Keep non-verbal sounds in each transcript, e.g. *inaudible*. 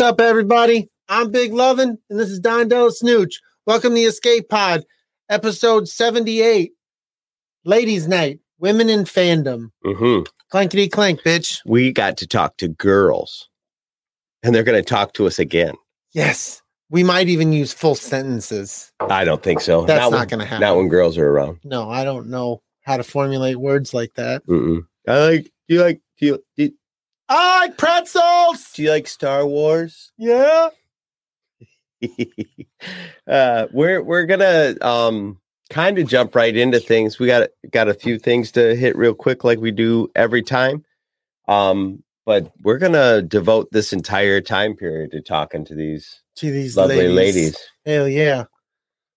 What's up, everybody? I'm Big Lovin, and this is Don Della Snooch. Welcome to the Escape Pod, episode 78, Ladies' Night, Women in Fandom. hmm Clankety clank, bitch. We got to talk to girls, and they're going to talk to us again. Yes. We might even use full sentences. I don't think so. That's not when- gonna happen. Not when girls are around. No, I don't know how to formulate words like that. Mm-mm. I like. Do you like? Do you do, I like pretzels. do you like Star Wars? Yeah. *laughs* uh, we're we're gonna um kind of jump right into things. We got got a few things to hit real quick, like we do every time. Um, but we're gonna devote this entire time period to talking to these To these lovely ladies. ladies. Hell yeah.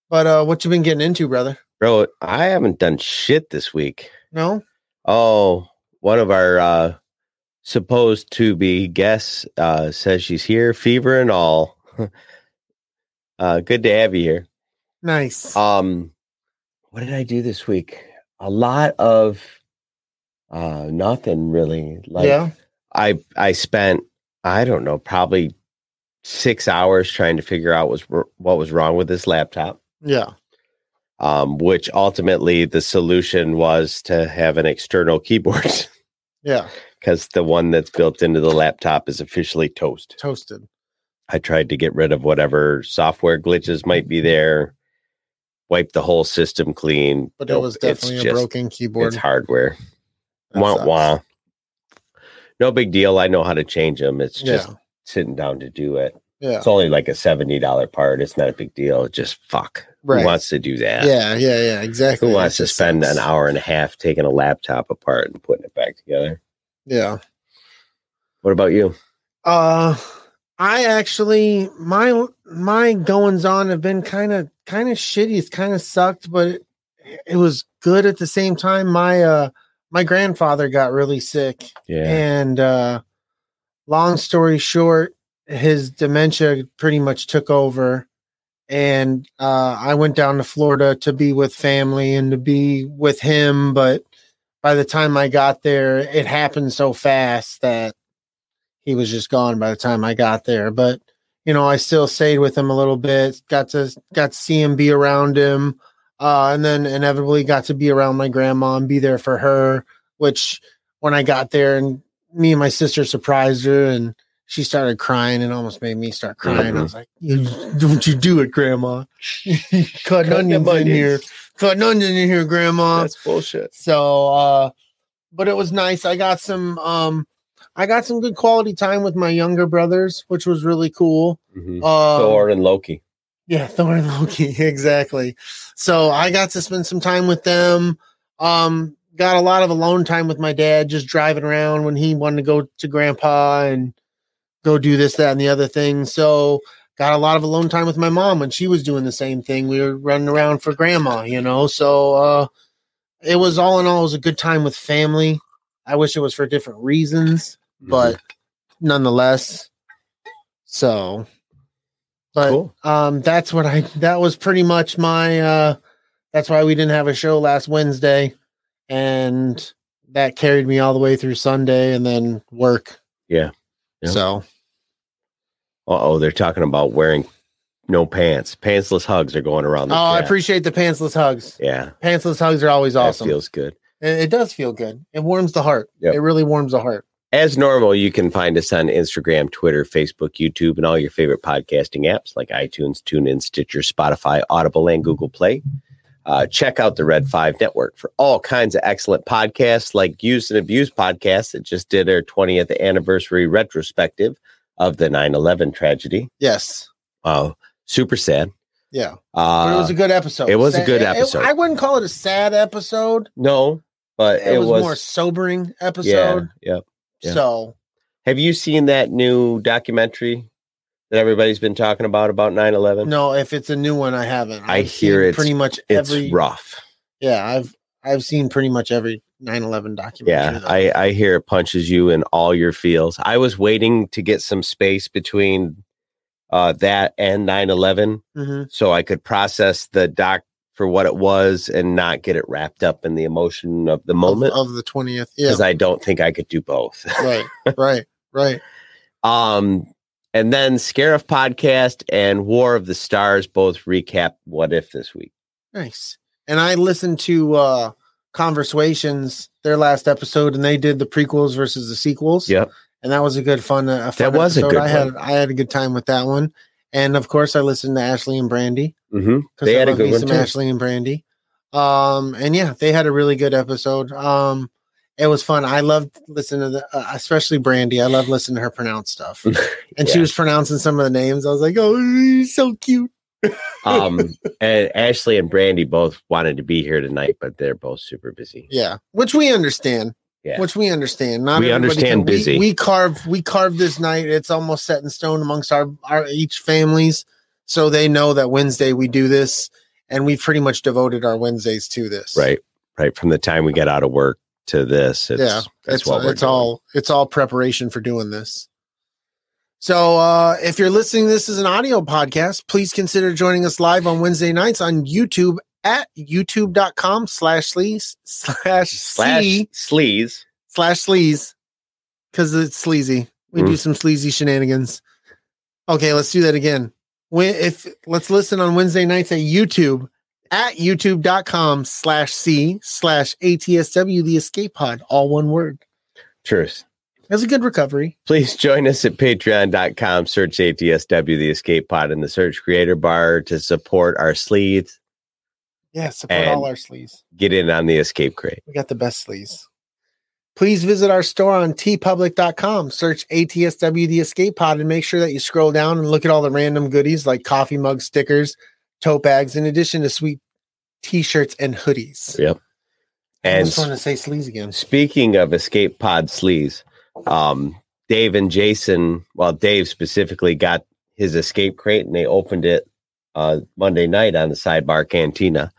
But uh what you been getting into, brother? Bro, I haven't done shit this week. No? Oh, one of our uh supposed to be guests uh says she's here, fever and all. *laughs* uh good to have you here. Nice. Um what did I do this week? A lot of uh nothing really. Like yeah. I I spent I don't know, probably 6 hours trying to figure out was what was wrong with this laptop. Yeah. Um which ultimately the solution was to have an external keyboard. *laughs* Yeah. Because the one that's built into the laptop is officially toast. Toasted. I tried to get rid of whatever software glitches might be mm-hmm. there, wipe the whole system clean. But it was definitely a just- broken keyboard. It's hardware. That wah sucks. wah. No big deal. I know how to change them. It's just Yeah. sitting down to do it. Yeah. It's only like a seventy dollar part. It's not a big deal. It's just fuck. Right. Who wants to do that? Yeah, yeah, yeah, exactly. Who wants to spend sucks. an hour and a half taking a laptop apart and putting it back together? Yeah. What about you? Uh I actually my my goings on have been kind of kind of shitty. It's kind of sucked, but it, it was good at the same time. My uh my grandfather got really sick Yeah. and uh long story short, his dementia pretty much took over and uh I went down to Florida to be with family and to be with him, but by the time I got there, it happened so fast that he was just gone by the time I got there. But you know, I still stayed with him a little bit, got to got to see him, be around him, uh, and then inevitably got to be around my grandma and be there for her. Which when I got there, and me and my sister surprised her, and she started crying and almost made me start crying. I was like, you, "Don't you do it, Grandma? *laughs* Cutting Cut onions in here, cutting onions in here, Grandma." That's bullshit. So uh but it was nice. I got some um I got some good quality time with my younger brothers, which was really cool. Mhm. Uh Thor and Loki. yeah, *laughs* Thor and Loki, *laughs* exactly. So I got to spend some time with them. Um got a lot of alone time with my dad just driving around when he wanted to go to grandpa and go do this that and the other thing. So got a lot of alone time with my mom when she was doing the same thing. We were running around for grandma, you know. So uh it was all in all it was a good time with family. I wish it was for different reasons, but nonetheless. So but Cool. um that's what I that was pretty much my uh that's why we didn't have a show last Wednesday and that carried me all the way through Sunday and then work. Yeah. Yeah. So oh, they're talking about wearing no pants. Pantsless hugs are going around Oh, the I appreciate the pantsless hugs. Yeah, Pantsless hugs are always awesome. that feels good. it, it does feel good. It warms the heart. Yep. It really warms the heart. As normal, you can find us on Instagram, Twitter, Facebook, YouTube, and all your favorite podcasting apps like iTunes, TuneIn, Stitcher, Spotify, Audible, and Google Play. Uh, check out the Red Five Network for all kinds of excellent podcasts, like Use and Abuse podcast that just did their 20th anniversary retrospective of the 9 11 tragedy. Yes. Uh, super sad. Yeah, Uh, it was a good episode. it was a Sad- good it- episode. I wouldn't call it a sad episode. no, but It, it, was, was, more sobering episode. yeah. yeah. So Have you seen that new documentary that everybody's been talking about about 9/11? no, if it's a new one, I haven't. I I've hear it pretty much It's every. rough. Yeah, I've I've seen pretty much every 9/11 documentary. Yeah, though. I, I hear it punches you in all your feels. I was waiting to get some space between uh, that and 9 11 Mhm. so I could process the doc for what it was and not get it wrapped up in the emotion of the moment of, of the 20th. Yeah, because I don't think I could do both. right, *laughs* right, right. um, and then Scarif podcast and War of the Stars both recap What If this week. Nice. And I listened to uh Conversations, their last episode, and they did the prequels versus the sequels. Yep. And that was a good fun. Uh, fun That was a good I had one. I had a good time with that one. And of course, I listened to Ashley and Brandy Mm-hmm. because They I had a good one some too. Ashley and Brandy. Um, and yeah, they had a really good episode. Um, it was fun. I loved listening to the, uh, especially Brandy. I love listening to her pronounce stuff. *laughs* And she was pronouncing some of the names. I was like, oh, so cute. Um, and Ashley and Brandy both wanted to be here tonight, but they're both super busy. Yeah, which we understand. Yeah. Which we understand. Not We understand we- busy. We, carve we carve this night. It's almost set in stone amongst our our each families, so they know that Wednesday we do this, and we've pretty much devoted our Wednesdays to this. Right. Right. From the time we get out of work to this, it's, yeah, that's it's what we're it's all it's all preparation for doing this. So uh if you're listening to this as an audio podcast, please consider joining us live on Wednesday nights on YouTube at youtube.com slash sleaze slash slash sleaze. slash sleaze because it's sleazy. We Mm. do some sleazy shenanigans. Okay, let's do that again. When, if let's listen on Wednesday nights at YouTube at youtube.com slash C slash ATSW the escape pod, all one word. Truth. That's a good recovery. Please join us at patreon.com. Search ATSW the escape pod in the search creator bar to support our sleeves. Yeah, support all our sleeves. Get in on the escape crate. We got the best sleeves. Please visit our store on teepublic.com. Search ATSW the escape pod and make sure that you scroll down and look at all the random goodies like coffee mug stickers, tote bags, in addition to sweet t-shirts and hoodies. Yep. And I just want to say sleeves again. Speaking of escape pod sleaze, um, Dave and Jason, well, Dave specifically got his escape crate and they opened it uh, Monday night on the sidebar cantina.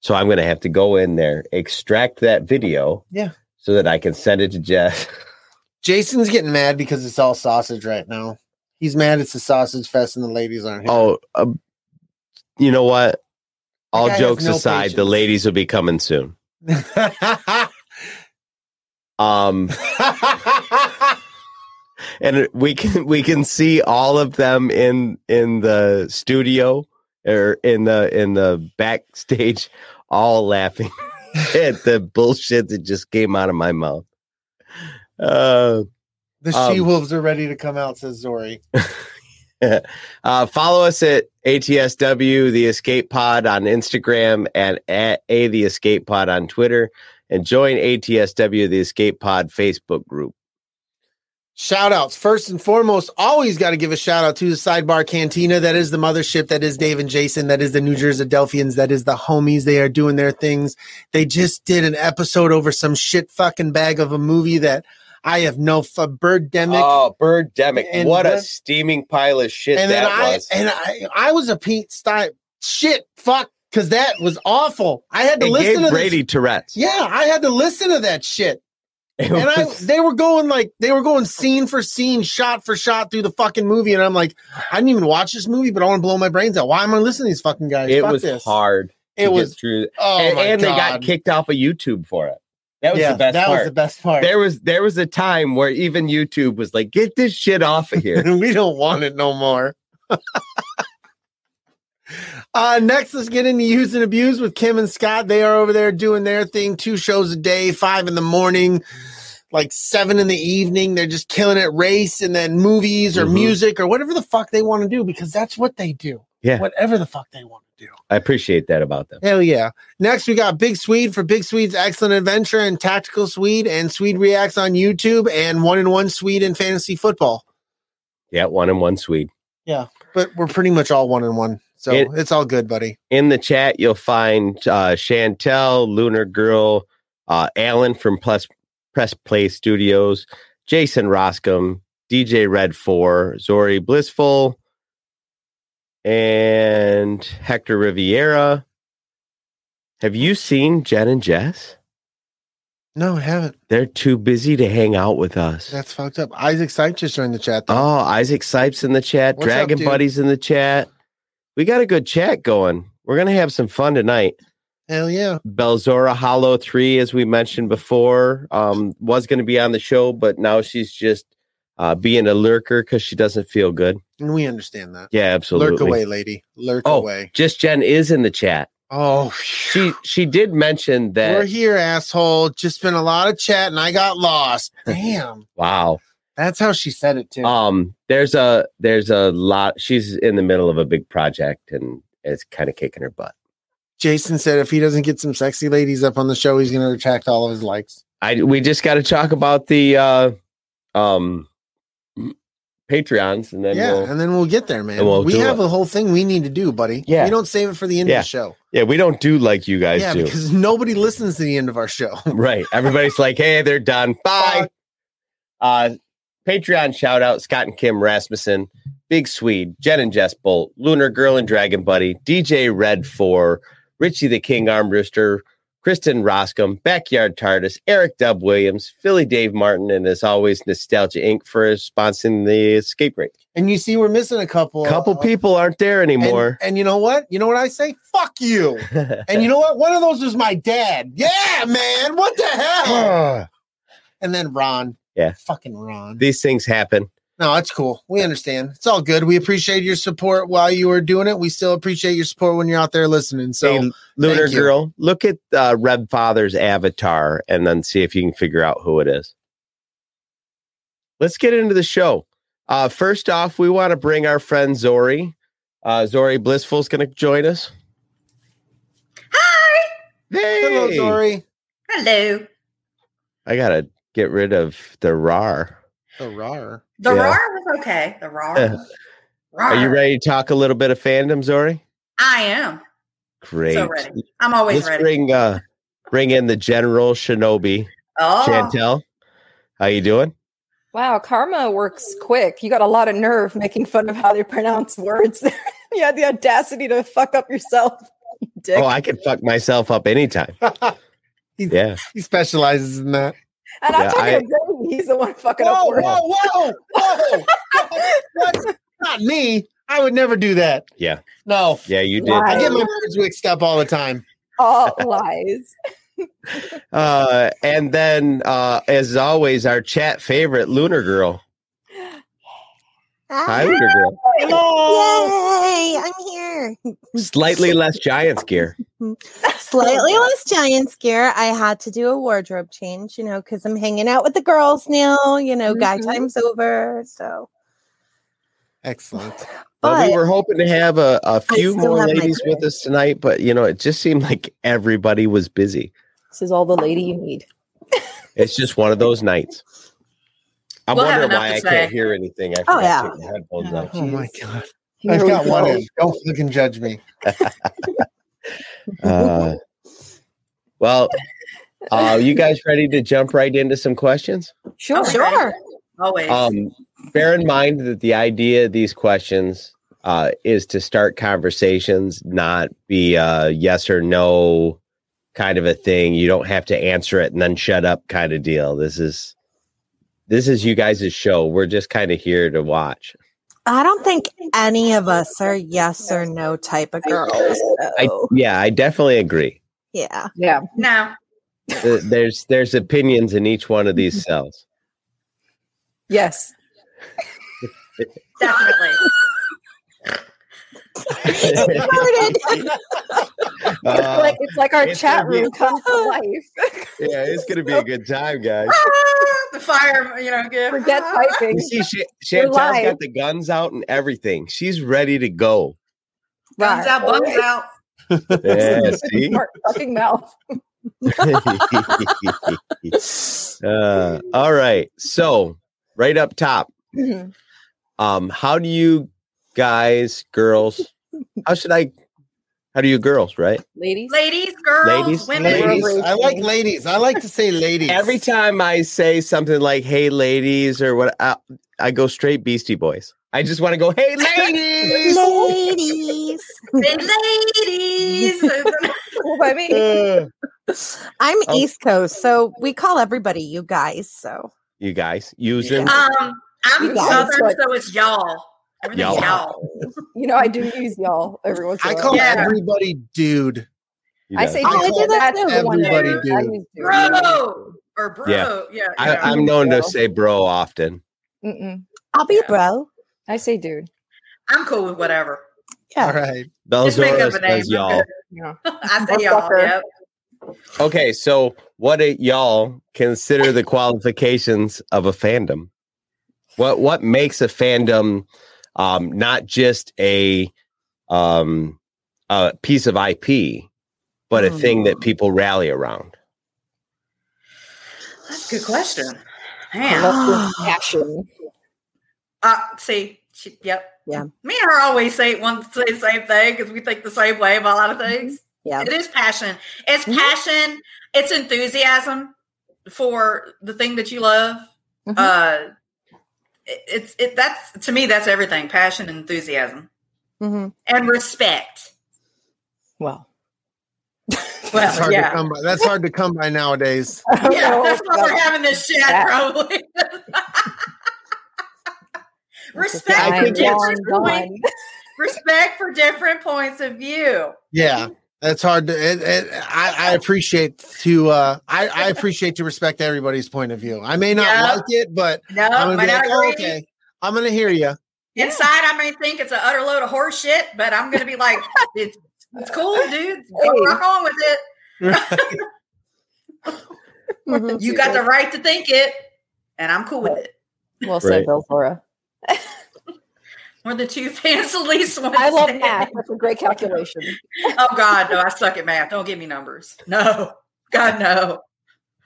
So I'm going to have to go in there, extract that video. Yeah. So that I can send it to Jeff. *laughs* Jason's getting mad because it's all sausage right now. He's mad it's a sausage fest and the ladies aren't here. Oh, uh, you know what? All jokes no aside, the ladies will be coming soon. *laughs* Um, *laughs* and we can *laughs* we can see all of them in in the studio or in the in the backstage all laughing *laughs* at the bullshit that just came out of my mouth. Uh the Um, she wolves are ready to come out, says Zori. *laughs* uh follow us at atsw the escape pod on instagram and at a the escape pod on twitter. And join atsw the escape pod facebook group Shout outs. First and foremost, always got to give a shout out to the Sidebar Cantina. That is the mothership. That is Dave and Jason. That is the New Jersey Delphians. That is the homies. They are doing their things. They just did an episode over some shit fucking bag of a movie that I have no f- Birdemic. Oh, Birdemic. And what a steaming pile of shit and then that I was. and I I was a Pete Stein shit fuck because that was awful. I had to it listen gave to Brady This. Tourette's. Yeah, I had to listen to that shit. It and I they were going like they were going scene for scene, shot for shot through the fucking movie, and I'm like, I didn't even watch this movie, but I want to blow my brains out. Why am I listening to these fucking guys? it Fuck was this. hard. It was true. oh and, and they got kicked off of YouTube for it. That was yeah, the best that part. was the best part. There was there was a time where even YouTube was like, "Get this shit off of here." *laughs* we don't want it no more. *laughs* uh, next, let's get into use and abuse with Kim and Scott. They are over there doing their thing, two shows a day, five in the morning, like seven in the evening. They're just killing it, race and then movies or Mhm. music or whatever the fuck they want to do because that's what they do. Yeah. Whatever the fuck they want to do. I appreciate that about them. Hell yeah. Next, we got Big Swede for Big Swede's Excellent Adventure and Tactical Swede and Swede Reacts on YouTube and One and One Swede in Fantasy Football. Yeah, one and one Swede. Yeah, but we're pretty much all one and one. So It- it's all good, buddy. In the chat, you'll find uh, Chantel, Lunar Girl, uh, Alan from Press, Press Play Studios, Jason Roscom, DJ Red 4, Zori Blissful, and Hector Riviera. Have you seen Jen and Jess? No, I haven't. They're too busy to hang out with us. That's fucked up. Isaac Sipes just joined the chat. Though. Oh, Isaac Sipes in the chat. What's Dragon dude? Buddies in the chat. We got a good chat going. We're gonna have some fun tonight. Hell yeah. Belzora Hollow 3, as we mentioned before, um, was going to be on the show, but now she's just uh, being a lurker because she doesn't feel good. And we understand that. Yeah, absolutely. Lurk away, lady. Lurk Oh, away. Just Jen is in the chat. Oh, She she did mention that we're here, asshole. Just been a lot of chat and I got lost. *laughs* Damn. Wow. That's how she said it too. Um, there's a there's a lot. She's in the middle of a big project and it's kind of kicking her butt. Jason said if he doesn't get some sexy ladies up on the show, he's going to retract all of his likes. I we just got to talk about the uh, um Patreons and then yeah, we'll, and then we'll get there, man. we'll we have it. a whole thing we need to do, buddy. Yeah. We don't save it for the end Yeah. of the show. yeah we don't do like you guys yeah, do. because nobody listens to the end of our show. *laughs* Right. Everybody's like, hey, they're done. Bye. Uh Patreon shout out Scott and Kim Rasmussen, Big Swede, Jen and Jess Bolt, Lunar Girl and Dragon Buddy, DJ Red 4, Richie the King Armbruster, Kristen Roscom, Backyard TARDIS, Eric Dub Williams, Philly Dave Martin, and as always, Nostalgia Inc. for sponsoring the escape crate. And you see, we're missing a couple. couple uh, people aren't there and- anymore. And, you know what? You know what I say? Fuck you. *laughs* And you know what? One of those was my dad. Yeah, man. What the hell? *sighs* and then Ron. Yeah. Fucking Ron. These things happen. No, it's cool. We understand. It's all good. We appreciate your support while you were doing it. We still appreciate your support when you're out there listening. So hey, Lunar. Girl, look at uh, Red Father's avatar and then see if you can figure out who it is. Let's get into the show. Uh, first off, we want to bring our friend Zori. Uh, Zori Blissful is going to join us. Hi. Hey, hello, Dory. Hello. I got to get rid of the RAR. The rar. The Yeah. roar was okay. The roar. Are you ready to talk a little bit of fandom, Zori? I am. Great. So ready. I'm always Let's ready. bring uh, bring in the General Shinobi, oh, Chantel. How you doing? Wow, karma works quick. You got a lot of nerve making fun of how they pronounce words. *laughs* you had the audacity to fuck up yourself, *laughs* dick. Oh, I can fuck myself up anytime. *laughs* he, Yeah. he specializes in that. And I'm talking I- about Brady. He's the one fucking up Whoa, words. whoa, whoa, whoa. What? Not me. I would never do that. Yeah. No. Yeah, you did. I get my words mixed up all the time. All lies. *laughs* Uh, and then, uh, as always, our chat favorite, Lunar Girl. Hi, Lunar Girl. Yay! I'm here. Slightly less Giants gear. Slightly less giant scare. I had to do a wardrobe change, you know, because I'm hanging out with the girls now. You know, guy Mhm. time's over. So, Excellent. Well, we were hoping to have a, a few more ladies with us tonight, but you know, it just seemed like everybody was busy. This is all the lady you need. It's just one of those nights. I'm We'll wondering why I say. can't hear anything. I Oh, forgot yeah. to take the headphones Oh, off. Oh my god. Here I've we got one go. in. Don't fucking judge me. *laughs* Uh, well, uh, you guys ready to jump right into some questions? Sure. Oh, sure. Always. Um, bear in mind that the idea of these questions uh, is to start conversations, not be a yes or no kind of a thing. You don't have to answer it and then shut up kind of deal. This is this is you guys' show. We're just kind of here to watch. I don't think any of us are yes or no type of girls. I, yeah, I definitely agree. yeah. Yeah. no. There's there's opinions in each one of these *laughs* cells. Yes. Definitely. Started. It's Uh, like it's like our it's chat gonna be- room comes to life. yeah, it's gonna be a good time, guys. *laughs* The fire, you know, give. Forget *laughs* typing. You see, Sh- We're Chantel's live. got the guns out and everything. She's ready to go. Guns out, buns out. Yeah, *laughs* see? Smart fucking mouth. uh, all right. So, right up top, Mhm. um, how do you guys, girls, How should I? How do you girls, right? Ladies. Ladies, girls, Ladies, women. Ladies. Ladies. I like ladies. I like to say ladies. Every time I say something like "Hey, ladies" or what, I, I go straight Beastie Boys. I just want to go, "Hey, ladies." *laughs* Ladies. *laughs* Hey, ladies. What about me? Uh, I'm Oh. East Coast, so we call everybody you guys. So you guys using um, I'm guys, Southern, but- so it's y'all. Everything's Y'all. y'all. You know, I do use y'all every once in I a while. I call Yeah. everybody dude. You I say I dude. call That's the one that everybody I dude. dude. Bro. Or bro. Yeah. Yeah. I, yeah. I'm known to say bro often. Mm-mm. I'll be Yeah. bro. I say dude. I'm cool with whatever. Yeah. All right. Just make up a name. says y'all. Yeah. *laughs* I say y'all. Yep. Okay, so what do y'all consider the qualifications of a fandom? What what makes a fandom um, not just a um, a piece of IP, but a thing that people rally around? That's a good question. I Man. love your passion. Uh, see, she, yep. Yeah. Me and her always say one say the same thing because we think the same way about a lot of things. Yeah. It is passion. It's Mhm. passion. It's enthusiasm for the thing that you love. Mhm. Uh, it, it's it. That's to me. That's everything. Passion, and enthusiasm, Mhm. and respect. Well, *laughs* That's Well, hard to come by. That's hard to come by nowadays. *laughs* yeah. That's why we're having this chat. that. Probably. respect for different points. *laughs* Respect for different points of view. Yeah. That's hard to it, it, I, I appreciate to uh I, I appreciate to respect everybody's point of view. I may not Yeah. like it, but No, I'm gonna be like, oh, okay. I'm gonna hear you. Inside, I may think it's an utter load of horse shit, but I'm gonna be like, it's, it's cool, dude. Go Hey. rock on with it. *laughs* Mhm. You got the right to think it, and I'm cool with it. Well said, Right. Belzora. *laughs* We're the two *laughs* fans of least one. I love math. That's a great calculation. *laughs* Oh God, no, I suck at math. Don't give me numbers. No, God, no,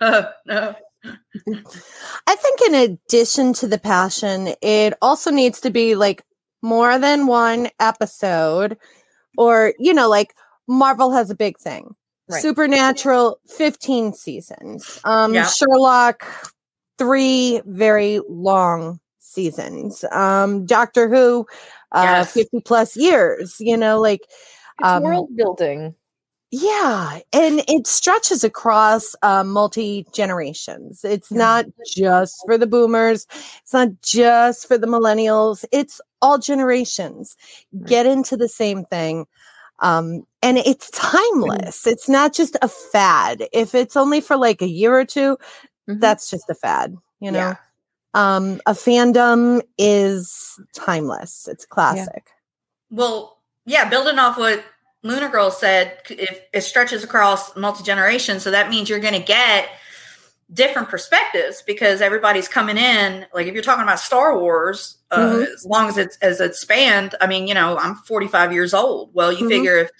Uh, *laughs* no. I think in addition to the passion, it also needs to be like more than one episode or you know like Marvel has a big thing. Right. Supernatural 15 seasons. Um Yeah. Sherlock 3 very long seasons. Um Doctor Who uh Yes. 50 plus years, you know like Um, world building. yeah, and it stretches across uh, multi generations. It's not just for the boomers. It's not just for the millennials. It's all generations get into the same thing, um, and it's timeless. It's not just a fad. If it's only for like a year or 2 Mhm. that's just a fad. You know, Yeah. Um, a fandom is timeless. It's classic. Well, yeah, building off what Lunar Girl said, if it stretches across multi generations, so that means you're going to get different perspectives because everybody's coming in. Like if you're talking about Star Wars, uh, Mhm. as long as it's as it's spanned, I mean, you know, I'm 45 years old. Well, you Mhm. figure if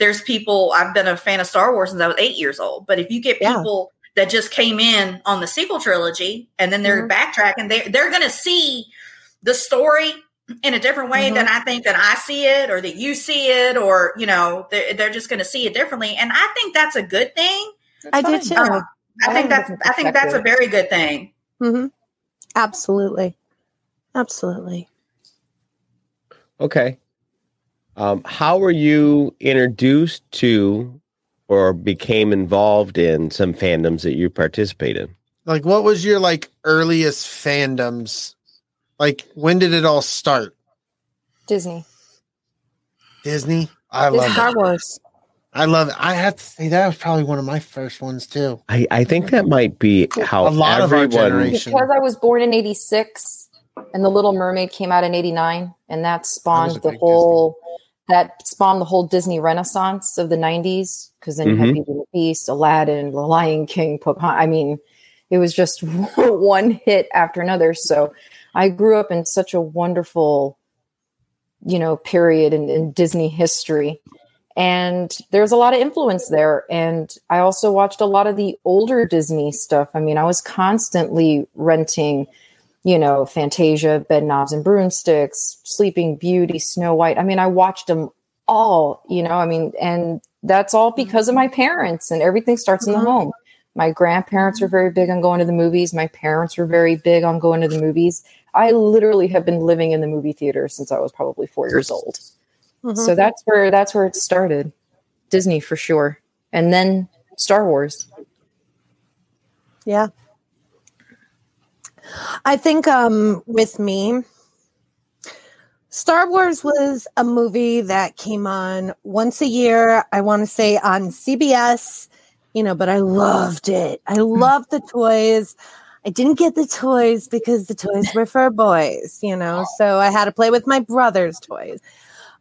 there's people, I've been a fan of Star Wars since I was eight years old. But if you get Yeah. people that just came in on the sequel trilogy and then they're backtracking, they they're going to see the story in a different way Mhm. than I think that I see it or that you see it, or you know, they're, they're just going to see it differently. And I think that's a good thing. I did too. Uh, I I think that's I think that's a very good thing. hmm Absolutely. Absolutely. Okay. Um, how were you introduced to or became involved in some fandoms that you participate in? Like what was your like earliest fandoms? Like when did it all start? Disney. Disney? I It's love Star it. Wars. I love it. I have to say that was probably one of my first ones too. I, I think that might be how A lot of our generation. Because I was born in 86 and The Little Mermaid came out in 89 and that I was a spawned the big whole that spawned the whole Disney renaissance of the 90s because then you had. Mm-hmm. Beauty and the Beast, Aladdin, The Lion King, Pocahontas. I mean, it was just *laughs* one hit after another. So I grew up in such a wonderful, you know, period in, in Disney history. And there's a lot of influence there. And I also watched a lot of the older Disney stuff. I mean, I was constantly renting, you know, Fantasia, Bed Knobs and Broomsticks, Sleeping Beauty, Snow White. I mean, I watched them all, you know, I mean, and that's all because of my parents and everything starts in the Mhm. home. My grandparents were very big on going to the movies. My parents were very big on going to the movies. I literally have been living in the movie theater since I was probably four years old. Mhm. So that's where that's where it started. Disney for sure. And then Star Wars. Yeah. I think um with me Star Wars was a movie that came on once a year, I want to say on CBS, you know, but I loved it. I loved the toys. I didn't get the toys because the toys were for boys, you know, so I had to play with my brother's toys.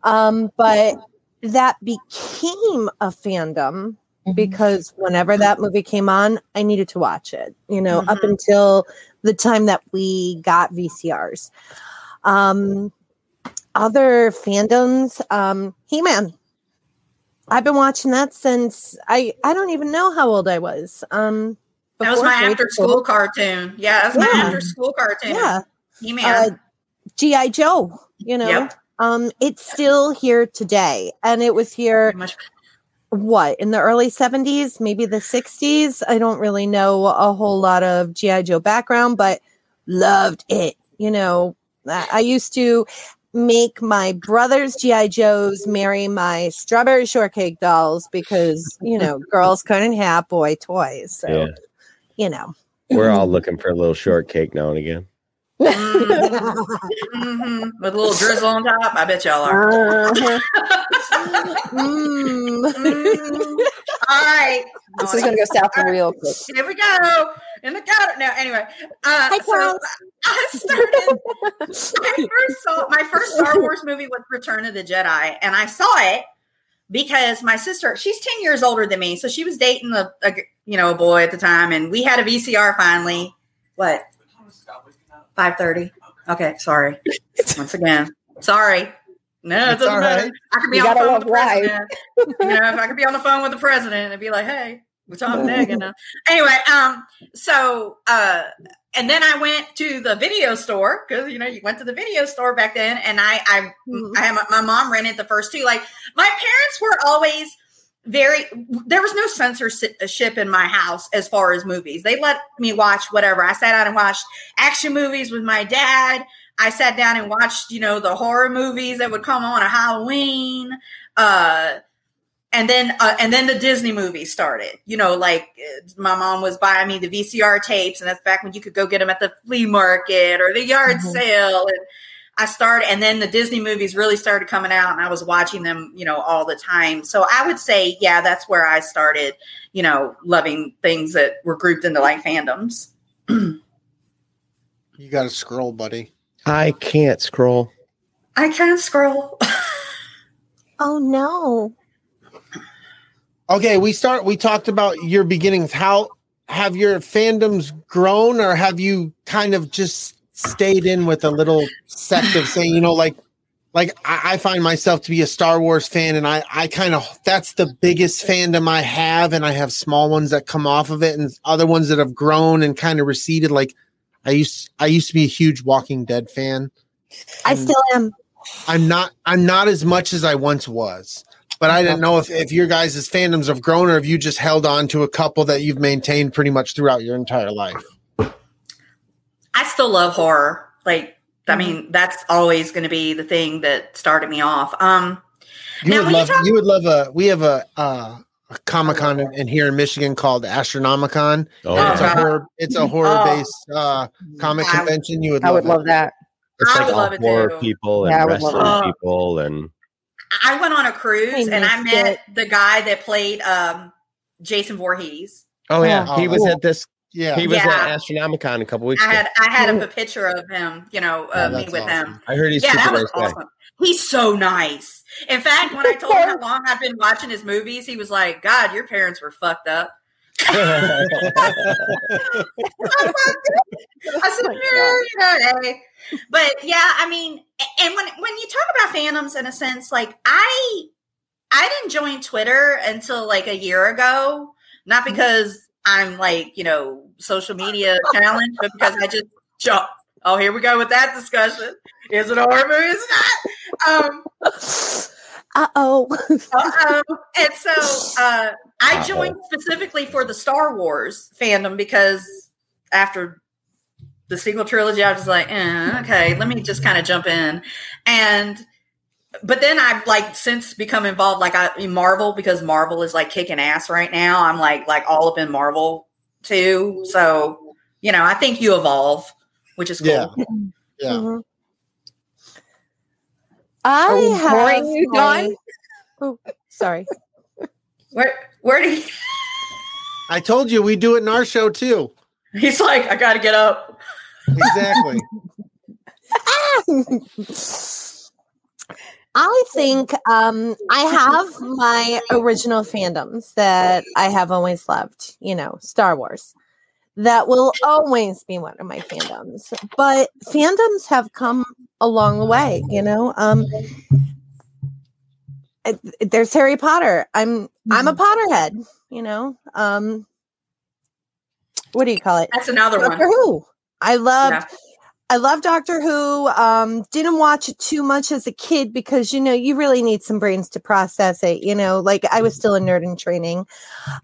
Um, but that became a fandom because whenever that movie came on, I needed to watch it, you know, up Mhm. until the time that we got VCRs. Um, other fandoms, um, He Man. I've been watching that since I I don't even know how old I was. Um, That was my after school. cartoon. Yeah, that's my Yeah. after school cartoon. Yeah, He uh, Man. GI Joe. You know, Yep. um, it's still here today, and it was here. What in the early 70s maybe the 60s i don't really know a whole lot of gi joe background but loved it you know I used to make my brother's gi joes marry my strawberry shortcake dolls because you know *laughs* girls couldn't have boy toys so Yeah. you know We're all *clears throat* looking for a little shortcake now and again. Mhm. Mhm. With a little drizzle on top. I bet y'all are. *laughs* Uh-huh. Mm. Mhm. All right. this is gonna go south real quick. Here we go. In the gutter. Now, anyway. Uh, so I started. I first saw my first Star Wars movie was Return of the Jedi, and I saw it because my sister, she's ten years older than me, so she was dating a, a you know a boy at the time, and we had a VCR finally. What? Five thirty. Okay, sorry. Once again, sorry. No, it It's doesn't matter. right. I could be You on the phone with the president. *laughs* you know, if I could be on the phone with the president and be like, "Hey, we're talking *laughs* Megan now." Anyway, um, so uh, and then I went to the video store because you know you went to the video store back then, and I I Mhm. I had my, my mom rented the first two. Like my parents were always very there was no censorship in my house as far as movies. They let me watch whatever. I sat down and watched action movies with my dad. I sat down and watched, you know, the horror movies that would come on a Halloween. Uh and then uh, and then the Disney movies started. You know, like uh, my mom was buying me the VCR tapes, and that's back when you could go get them at the flea market or the yard Mhm. sale. And I started, and then the Disney movies really started coming out, and I was watching them, you know, all the time. So I would say, yeah, that's where I started, you know, loving things that were grouped into like fandoms. You got to scroll, buddy. I can't scroll. I can't scroll. *laughs* oh no Okay, we start. We talked about your beginnings. How have your fandoms grown, or have you kind of just stayed in with a little sect of saying, you know, like, like I, I find myself to be a Star Wars fan, and I, I kind of that's the biggest fandom I have, and I have small ones that come off of it, and other ones that have grown and kind of receded. Like I used, I used to be a huge Walking Dead fan. i And- still am I'm not I'm not as much as I once was. But I didn't know if, if your guys' fandoms have grown or if you just held on to a couple that you've maintained pretty much throughout your entire life. I still love horror. Like, I mean, that's always going to be the thing that started me off. Um, You Now, would when you love talk- you would love a we have a uh a Comic Con in, in here in Michigan called Astronomicon. Oh, Oh, It's a horror it's a horror based uh comic I- convention. You would I love would it. love that. it's I like would all love it horror too. people and Yeah, I love wrestling people and I went on a cruise I and I missed met the guy that played um, Jason Voorhees. oh yeah, Oh, he was cool. at this. Yeah. He was Yeah. at Astronomicon a couple weeks I ago. had I had a picture of him, you know, Oh, uh, me with awesome. him. I heard he's Yeah, that was nice guy. awesome. He's so nice. In fact, when I told him how *laughs* long I've been watching his movies, he was like, "God, your parents were fucked up." *laughs* *laughs* I said, Oh you know, hey. But yeah, I mean, and when when you talk about fandoms in a sense, like I I didn't join Twitter until like a year ago, not Mm-hmm. because I'm like, you know, social media challenge, but because I just jumped. Oh, here we go with that discussion. Is it a horror movie? Is it not? Um, Uh oh. Uh-oh. and so uh, I Uh-oh. joined specifically for the Star Wars fandom because after the sequel trilogy, I was like, eh, okay, let me just kind of jump in. And but then I've like since become involved like I in Marvel because Marvel is like kicking ass right now. I'm like like all up in Marvel too. So, you know, I think you evolve, which is cool. Yeah. Yeah. Mhm. I Are have boring you, my- Dawn? Oh, sorry. Where where do you I told you we do it in our show too. he's like, I gotta get up. Exactly. *laughs* *laughs* I think um, I have my original fandoms that I have always loved, you know, Star Wars. That will always be one of my fandoms. But fandoms have come along the way, you know. Um, it- there's Harry Potter. I'm I'm a Potterhead, you know. Um, what do you call it? That's another Doctor one. Who. I loved Yeah. I love Doctor Who. Um, didn't watch it too much as a kid because you know you really need some brains to process it. You know, like I was still a nerd in training.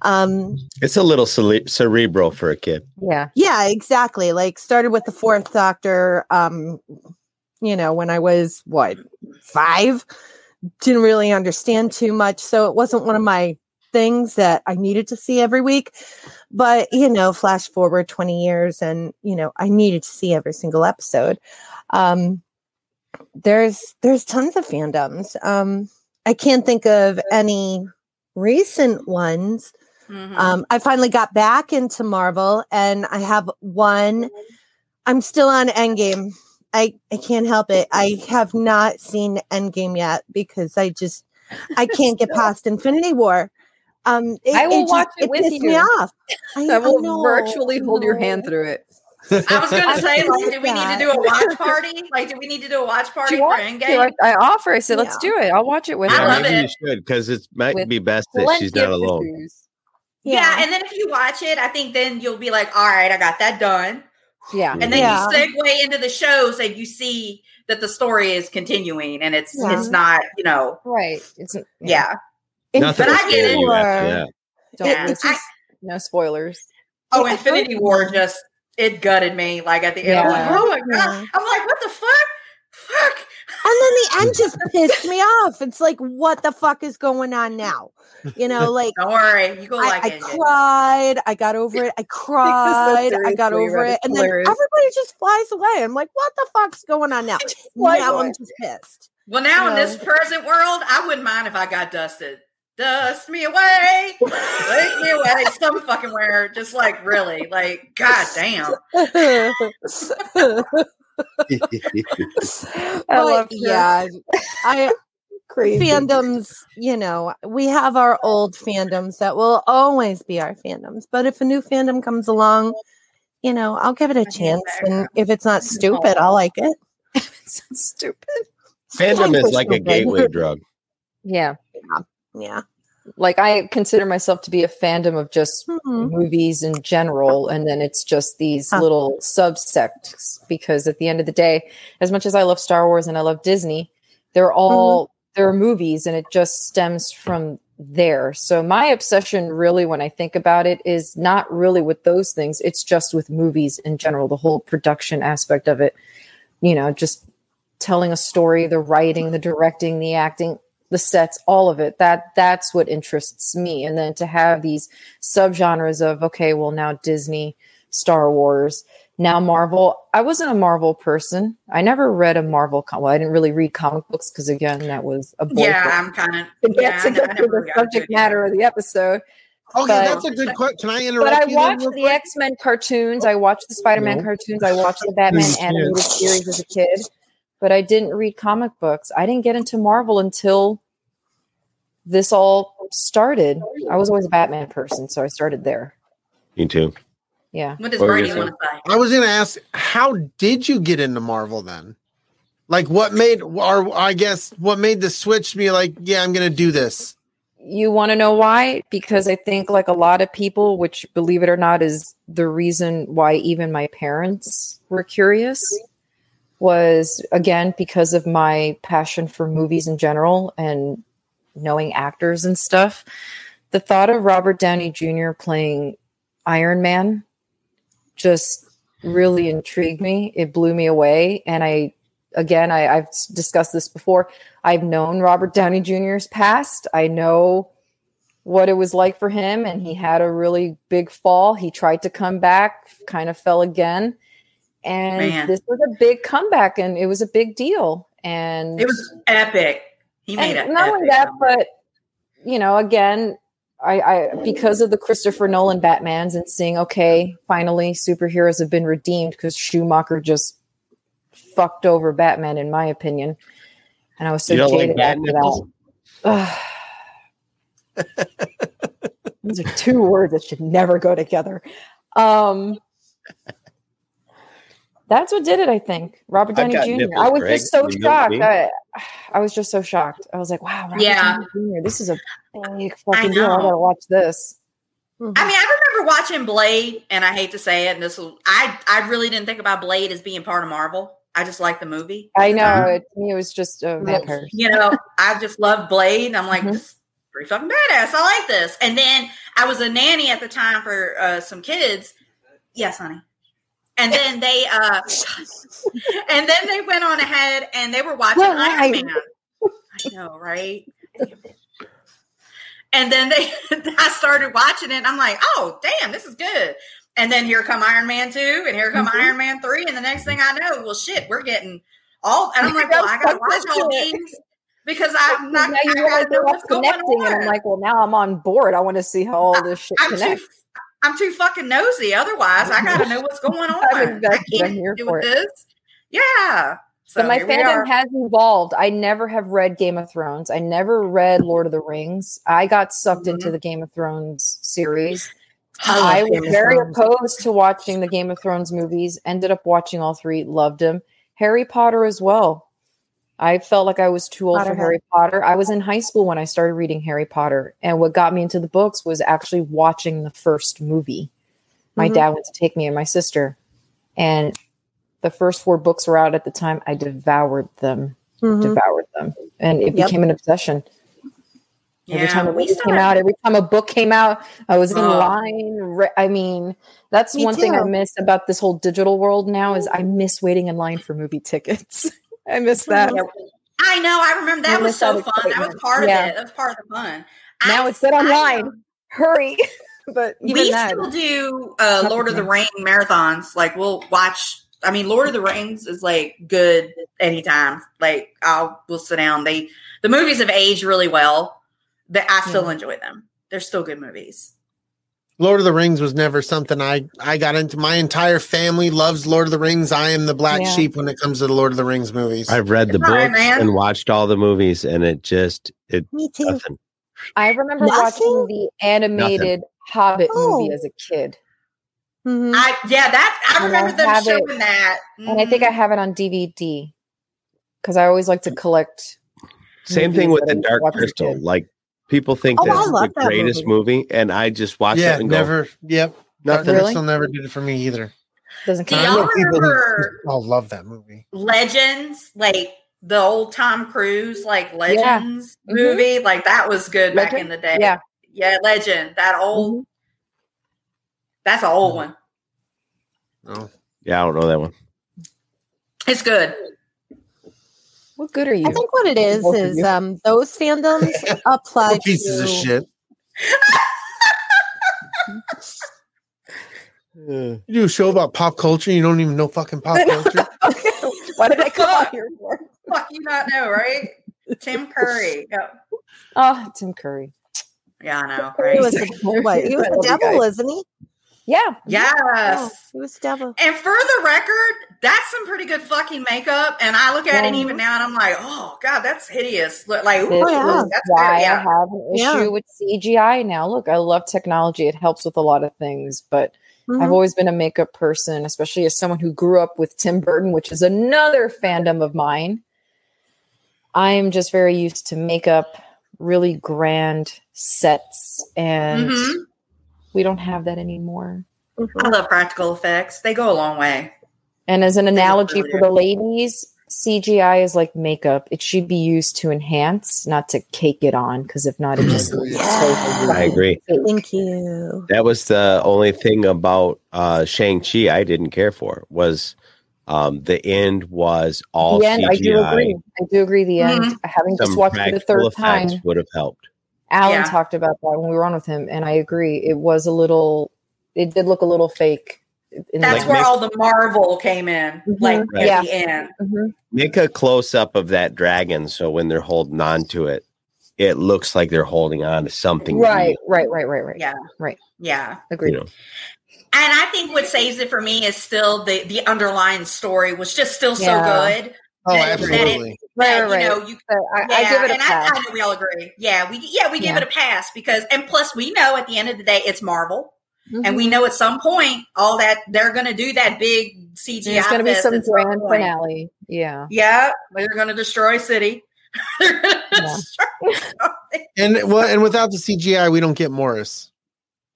Um, It's a little cere- cerebral for a kid. Yeah. yeah, exactly. Like started with the fourth Doctor. Um, you know, when I was what five, didn't really understand too much, so it wasn't one of my things that I needed to see every week. But you know, flash forward twenty years, and you know, I needed to see every single episode. Um, there's there's tons of fandoms. Um, I can't think of any recent ones. Mhm. Um, I finally got back into Marvel, and I have one. I'm still on Endgame. I I can't help it. I have not seen Endgame yet because I just I can't get *laughs* past Infinity War. Um, it, I will just- watch it with pissed me you. off. *laughs* I, I will know, virtually hold your hand through it. I was gonna say, like, believe do we need to do a watch party? Like, do we need to do a watch party for wants. Endgame? I, I offer. I said, let's Yeah. do it. I'll watch it with I her. love maybe it. you should because it might With be best that she's not alone. tissues. Yeah. and then if you watch it, I think then you'll be like, all right, I got that done. Yeah. And then Yeah. you segue into the shows and you see that the story is continuing and it's Yeah. it's not, you know, Right. It's yeah. Nothing But will I get it. after that. Don't Yeah. listen. I- no spoilers. Oh, It Infinity War just it gutted me. Like at the end, I'm like, oh my god. I'm like, what the fuck? Fuck. And then the *laughs* end just pissed me off. It's like, what the fuck is going on now? You know, like *laughs* Don't worry. You go I, like I it. cried. I got over it. I *laughs* cried. I got over it. It's And then everybody just flies away. I'm like, what the fuck's going on now? now away. I'm just pissed. Well, now in No. this present world, I wouldn't mind if I got dusted. Dust me away, take me away, some fucking where. Just like really, like god damn. *laughs* I love her. yeah, I Crazy. fandoms, you know, we have our old fandoms that will always be our fandoms. But if a new fandom comes along, you know, I'll give it a chance. And if it's not stupid, I'll like it. *laughs* so stupid. Fandom is Like like a gateway drug. *laughs* Yeah. Yeah. Like I consider myself to be a fandom of just Mhm. movies in general and then it's just these Huh. little subsects because at the end of the day as much as i love star wars and i love disney they're all they're movies and it just stems from there. So my obsession really when i think about it is not really with those things. It's just with movies in general the whole production aspect of it. You know just telling a story the writing the directing the acting the sets all of it that that's what interests me and then to have these subgenres of okay well now disney star wars now marvel i wasn't a marvel person i never read a marvel com- well i didn't really read comic books because again that was a boy Yeah, book. I'm kind of to get yeah, to get to the subject to matter of the episode oh, Okay, But- that's a good question. Can I interrupt but I you? watched the? X Men cartoons. I watched the Spider Man No. cartoons. I watched the Batman animated series as a kid, but I didn't read comic books. I didn't get into Marvel until this all started. I was always a Batman person, so I started there. Me too. Yeah. What does What were Brady want to say? I was going to ask, how did you get into Marvel then? Like, what made, or I guess, what made the switch to be like, yeah, I'm going to do this? You want to know why? Because I think, like a lot of people, which believe it or not, is the reason why even my parents were curious, was again because of my passion for movies in general and knowing actors and stuff, the thought of Robert Downey Jr. playing Iron Man just really intrigued me. It blew me away. And I, again, I, I've discussed this before. I've known Robert Downey Jr.'s past. I know what it was like for him, and he had a really big fall. He tried to come back, kind of fell again. And Man. this was a big comeback, and it was a big deal. And It was epic. He made and it. not only that, but you know, again, I, I because of the Christopher Nolan Batmans and seeing okay, finally superheroes have been redeemed because Schumacher just fucked over Batman, in my opinion. And I was so You don't like jaded bat after that. These *laughs* are two words that should never go together. Um, that's what did it, I think. Robert I've Downey Jr. nipples, I was Greg. just so You know what I shocked. I, I was just so shocked. I was like, wow, Robert Yeah. Downey Jr. This is a big fucking deal. I know. gotta watch this. I mean, I remember watching Blade, and I hate to say it, and this will, I I really didn't think about Blade as being part of Marvel. I just liked the movie. I know. time. It, to me, it was just a vampire. You know, I just love Blade. And I'm like, Mhm. this is pretty fucking badass. I like this. And then I was a nanny at the time for uh, some kids. Yes, honey. And then *laughs* they, uh, and then they went on ahead and they were watching Well, Iron I- Man. I know, right? And then they, *laughs* I started watching it. And I'm like, oh, damn, this is good. And then here come Iron Man two, and here come Mhm. Iron Man three, and the next thing I know, well, shit, we're getting all. And I'm like, well, I gotta watch all these because I'm not. now I you realize know they're all connecting, and I'm like, well, now I'm on board. I want to see how all this shit I'm too, connects. I'm too fucking nosy. Otherwise, I gotta know what's going *laughs* on. I'm invested. I I'm here for this. Yeah. So but my here we are. fandom has evolved. I never have read Game of Thrones. I never read Lord of the Rings. I got sucked into Mhm. the Game of Thrones series. I I was very opposed to watching the Game of Thrones movies. Ended up watching all three. Loved them. Harry Potter as well. I felt like I was too old for Harry Potter. I was in high school when I started reading Harry Potter, and what got me into the books was actually watching the first movie. My Mhm. dad went to take me and my sister, and the first four books were out at the time. I devoured them, Mhm. devoured them, and it Yep. became an obsession. Every time a movie came out, every time a book came out, I was in Oh. line. I mean, that's Me one thing I miss about this whole digital world now is I miss waiting in line for movie tickets. *laughs* I miss that. I know. I remember that I was so that fun. That was part of it. That was part of the fun. Now I- it's I online. Hurry! *laughs* but we that, still do uh, Lord of the the Ring marathons. Like we'll watch. I mean, Lord of the Rings is like good anytime. Like I'll we'll sit down. They the movies have aged really well. That I still Yeah. enjoy them. They're still good movies. Lord of the Rings was never something I I got into. My entire family loves Lord of the Rings. I am the black Yeah. sheep when it comes to the Lord of the Rings movies. I've read the It's all right, books man. and watched all the movies, and it just it Me too. nothing. I remember Nothing? watching the animated Hobbit movie Oh. as a kid, Mhm. I yeah, that I And remember I them have it- showing that. and I think I have it on DVD because I always like to collect. Same thing with the Dark watch as a Crystal. Like people think Oh, that's the that greatest movie. movie, and I just watch yeah, it and go, never. Yep. Nothing. Really? Crystal never did it for me either. Doesn't Do I count. y'all know people who remember- all love that movie. Legends, like the old Tom Cruise, like Legends Mhm. movie, like that was good back in the day. Yeah. yeah, Legend. That old. Mhm. That's an old one. No. Yeah, I don't know that one. It's good. What good are you? I think what it is Both is um, those fandoms *laughs* apply What pieces of to shit. Uh, *laughs* You do a show about pop culture. You don't even know fucking pop culture. *laughs* Why did I come out here for? Fuck you not know, right? Tim Curry. Yeah, Oh, Tim Curry. yeah I know, he was the, what, he was the devil, isn't he? Yeah. Oh, Yes. he was the devil. And for the record, that's some pretty good fucking makeup. And I look at it even now, and I'm like, oh god, that's hideous. Look, Like, ooh, yeah. that's why. Yeah. I have an issue Yeah. with CGI now. Look, I love technology. It helps with a lot of things, but I've Mhm. always been a makeup person, especially as someone who grew up with Tim Burton, which is another fandom of mine. I am just very used to makeup, really grand sets, and Mhm. we don't have that anymore. Mhm. I love practical effects. They go a long way. And as an analogy for the ladies, CGI is like makeup. It should be used to enhance, not to cake it on. Because if not, it just looks so I agree. fake. Thank you. That was the only thing about uh Shang Chi I didn't care for was um the end was all the end, CGI. I do agree. I do agree. The end, Mhm. having just watched it the third time, would have helped. Alan Yeah. talked about that when we were on with him, and I agree. It was a little. It did look a little fake. In That's Like where make- all the Marvel came in, Mhm. like Right. at the end. Mhm. Make a close up of that dragon so when they're holding on to it, it looks like they're holding on to something. Right, real, right, right, right, right. Yeah. right. Yeah. Agreed. You know. And I think what saves it for me is still the the underlying story was just still so Yeah. good. Oh, that- that it- absolutely. Right, that, right, right. You know, you So I, yeah, I give it a and pass. I, I know we all agree. Yeah, we yeah we give Yeah. it a pass because and plus we know at the end of the day it's Marvel and Mhm. we know at some point all that they're going to do that big CGI. It's going to be some grand point. finale. Yeah. Yeah, they're going to destroy city. *laughs* Yeah. *laughs* And well, and without the CGI, we don't get Morris.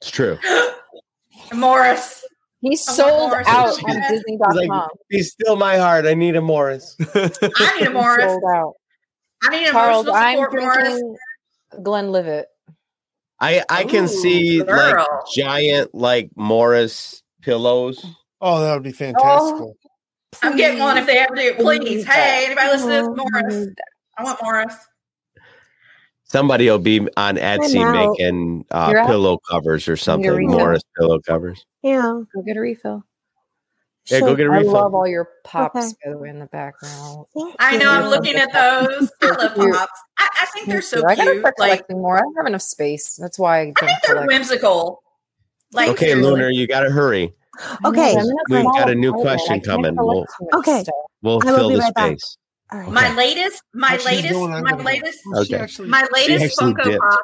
It's true. *gasps* Morris. He's I want sold Morris out on do that. Disney.com. Like, He's still my heart. I need a Morris. *laughs* I need a Morris. Sold out. I need Charles, emotional I'm support, Morris. drinking Glenlivet. I I can Ooh, see like giant like Morris pillows. Oh, that would be fantastic. I'm getting one if they ever do. Please. Hey, anybody listen to this? Morris. Morris. I want Morris. Somebody will be on Etsy making uh, pillow covers or something. Morris pillow covers. Yeah. Go get a refill. Yeah, go get a I refill. I love all your pops Okay. by the way in the background. I know. I'm looking at those. I love pops. I, I think they're so I gotta cute. start Like collecting more. I don't have enough space. That's why I I don't think they're collect. whimsical. Like okay, seriously. Lunar, you got to hurry. Okay. We've got a new question I coming. We'll- Okay. We'll fill the right space. All right. My latest, my latest, my latest, Okay. my latest Funko. Pop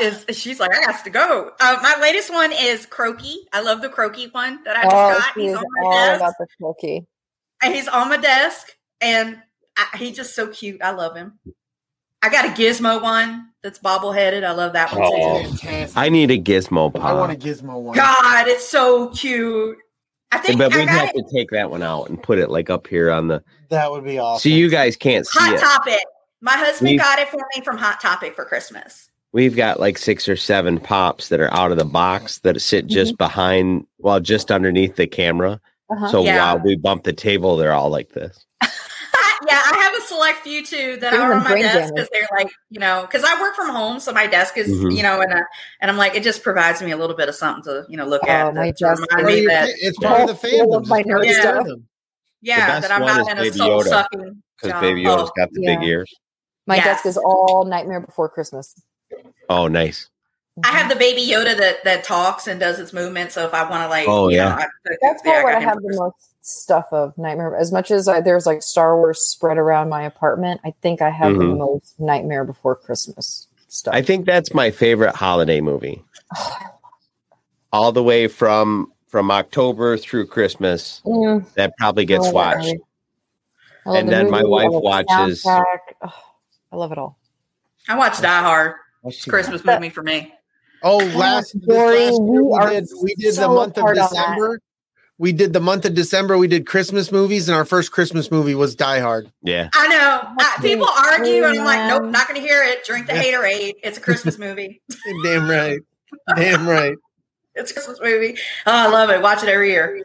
is. She's like, I got to go. Uh, my latest one is Croaky. I love the Croaky one that I just Oh, got. she He's on my all desk. about the cookie. and he's on my desk, and I, he's just so cute. I love him. I got a Gizmo one that's bobbleheaded. I love that one. too. Fantastic. I need a gizmo pop. I want a gizmo one. God, it's so cute. I think But I we'd have it. to take that one out and put it like up here on the. That would be awesome. So you guys can't see Hot it. Topic. My husband We- got it for me from Hot Topic for Christmas. We've got like six or seven pops that are out of the box that sit just behind, well, just underneath the camera. Uh-huh. So Yeah. while we bump the table, they're all like this. *laughs* yeah, I have a select few too that Give are on my desk because they're like, you know, because I work from home, so my desk is, Mhm. you know, and uh, and I'm like, it just provides me a little bit of something to, you know, look Oh, at. my to desk remind Well, me that, it's part of the Full fandom. of my It's part the stuff. yeah, best that I'm not is in a Baby soul Yoda, sucking. Because. Baby Yoda's Oh, got the big ears. My Yes. desk is all Nightmare Before Christmas. Oh, nice. I have the baby Yoda that that talks and does its movement. So if I want to like, Oh, yeah. know, I, That's yeah, more what got I have the most stuff of Nightmare. As much as I, there's like Star Wars spread around my apartment, I think I have the Mhm. most Nightmare Before Christmas stuff. I think that's my favorite holiday movie. *sighs* All the way from from October through Christmas, Mm, that probably gets love that watched. movie. And the then my movie, I wife watches- soundtrack. I love it all. I watch Die Hard. What's she- Christmas movie for me. Oh, last, this Dory, last year you we are did we did the month of hard on that. December. We did the month of December. We did Christmas movies, and our first Christmas movie was Die Hard. Yeah. I know. I, people argue, and I'm like, nope, not going to hear it. Drink the Yeah. haterade. It's a Christmas movie. *laughs* Damn right. Damn right. It's a Christmas movie. Oh, I love it. Watch it every year.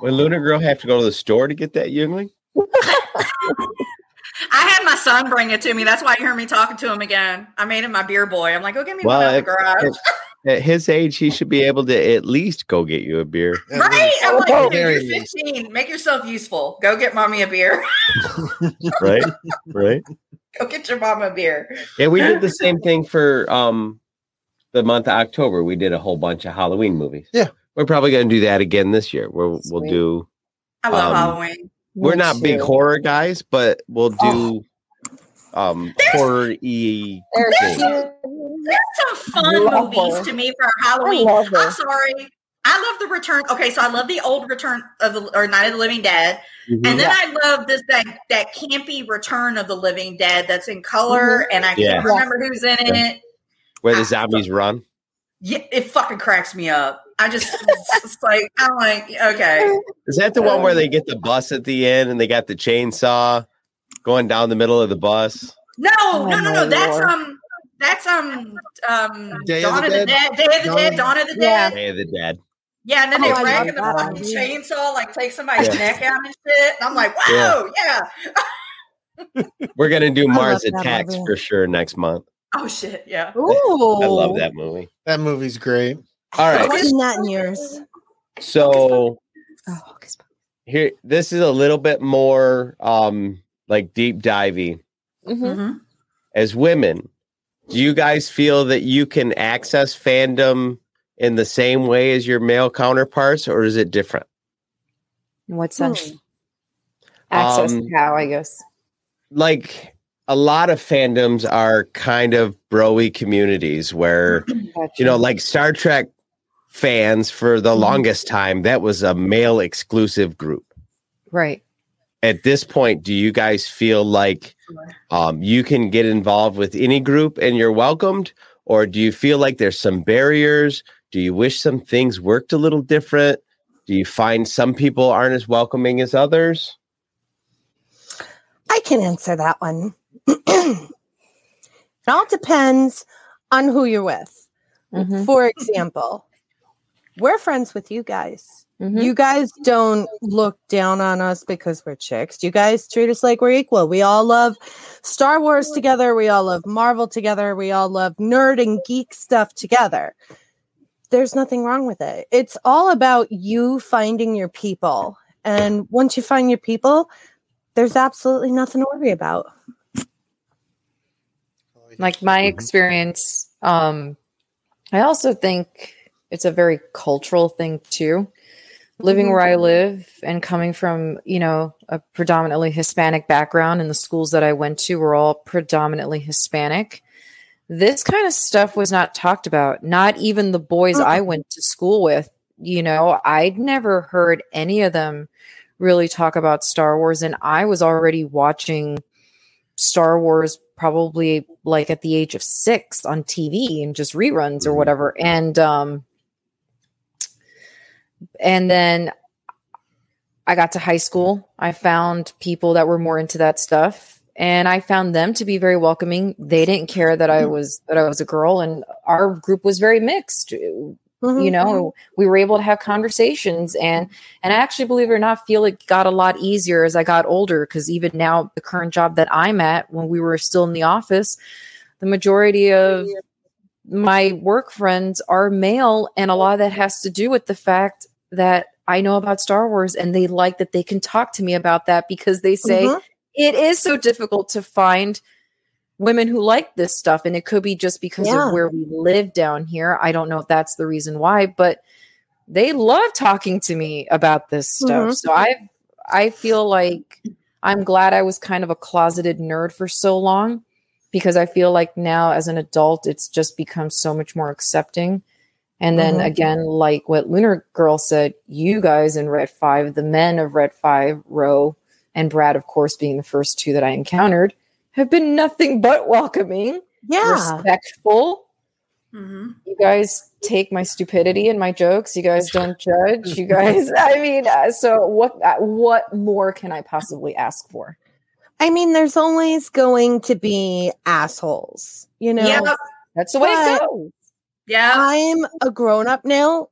Would Luna Girl have to go to the store to get that Yuengling? *laughs* I had my son bring it to me. That's why you hear me talking to him again. I made him my beer boy. I'm like, go get me Well, one out of the garage. it- At his age, he should be able to at least go get you a beer. *laughs* right? I'm like, Oh, you're 15. Make yourself useful. Go get mommy a beer. *laughs* *laughs* Right? right? go get your mom a beer. Yeah, we did the same thing for um the month of October. We did a whole bunch of Halloween movies. Yeah. We're probably going to do that again this year. We'll we'll do. I love Um, Halloween. We're Me not big horror guys, but we'll do Oh. um horror y. They're There's some fun Love movies her. to me for Halloween. I'm sorry. I love the return. Okay, so I love the old Return of the or Night of the Living Dead, and then Yeah. I love this that that campy Return of the Living Dead that's in color, and I Yeah. can't remember who's in it. Where the zombies run. Yeah, it fucking cracks me up. I just it's like I'm like okay. Is that the one where they get the bus at the end and they got the chainsaw going down the middle of the bus? No, Oh, no, no, no. That's Lord. um, that's um, um, Day of the of the Dead? Dead, Day of the Dawn Dead, of- Dawn of the Yeah. Dead. Day of the Dead. Yeah, and then Oh, they I rag the fucking chainsaw, like take somebody's Yeah. neck out and shit. And I'm like, whoa, yeah. We're gonna do Mars Attacks movie. for sure next month. Oh shit, yeah. Ooh, I love that movie. That movie's great. All I right, haven't that in years. so Oh, here this is a little bit more um like deep divey. Mhm. Mhm. As women, do you guys feel that you can access fandom in the same way as your male counterparts, or is it different? In what sense? Access Um, how, I guess. Like a lot of fandoms are kind of broy communities where *clears throat* Gotcha. you know, like Star Trek fans for the Mhm. longest time, that was a male exclusive group. right. At this point, do you guys feel like um, you can get involved with any group and you're welcomed? Or do you feel like there's some barriers? Do you wish some things worked a little different? Do you find some people aren't as welcoming as others? I can answer that one. *clears throat* it all depends on who you're with. Mhm. For example, we're friends with you guys. Mhm. You guys don't look down on us because we're chicks. You guys treat us like we're equal. We all love Star Wars together. We all love Marvel together. We all love nerd and geek stuff together. There's nothing wrong with it. It's all about you finding your people. And once you find your people, there's absolutely nothing to worry about. like my experience um i also think it's a very cultural thing too living Mhm. where i live and coming from you know a predominantly hispanic background and the schools that i went to were all predominantly hispanic this kind of stuff was not talked about not even the boys i went to school with you know i'd never heard any of them really talk about star wars and i was already watching Star Wars probably like at the age of six on TV and just reruns or Mhm. whatever. And um and then I got to high school. I found people that were more into that stuff. And I found them to be very welcoming. They didn't care that I was that I was a girl. And our group was very mixed. Mm-hmm. you know we were able to have conversations. And and i actually believe it or not feel it got a lot easier as i got older. Because even now the current job that i'm at when we were still in the office the majority of my work friends are male and a lot of that has to do with the fact that i know about star wars and they like that they can talk to me about that because they say Mhm. it is so difficult to find women who like this stuff and it could be just because Yeah. of where we live down here i don't know if that's the reason why but they love talking to me about this stuff Mhm. so i i feel like i'm glad i was kind of a closeted nerd for so long because i feel like now as an adult it's just become so much more accepting and then Mhm. again like what lunar girl said you guys in red 5 the men of red 5 row and brad of course being the first two that i encountered have been nothing but welcoming, Yeah. respectful. Mhm. You guys take my stupidity and my jokes. You guys don't judge. You guys, *laughs* I mean, uh, so what? Uh, what more can I possibly ask for? I mean, there's always going to be assholes, you know. Yeah, That's the way But- it goes. Yeah. I'm a grown up now.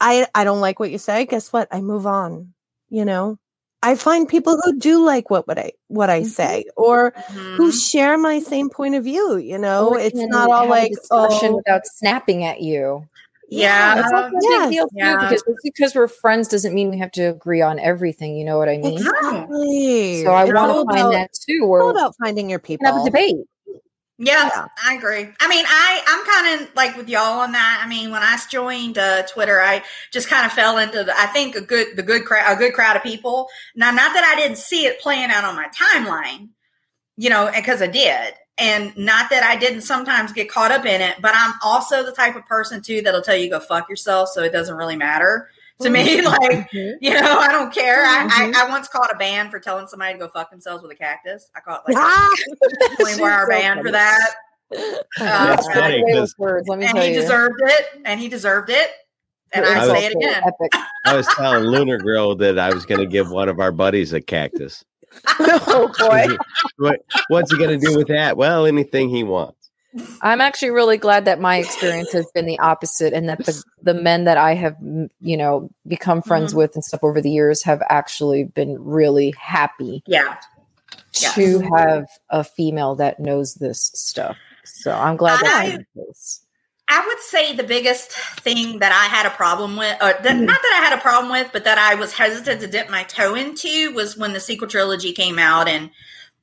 I I don't like what you say. Guess what? I move on. You know, I find people who do like what what I what I Mhm. say or who Mhm. share my same point of view. You know, Or it's not all like oh without snapping at you. Yeah. That's also yes, big deal yeah. because because we're friends doesn't mean we have to agree on everything. You know what I mean? exactly. So I want to find about- that too, it's where all about finding your people. have a debate. Yeah, Yeah. I agree. I mean, I I'm kind of like with y'all on that. I mean, when I joined uh, Twitter, I just kind of fell into the, I think a good the good crowd a good crowd of people. Now, not that I didn't see it playing out on my timeline, you know, because I did, and not that I didn't sometimes get caught up in it, but I'm also the type of person too that'll tell you go fuck yourself, so it doesn't really matter to me. *laughs* like you know, I don't care. I, I, I once caught a band for telling somebody to go fuck themselves with a cactus. I caught like Ah! a 24 hour *laughs* ban for that. *laughs* That's Uh, funny Play with 'cause- words, let me and tell he you. deserved it and he deserved it And It's I was- say it again. Epic. I was telling Lunar Girl that I was going to give one of our buddies a cactus. *laughs* oh boy. What, what's he going to do with that? Well, anything he wants. I'm actually really glad that my experience has been the opposite and that the, the men that I have, you know, become friends Mhm. with and stuff over the years have actually been really happy Yeah. Yes. to have a female that knows this stuff. So I'm glad that's I- in place. I would say the biggest thing that I had a problem with, or that, Mhm. not that I had a problem with, but that I was hesitant to dip my toe into was when the sequel trilogy came out and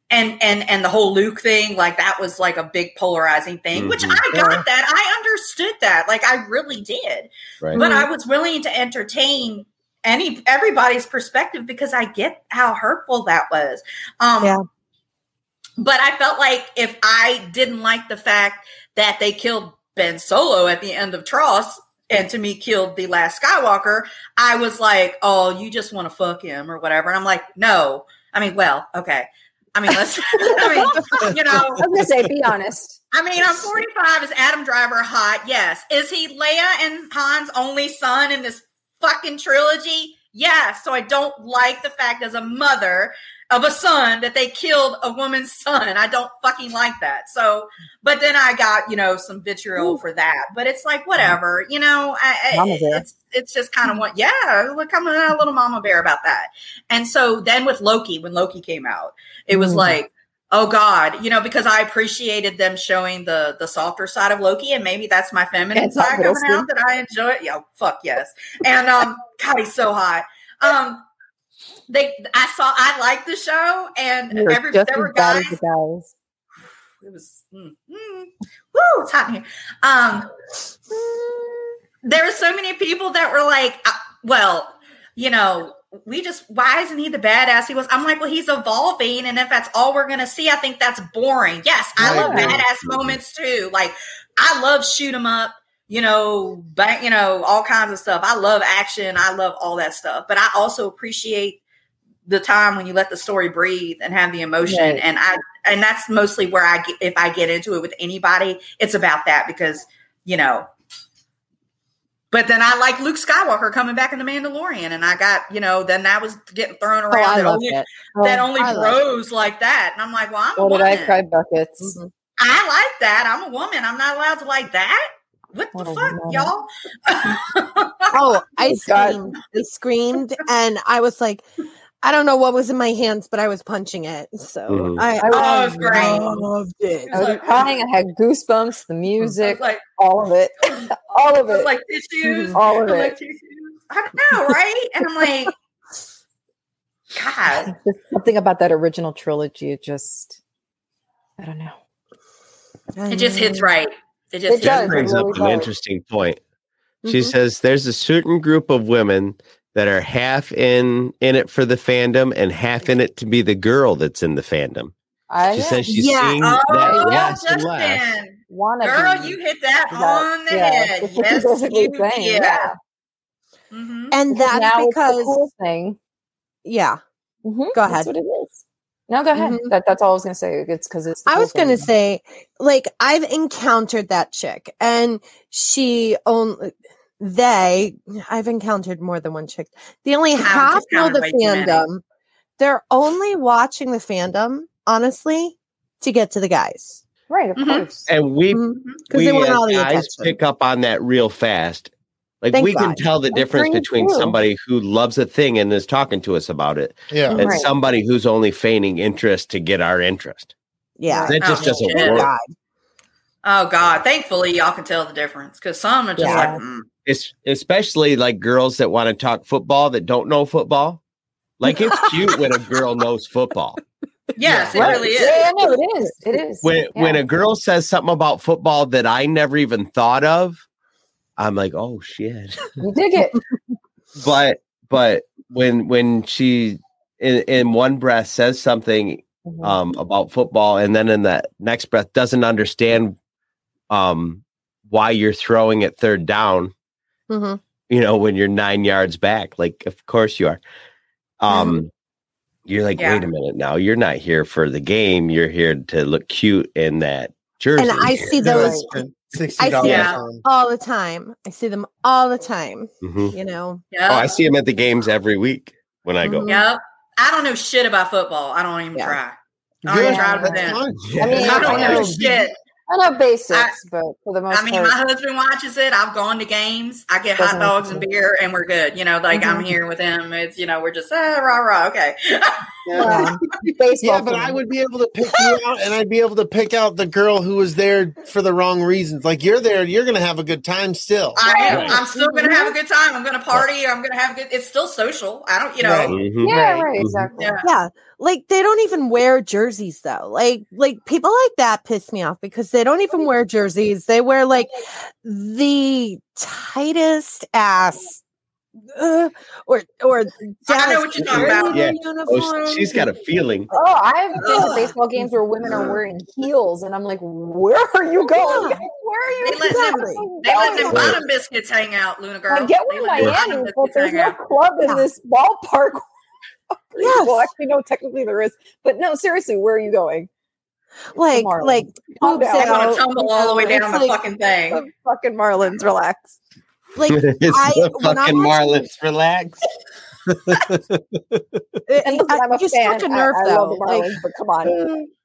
and and and the whole Luke thing, like that was like a big polarizing thing, which Mhm. I got that. I understood that. Like I really did. Right. But I was willing to entertain any everybody's perspective because I get how hurtful that was. Um Yeah. but I felt like if I didn't like the fact that they killed Ben Solo at the end of TROS and to me killed the last Skywalker, I was like, oh, you just want to fuck him or whatever. And I'm like, no. I mean, well, okay. I mean, let's, *laughs* I mean, you know, I was gonna say, be honest. I mean, I'm 45. Is Adam Driver hot? Yes. Is he Leia and Han's only son in this fucking trilogy? Yes. So I don't like the fact as a mother of a son that they killed a woman's son. I don't fucking like that. So, but then I got, you know, some vitriol for that. But it's like, whatever, you know, I, I- Mama bear. it's, it's just kind of what, yeah, look, I'm a little mama bear about that. And so then with Loki, when Loki came out, it was Mhm. like, oh god you know because i appreciated them showing the the softer side of loki and maybe that's my feminine side coming out that i enjoy yeah fuck yes and um god he's so hot um they i saw i liked the show and You're every just there as were bad guys as the guys. *sighs* it was mm, mm, woo, it's hot in here. Um, there were so many people that were like, uh, well, you know, we just why isn't he the badass he was? I'm like, well, he's evolving, and if that's all we're gonna see, I think that's boring. Yes, I I love agree. badass moments too. Like I love shoot 'em up. You know, bang, you know, all kinds of stuff. I love action. I love all that stuff. But I also appreciate the time when you let the story breathe and have the emotion. Right. And I and that's mostly where I get if I get into it with anybody, it's about that because, you know. But then I like Luke Skywalker coming back in the Mandalorian, and I got, you know, then that was getting thrown Oh, around I that only, it. that Oh, only bros like that. And I'm like, well, I'm a Oh, did I cry buckets? Mhm. I like that. I'm a woman. I'm not allowed to like that. What the What a fuck, woman. y'all? *laughs* Oh, *laughs* I Oh, screamed. I screamed, and I was like, I don't know what was in my hands, but I was punching it. So Mhm. I, I was- I Oh, great. loved it. I was like- crying. I had goosebumps. The *laughs* music, like, all of it, all of I was it, like tissues. all of I was like it. tissues. I don't know, right? And I'm like, God. Just something about that original trilogy. It just, I don't know. It just hits right. It just It does. Jen brings up really an does. interesting point. She Mhm. says there's a certain group of women that are half in in it for the fandom and half in it to be the girl that's in the fandom. I She says she's Yeah. seeing Oh, that less and less. Justin. want to Girl, you hit that on the head. That's Yes, *laughs* you're basically you saying, did. yeah. Mhm. and Because that's now because the cool thing. yeah. Mhm, Go That's ahead. what it is. No, go ahead. Mhm. That, that's all I was going to say. It's because it's. I was going to say, like, I've encountered that chick, and she only they. I've encountered more than one chick. They only I've half know the way too many. fandom. They're only watching the fandom, honestly, to get to the guys Right, of Mhm. course. And we because we they want as all the guys attention. pick up on that real fast. Like Thank we can tell the That's difference between true. somebody who loves a thing and is talking to us about it Yeah. and Right. somebody who's only feigning interest to get our interest. yeah. That just Oh, doesn't shit. Work. God. Oh God! Thankfully, y'all can tell the difference because some are just Yeah. like, mm. It's especially like girls that want to talk football that don't know football. Like it's *laughs* cute when a girl knows football. yes, Right. it really is. Yeah, no, it is. It is. When Yeah. when a girl says something about football that I never even thought of, I'm like, oh shit. you dig it. *laughs* but but when when she in, in one breath says something Mhm. um about football and then in the next breath doesn't understand um why you're throwing it third down Mhm. you know when you're nine yards back like of course you are um you're like Yeah. wait a minute now you're not here for the game you're here to look cute in that jersey And I see those. Sixty I dollars. see Yeah. all the time. I see them all the time. Mhm. You know, Oh, I see them at the games every week when I go. Mhm. Yep. I don't know shit about football. I don't even Yeah. try. I don't Good. try to That's I mean, I don't I know know. shit. I know basics, but for the most part. I mean, part, my husband watches it. I've gone to games. I get hot dogs and beer, and we're good. You know, like I'm Mhm. here with him. It's you know, we're just ah, rah rah. Okay. *laughs* yeah, *laughs* baseball. Yeah, but. I would be able to pick you out, and I'd be able to pick out the girl who was there for the wrong reasons. Like you're there, you're going to have a good time still. I am. Right. I'm still gonna have a good time. I'm gonna party. I'm gonna have a good. It's still social. I don't. You know. Right. Mhm. yeah, Right. right, Mhm. exactly. Yeah. yeah, like they don't even wear jerseys though. Like like people like that piss me off because they don't even wear jerseys. They wear like the tightest ass. Uh, or or I know Dallas what you're talking about. Yeah. Oh, she's got a feeling. Oh, I've been to baseball games where women are wearing *sighs* heels, and I'm like, where are you going? Where are you They let them. Exactly. They let them bottom biscuits hang out, Luna girl. I get They we're let Miami, but there's no club in this ballpark. *laughs* Yes. Well, actually, no, technically there is. But no, seriously, where are you going? like Marlins. like Calm boobs down. They want out. to tumble all the way down It's the like- fucking thing. The fucking Marlins, relax. Like *laughs* it's I- the when I'm fucking watching- Marlins. Relax. it, And listen, I- I'm a you fan. struck a I- nerve I, though. love the Like, Marlins, but come on. *sighs* *laughs*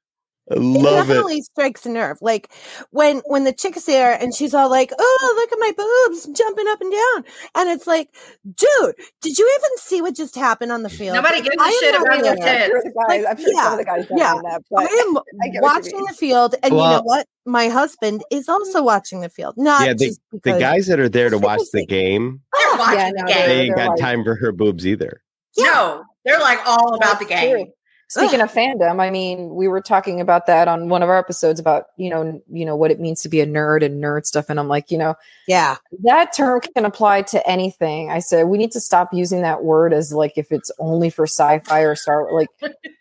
I it love it. definitely strikes a nerve. Like when when the chick is there and she's all like, "Oh, look at my boobs jumping up and down," and it's like, "Dude, did you even see what just happened on the field?" Nobody gives a I am shit about your. I'm tits. the guys, Like, I'm sure yeah, some of the guys yeah. mean that, I am *laughs* I get what you watching the field, and you know what? My husband is also watching the field. Not Yeah, just The guys that are there to watch the game, They're watching Yeah, the game. they ain't got like- time for her boobs either. No, they're like all about the That's game. True. Speaking of fandom, I mean, we were talking about that on one of our episodes about you know, you know what it means to be a nerd and nerd stuff, and I'm like, you know, yeah, that term can apply to anything. I said we need to stop using that word as like if it's only for sci-fi or Star. Like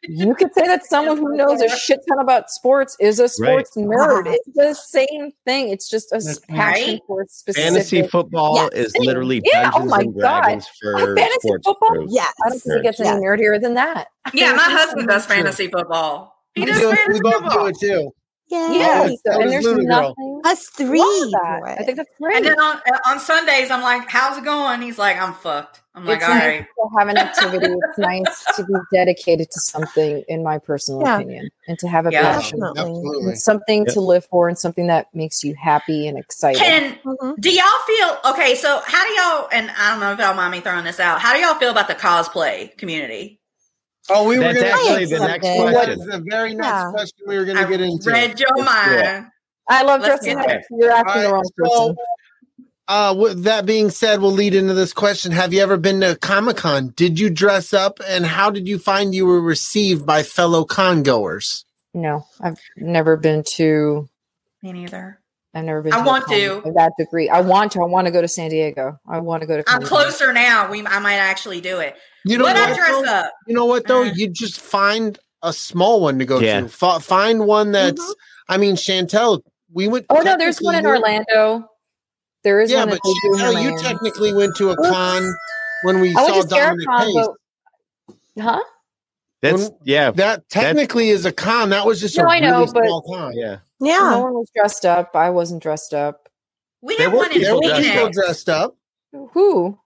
you could say that someone who knows a shit ton about sports is a sports nerd. Uh-huh. It's the same thing. It's just a That's passion right. for a specific. Fantasy football Yeah. is literally Yeah, oh my and God. Dragons for Fantasy sports football? groups. yes, I don't think it gets Yeah. any nerdier than that. Yeah, my husband does fantasy football. He We does do- we fantasy both do it too. yeah. Yeah, so so, and there's Luna Girl. Us three. that. I think that's great. And then on uh, on Sundays, I'm like, "How's it going?" He's like, "I'm fucked." I'm like, it's "All nice right." to have an activity. *laughs* It's nice to be dedicated to something, in my personal Yeah. opinion, and to have a Yeah. passion. Absolutely. And something Yep. to live for, and something that makes you happy and excited. Can Mhm. do y'all feel okay? So how do y'all? And I don't know if y'all mind me throwing this out. How do y'all feel about the cosplay community? Oh, we were That's going actually to- the next Something. That question. is the very next Yeah. question we were going to get into. read your mind. I love Let's dressing get up. You're asking the wrong so, person. uh, with that being said, we'll lead into this question. Have you ever been to Comic Con? Did you dress up, and how did you find you were received by fellow con goers? No, I've never been to. Me neither. I've never been. I to want to. to that degree. I want to. I want to go to San Diego. I want to go to. I'm closer now. We I might actually do it. You know Would I what? dress though? up? You know what though? Uh. You just find a small one to go Yeah. to. F- find one that's. Mhm. I mean, Chantel. We went. Oh no, there's one in technically- Orlando. There is Yeah, one but that they do in Chantel, you technically went to a con when we I saw to Dominic Scaricon, Pace. but huh? That's When- yeah, That technically is a con. That was just No, a I know, really but- small con. yeah. Yeah. No one was dressed up. I wasn't dressed up. We There have were one in There were dressed people dressed up. Who?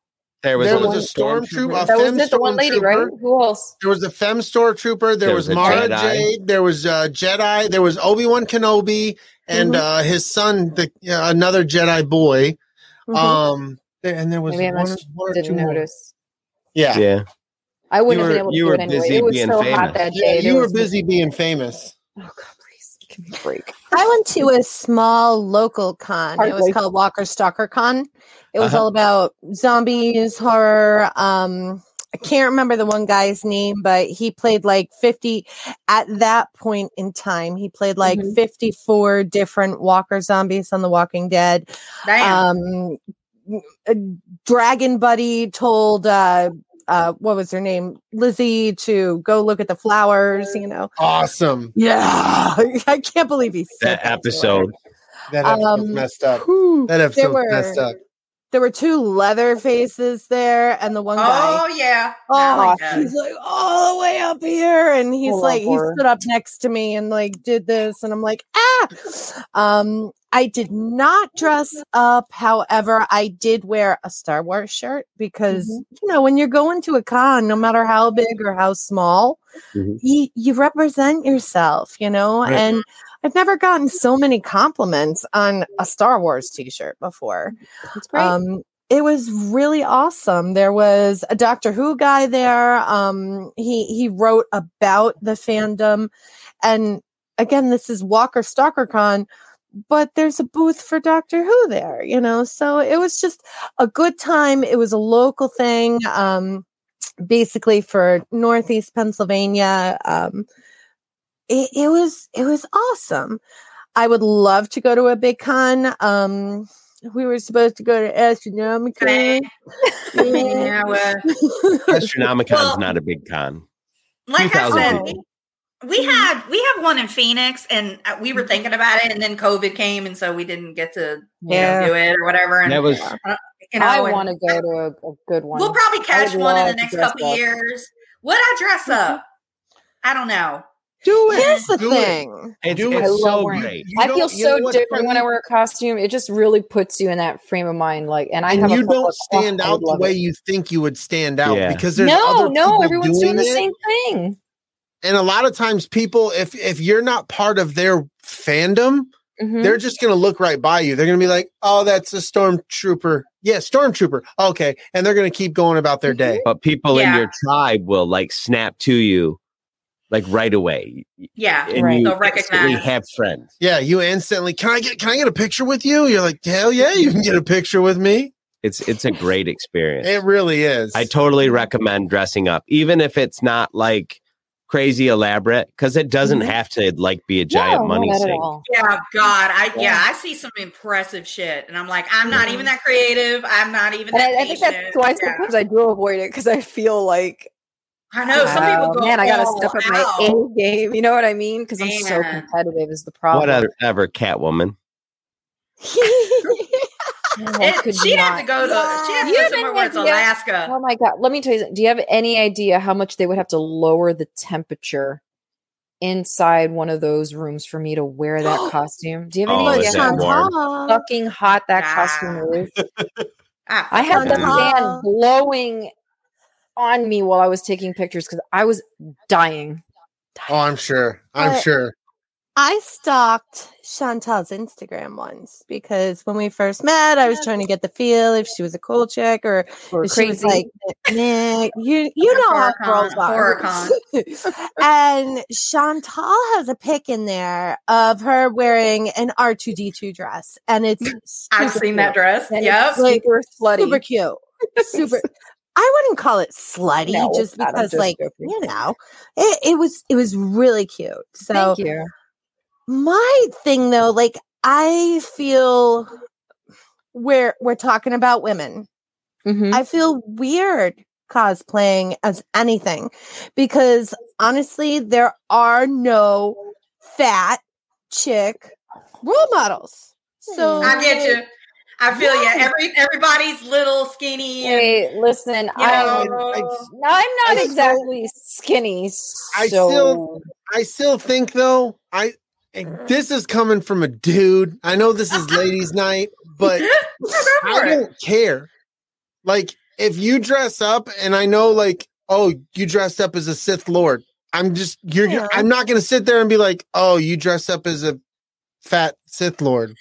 There was there a, was a stormtrooper. A That was it. The one lady, right? Who else? There was a fem stormtrooper. There, There was, was Mara Jedi. Jade. There was uh, Jedi. There was Obi Wan Kenobi and Mhm. uh, his son, the uh, another Jedi boy. Mhm. Um, there- and there was Maybe I one, must one or didn't two more. notice. Yeah, Yeah. I wouldn't You have were- been able to you do were it anyway. busy It was being so famous. hot that yeah. day. You were busy being famous. Oh God, please give me a break. I went to a small local con. It was called Walker Stalker Con. It was Uh-huh. all about zombies, horror. Um, I can't remember the one guy's name, but he played like 50 at that point in time. He played like Mhm. 54 different Walker zombies on The Walking Dead. Damn. Um, Dragon Buddy told uh, uh, what was her name, Lizzie, to go look at the flowers. You know, Awesome. yeah, *laughs* I can't believe he said That to her. episode. That episode's Um, messed up. Whew. That episode's were- messed up. There were two leather faces there, and the one guy. oh yeah. Oh, I like he's like all the way up here, and he's love like he stood up next to me and like did this, and I'm like ah. Um, I did not dress up. However, I did wear a Star Wars shirt because Mm-hmm. you know when you're going to a con, no matter how big or how small, Mhm. you you represent yourself. You know, Right. and I've never gotten so many compliments on a Star Wars T-shirt before. That's great. Um, it was really awesome. There was a Doctor Who guy there. Um, he he wrote about the fandom, and again, this is Walker Stalker Con, but there's a booth for Doctor Who there. You know, so it was just a good time. It was a local thing. Um, basically for Northeast Pennsylvania. Um, it, it was it was awesome. I would love to go to a big con. Um, we were supposed to go to Astronomicon. *laughs* yeah, well, Astronomicon's Well- not a big con. like I 2,000 said, people. We mm-hmm. had we have one in Phoenix, and uh, we were mm-hmm. thinking about it, and then COVID came, and so we didn't get to you Yeah. know, do it or whatever. And That was uh, you know, I want to go to a, a good one. We'll probably catch one in the next couple up. years. Would I dress mm-hmm. up? I don't know. Do it. Here's the Do it. thing. it's, it's. I love so wearing- great. You I don't- feel you know so different when I wear a costume. It just really puts you in that frame of mind. Like, and I and have you couple don't stand out the way it. you think you would stand out Yeah. because there's No, other no, everyone's doing the same thing. And a lot of times, people, if if you're not part of their fandom, Mhm. they're just going to look right by you. They're going to be like, "Oh, that's a stormtrooper." Yeah, stormtrooper. Okay, and they're going to keep going about their day. But people in your tribe will like snap to you like right away. Yeah, And Right. you They'll instantly recognize. have friends. Yeah, you instantly can I get can I get a picture with you? You're like, hell yeah, you can get a picture with me. It's it's a great experience. It really is. I totally recommend dressing up, even if it's not like crazy elaborate, because it doesn't Mhm. have to like be a giant No, money not sink. Yeah, God, I yeah. Yeah. I see some impressive shit, and I'm like, I'm not even that creative. I'm not even And that. I, I think that's why Yeah. sometimes I do avoid it because I feel like, I know some wow, people go, man, I got to all step up my. A game. You know what I mean? Because I'm so competitive is the problem. Whatever, Catwoman. *laughs* Oh, It- could she'd have to go to. She had to You go somewhere any where it's? Alaska. Oh my god! Let me tell you. something. Do you have any idea how much they would have to lower the temperature inside one of those rooms for me to wear that *gasps* costume? Do you have any Oh, idea how fucking hot that Ah. costume is? *laughs* Ah, I had the fan blowing on me while I was taking pictures because I was dying. oh, I'm sure. I'm But- sure. I stalked Chantal's Instagram once because when we first met, I was trying to get the feel if she was a cool chick or Or if she was like, nah, you *laughs* you know how girls are. *laughs* and Chantal has a pic in there of her wearing an R two D two dress, and it's mm, I've super seen that dress. And Yep. it's super slutty. super cute, super. *laughs* I wouldn't call it slutty No, just it's not. I'm because, just like joking. you know, it, it was it was really cute. So Thank you. My thing though, like I feel we're we're talking about women. Mhm. I feel weird cosplaying as anything because honestly, there are no fat chick role models. So I get you. I feel you. Every everybody's little skinny. And, Hey, listen, you I'm, I- no, I'm not I still- exactly skinny. I still- I still think though, I and this is coming from a dude. I know this is ladies' night, but *laughs* I don't care. Like if you dress up and I know like, oh, you dressed up as a Sith Lord. I'm just you're Yeah. I'm not gonna sit there and be like, oh, you dressed up as a fat Sith Lord.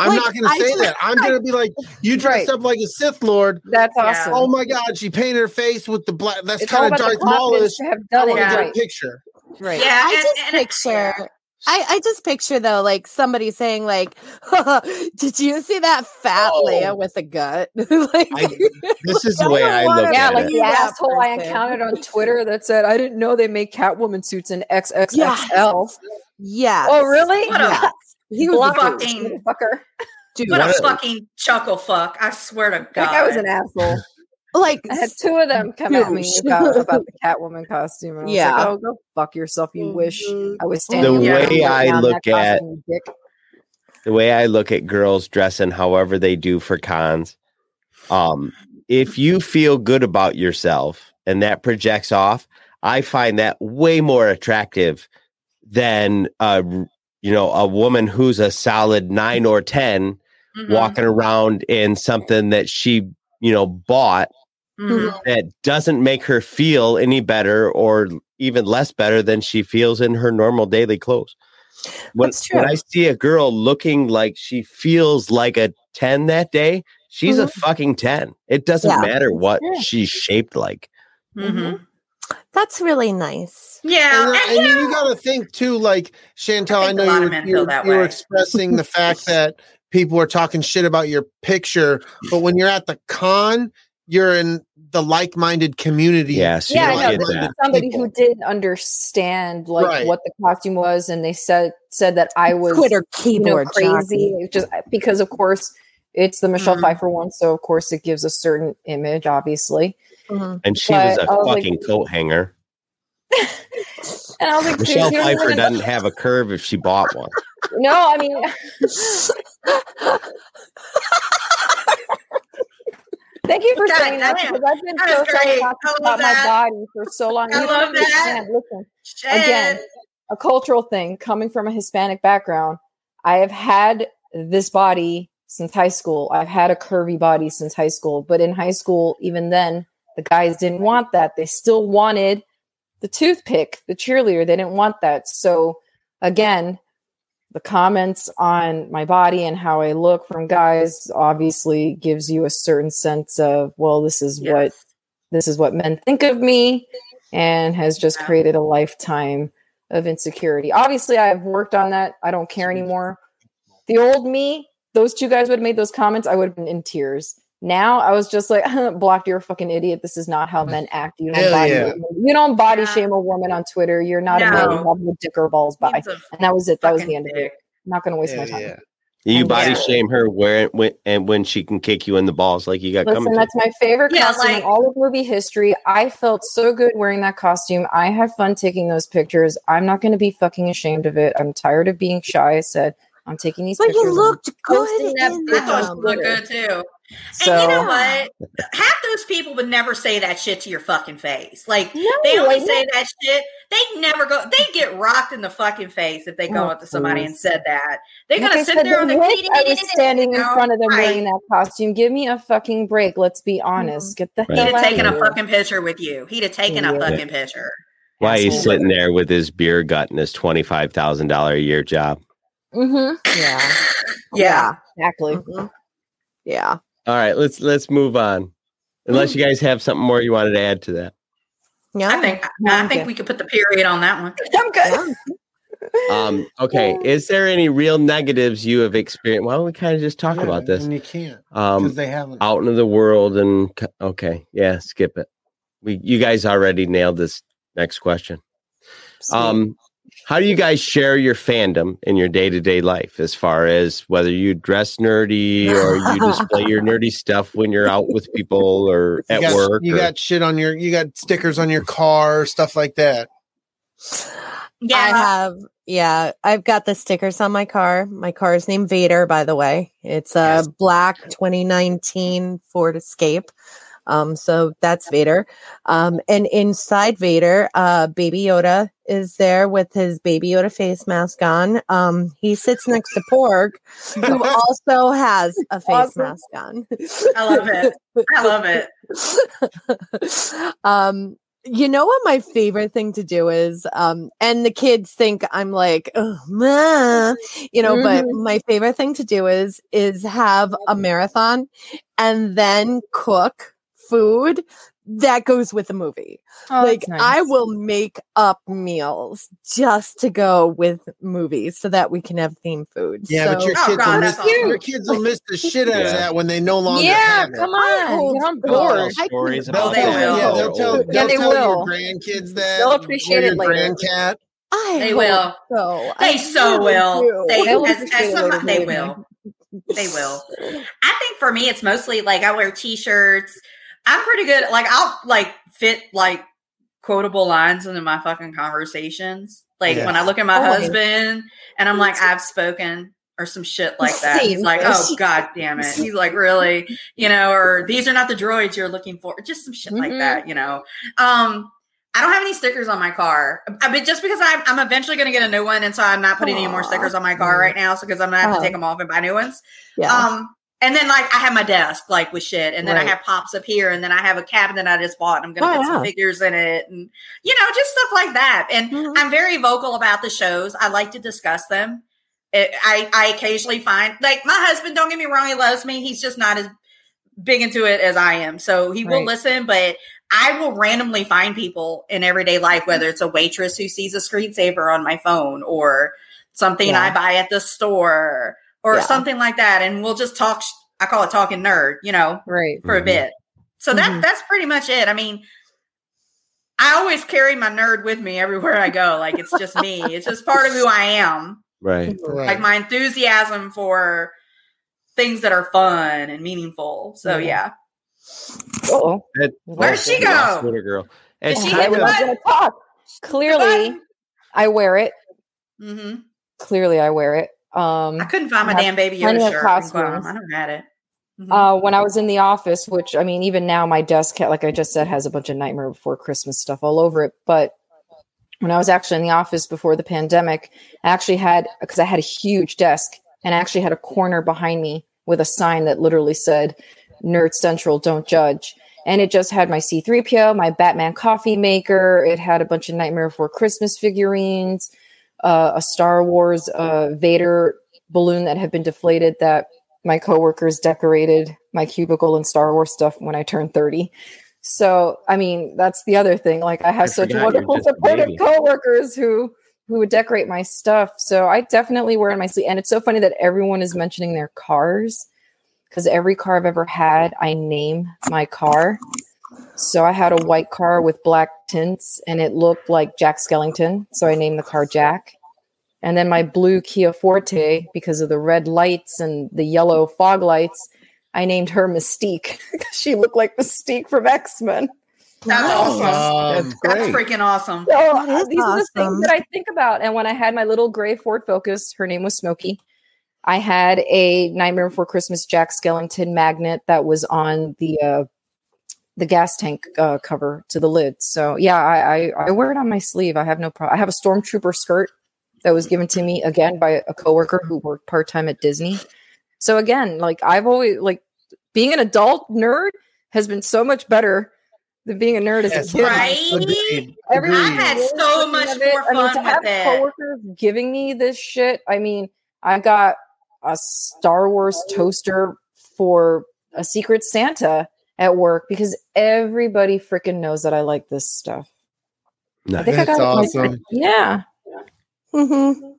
I'm Like, not gonna say just- that. I'm gonna be like, *laughs* you dressed Right. up like a Sith Lord. that's Yeah. awesome. Oh my god, she painted her face with the black. That's kind of about the Darth Maulish. confidence I done want to Yeah. get a right. picture. Right. Yeah, I and- just and- picture I, I just picture though, like somebody saying, like, *laughs* "Did you see that fat Oh. Leia with a gut?" *laughs* like, I- This is the I way don't I look Yeah, at like it. the that asshole I encountered on Twitter that said, I didn't know they make Catwoman suits in XXXL. yes. Oh, really? What a- He was Block a it, fucking- motherfucker. dude. What a What a- fucking chuckle fuck. I swear to God. That guy was an asshole. Like I had two of them come at me about, about *laughs* the Catwoman costume. I was Yeah. like, oh, go fuck yourself, you wish. Mhm. I was standing The way I look at- costume, dick. the way I look at girls dressing however they do for cons, um, if you feel good about yourself and that projects off, I find that way more attractive than uh, you know, a woman who's a solid nine or 10 Mhm. walking around in something that she, you know, bought Mhm. that doesn't make her feel any better or even less better than she feels in her normal daily clothes. When, That's true. when I see a girl looking like she feels like a 10 that day, she's a fucking 10. It doesn't Yeah. matter what true. she's shaped like. Mhm. That's really nice. Yeah, and, and, and you you, got to think too, like Chantel. I I, know a lot you of were, men you, feel were- that you were expressing the *laughs* fact that people are talking shit about your picture, but when you're at the con, you're in the like-minded community. Yes, yeah, I you know. get this is that. Somebody People. who didn't understand like Right. what the costume was, and they said said that I was Twitter you know keyboard crazy. Just because, of course, it's the Michelle Mhm. Pfeiffer one, so of course it gives a certain image, obviously. Mhm. And she was a a I was like- fucking coat hanger. *laughs* And I was like, Michelle dude, you don't Pfeiffer doesn't have a curve if she bought one. No, I mean, *laughs* *laughs* thank you for God saying that because I've been so great. self-conscious about my body for so long. I You love that. Listen, shit. again, a cultural thing coming from a Hispanic background. I have had this body since high school. I've had a curvy body since high school, but in high school, even then, the guys didn't want that. They still wanted the toothpick, the cheerleader. They didn't want that. So, again, the comments on my body and how I look from guys obviously gives you a certain sense of, well, this is Yes. what this is what men think of me and has just created a lifetime of insecurity. Obviously, I've worked on that. I don't care anymore. The old me, those two guys would have made those comments, I would have been in tears. Now I was just like, *laughs* blocked, you're a fucking idiot. This is not how mm. men act. You don't Hell body yeah. you don't body Yeah. shame a woman on Twitter. You're not a man. You No. have no dick or balls by. And that was it. That was the fucking end of it. I'm not gonna waste my time. yeah. You And body yeah. shame her where when and when she can kick you in the balls like you got Listen, coming. to that's my favorite Yeah, costume like- in all of movie history. I felt so good wearing that costume. I had fun taking those pictures. I'm not going to be fucking ashamed of it. I'm tired of being shy. I said, I'm taking these But pictures. you looked good posting that in I thought them. she looked good too. So, and you know what? Half those people would never say that shit to your fucking face. Like No, they only I say that shit. They never go. They get rocked in the fucking face if they go Oh, up to somebody please. and said that. They're Like gonna sit there on the the. I was standing in front of them wearing that costume. Give me a fucking break. Let's be honest. Get the hell He'd have taken a fucking picture with you. He'd have taken a fucking picture. Why he's sitting there with his beer gut and his twenty five thousand dollar a year job. Mhm. *laughs* Yeah. Yeah. Exactly. Mhm. Yeah. All right, let's let's move on. Unless you guys have something more you wanted to add to that. Yeah. I think I I'm think we could put the period on that one. *laughs* I'm good. Um, okay, is there any real negatives you have experienced? Why don't we kind of just talk Yeah, about this? And you can't because Um, they haven't. out into the world and okay, yeah, skip it. We you guys already nailed this next question. Um, how do you guys share your fandom in your day to day life as far as whether you dress nerdy *laughs* or you display your nerdy stuff when you're out with people or You at got, work? you or- got shit on your. You got stickers on your car, stuff like that. Yeah, I have, yeah, I've got the stickers on my car. My car is named Vader, by the way. It's a Yes. black 2019 Ford Escape. Um, so that's Vader. Um, and inside Vader, uh, Baby Yoda is there with his Baby Yoda face mask on. Um, he sits next to Porg, who *laughs* also has a face Awesome. mask on. I love it. I love it. *laughs* um you know what my favorite thing to do is um and the kids think i'm like "Ugh, meh," you know but my favorite thing to do is is have a marathon and then cook food that goes with the movie Oh, like nice. i will make up meals just to go with movies so that we can have theme food Yeah, but So- your Oh, kids God, will miss your kids will miss the shit out of that when they no longer yeah, have it. come on. Get on They'll tell board. I stories can- They'll about they tell, will. yeah, they'll tell, oh, Yeah, they'll they tell will. your grandkids that. They'll appreciate or it your later. Grandcat. I They will. So They I so really will. They They'll as, as some, they will. They will. *laughs* I think for me, it's mostly like I wear t-shirts. I'm pretty good. Like I'll like fit like quotable lines into my fucking conversations. Like Yeah. when I look at my Always. husband and I'm like, I've spoken or some shit like that. Same. He's like, oh god damn it. *laughs* He's like, really, you know, or these are not the droids you're looking for. Just some shit like Mhm. that, you know. Um, I don't have any stickers on my car. I mean, just because I'm, I'm eventually going to get a new one, and so I'm not putting any more stickers on my car right now. So because I'm gonna have Oh. to take them off and buy new ones. Yeah. Um, and then like I have my desk like with shit, and then I have pops up here, and then I have a cabinet I just bought. And I'm gonna Oh, put some figures in it, and you know, just stuff like that. And Mhm. I'm very vocal about the shows. I like to discuss them. It, I I occasionally find like my husband. Don't get me wrong, he loves me. He's just not as big into it as I am. So he will listen, but I will randomly find people in everyday life, whether it's a waitress who sees a screensaver on my phone or something Yeah. I buy at the store or Yeah. something like that. And we'll just talk. sh- I call it talking nerd, you know, Right. for a Mhm. bit. So that's Mhm. that's pretty much it. I mean, I always carry my nerd with me everywhere I go. Like it's just me. It's just part of who I am. Right. Right. Like my enthusiasm for things that are fun and meaningful. So Yeah. yeah. Oh, That- Where'd she go? Winter girl. And she I hit was the button? gonna talk. Clearly, I wear it. hmm Clearly, I wear it. Um, I couldn't find my damn baby Yoda shirt. costumes. I never had it. Mhm. uh, when I was in the office, which I mean, even now, my desk, like I just said, has a bunch of Nightmare Before Christmas stuff all over it. But when I was actually in the office before the pandemic, I actually had because I had a huge desk and I actually had a corner behind me with a sign that literally said "Nerd Central, don't judge." And it just had my C3PO, my Batman coffee maker. It had a bunch of Nightmare Before Christmas figurines, uh, a Star Wars uh, Vader balloon that had been deflated that my coworkers decorated my cubicle and Star Wars stuff when I turned 30. So, I mean, that's the other thing. Like I have I such wonderful supportive baby. coworkers who who would decorate my stuff. So I definitely wear it on my sleeve. And it's so funny that everyone is mentioning their cars because every car I've ever had, I name my car. So I had a white car with black tints and it looked like Jack Skellington. So I named the car Jack. And then my blue Kia Forte, because of the red lights and the yellow fog lights, I named her Mystique *laughs* because she looked like Mystique from X Men. That's awesome. Um, That's That's great. freaking awesome. So uh, is these are the things that I think about. And when I had my little gray Ford Focus, her name was Smokey. I had a Nightmare Before Christmas Jack Skellington magnet that was on the uh, the gas tank uh, cover to the lid. So yeah, I, I I wear it on my sleeve. I have no problem. I have a stormtrooper skirt that was given to me again by a coworker who worked part time at Disney. So again, like I've always like being an adult nerd has been so much better than being a nerd as Yes, a kid. Right? Agreed. Everyone I had so much of it. more I mean, to fun have with it. coworkers giving me this shit. I mean, I got a Star Wars toaster for a Secret Santa at work because everybody freaking knows that I like this stuff. I think I got it. awesome. Yeah. Mhm.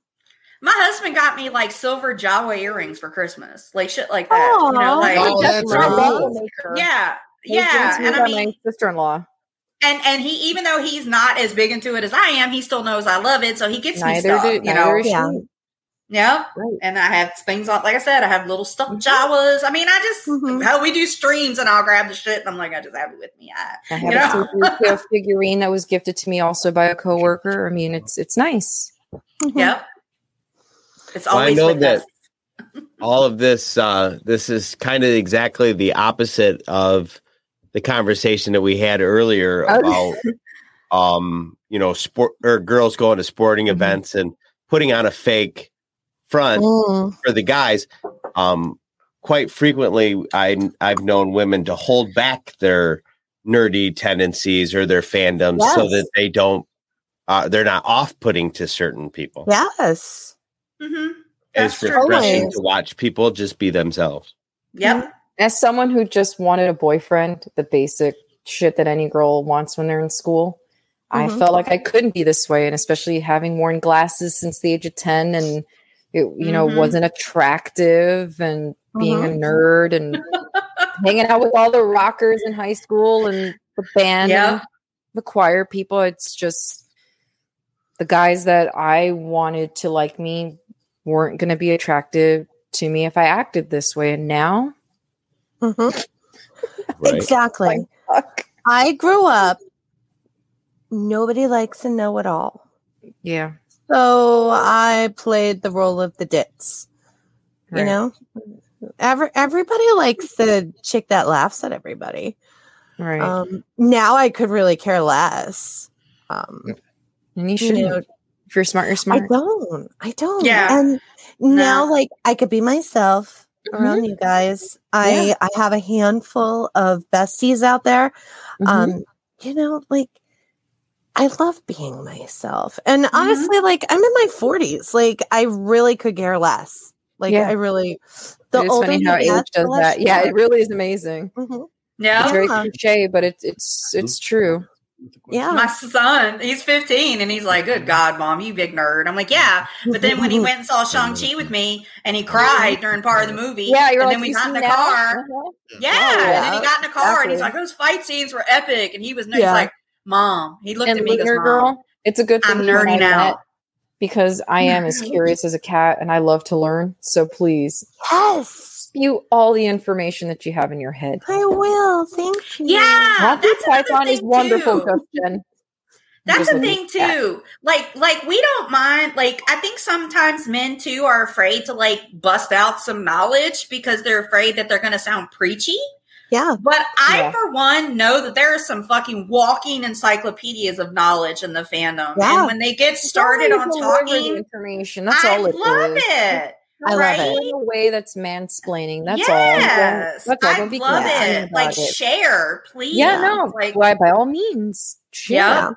My husband got me like silver Jawa earrings for Christmas, like shit like that. You know, like Oh, that's my cool. yeah, It yeah. And I mean, my sister-in-law. and and he even though he's not as big into it as I am, he still knows I love it, so he gets me stuff. do you know. Yeah. Yeah. Right. And I have things on, like I said, I have little stuffed Jawas. I mean, I just Mhm. how we do streams, and I'll grab the shit, and I'm like, I just have it with me. I, I have You a know? C-3PO *laughs* figurine that was gifted to me also by a coworker. I mean, it's it's nice. Yep. It's Well, I always know that us. *laughs* all of this uh this is kind of exactly the opposite of the conversation that we had earlier about *laughs* um you know sport or girls going to sporting Mhm. events and putting on a fake front Mm. for the guys um quite frequently i i've known women to hold back their nerdy tendencies or their fandoms so that they don't uh, they're not off-putting to certain people Yes. Mhm. it's That's true. refreshing Always. to watch people just be themselves Yep. As someone who just wanted a boyfriend, the basic shit that any girl wants when they're in school, I Mhm. felt like I couldn't be this way. And especially having worn glasses since the age of 10 and it, you know, Mhm. wasn't attractive and being a nerd and *laughs* hanging out with all the rockers in high school and the band Yeah. and the choir people. It's just the guys that I wanted to like me weren't going to be attractive to me if I acted this way. And now, Mhm. *laughs* right Exactly. fuck. I grew up. Nobody likes a know it all. Yeah. So I played the role of the ditz. You know, Every, everybody likes the chick that laughs at everybody. Right. Um, now I could really care less. Um, And you you should. know, If you're smart, you're smart. I don't. I don't. Yeah. And now, like, I could be myself around Mm-hmm. you guys. I I have a handful of besties out there. Mhm. Um, you know, like I love being myself. And Mm-hmm. honestly, like I'm in my 40s. Like I really could care less. Like Yeah. I really the it's older funny you how get, age does less that. you Yeah, it really is amazing. Mhm. Yeah. It's very cliche, but it's it's it's true. Yeah. My son, he's 15, and he's like, Good God, mom, you big nerd. I'm like, Yeah. But then when he went and saw Shang-Chi with me and he cried during part of the movie, Yeah, you're and like, then we got in the now?" car. Uh-huh. Yeah. Oh, And then he got in the car and he's Exactly. like, Those fight scenes were epic. And he was he's Yeah. like, Mom. He looked And at me and goes, Lunar Mom, girl, it's a good thing I'm you and I nerdy now. met because I am as *laughs* curious as a cat and I love to learn. So please Yes. spew all the information that you have in your head. I will. Thank you. Yeah. Happy that's another Python is thing, wonderful, too. just That's Just the thing at that. too. Like, like we don't mind. Like, I think sometimes men too are afraid to like bust out some knowledge because they're afraid that they're going to sound preachy. Yeah. But I, Yeah. for one, know that there are some fucking walking encyclopedias of knowledge in the fandom, Yeah. and when they get started on you deliver the talking, information. That's I all it love is. it. I love it. In a way that's mansplaining. That's yes, all. Don't- That's all. I Don't be love it. Like it. share, please. Yeah, no. like Why, by all means. Yeah.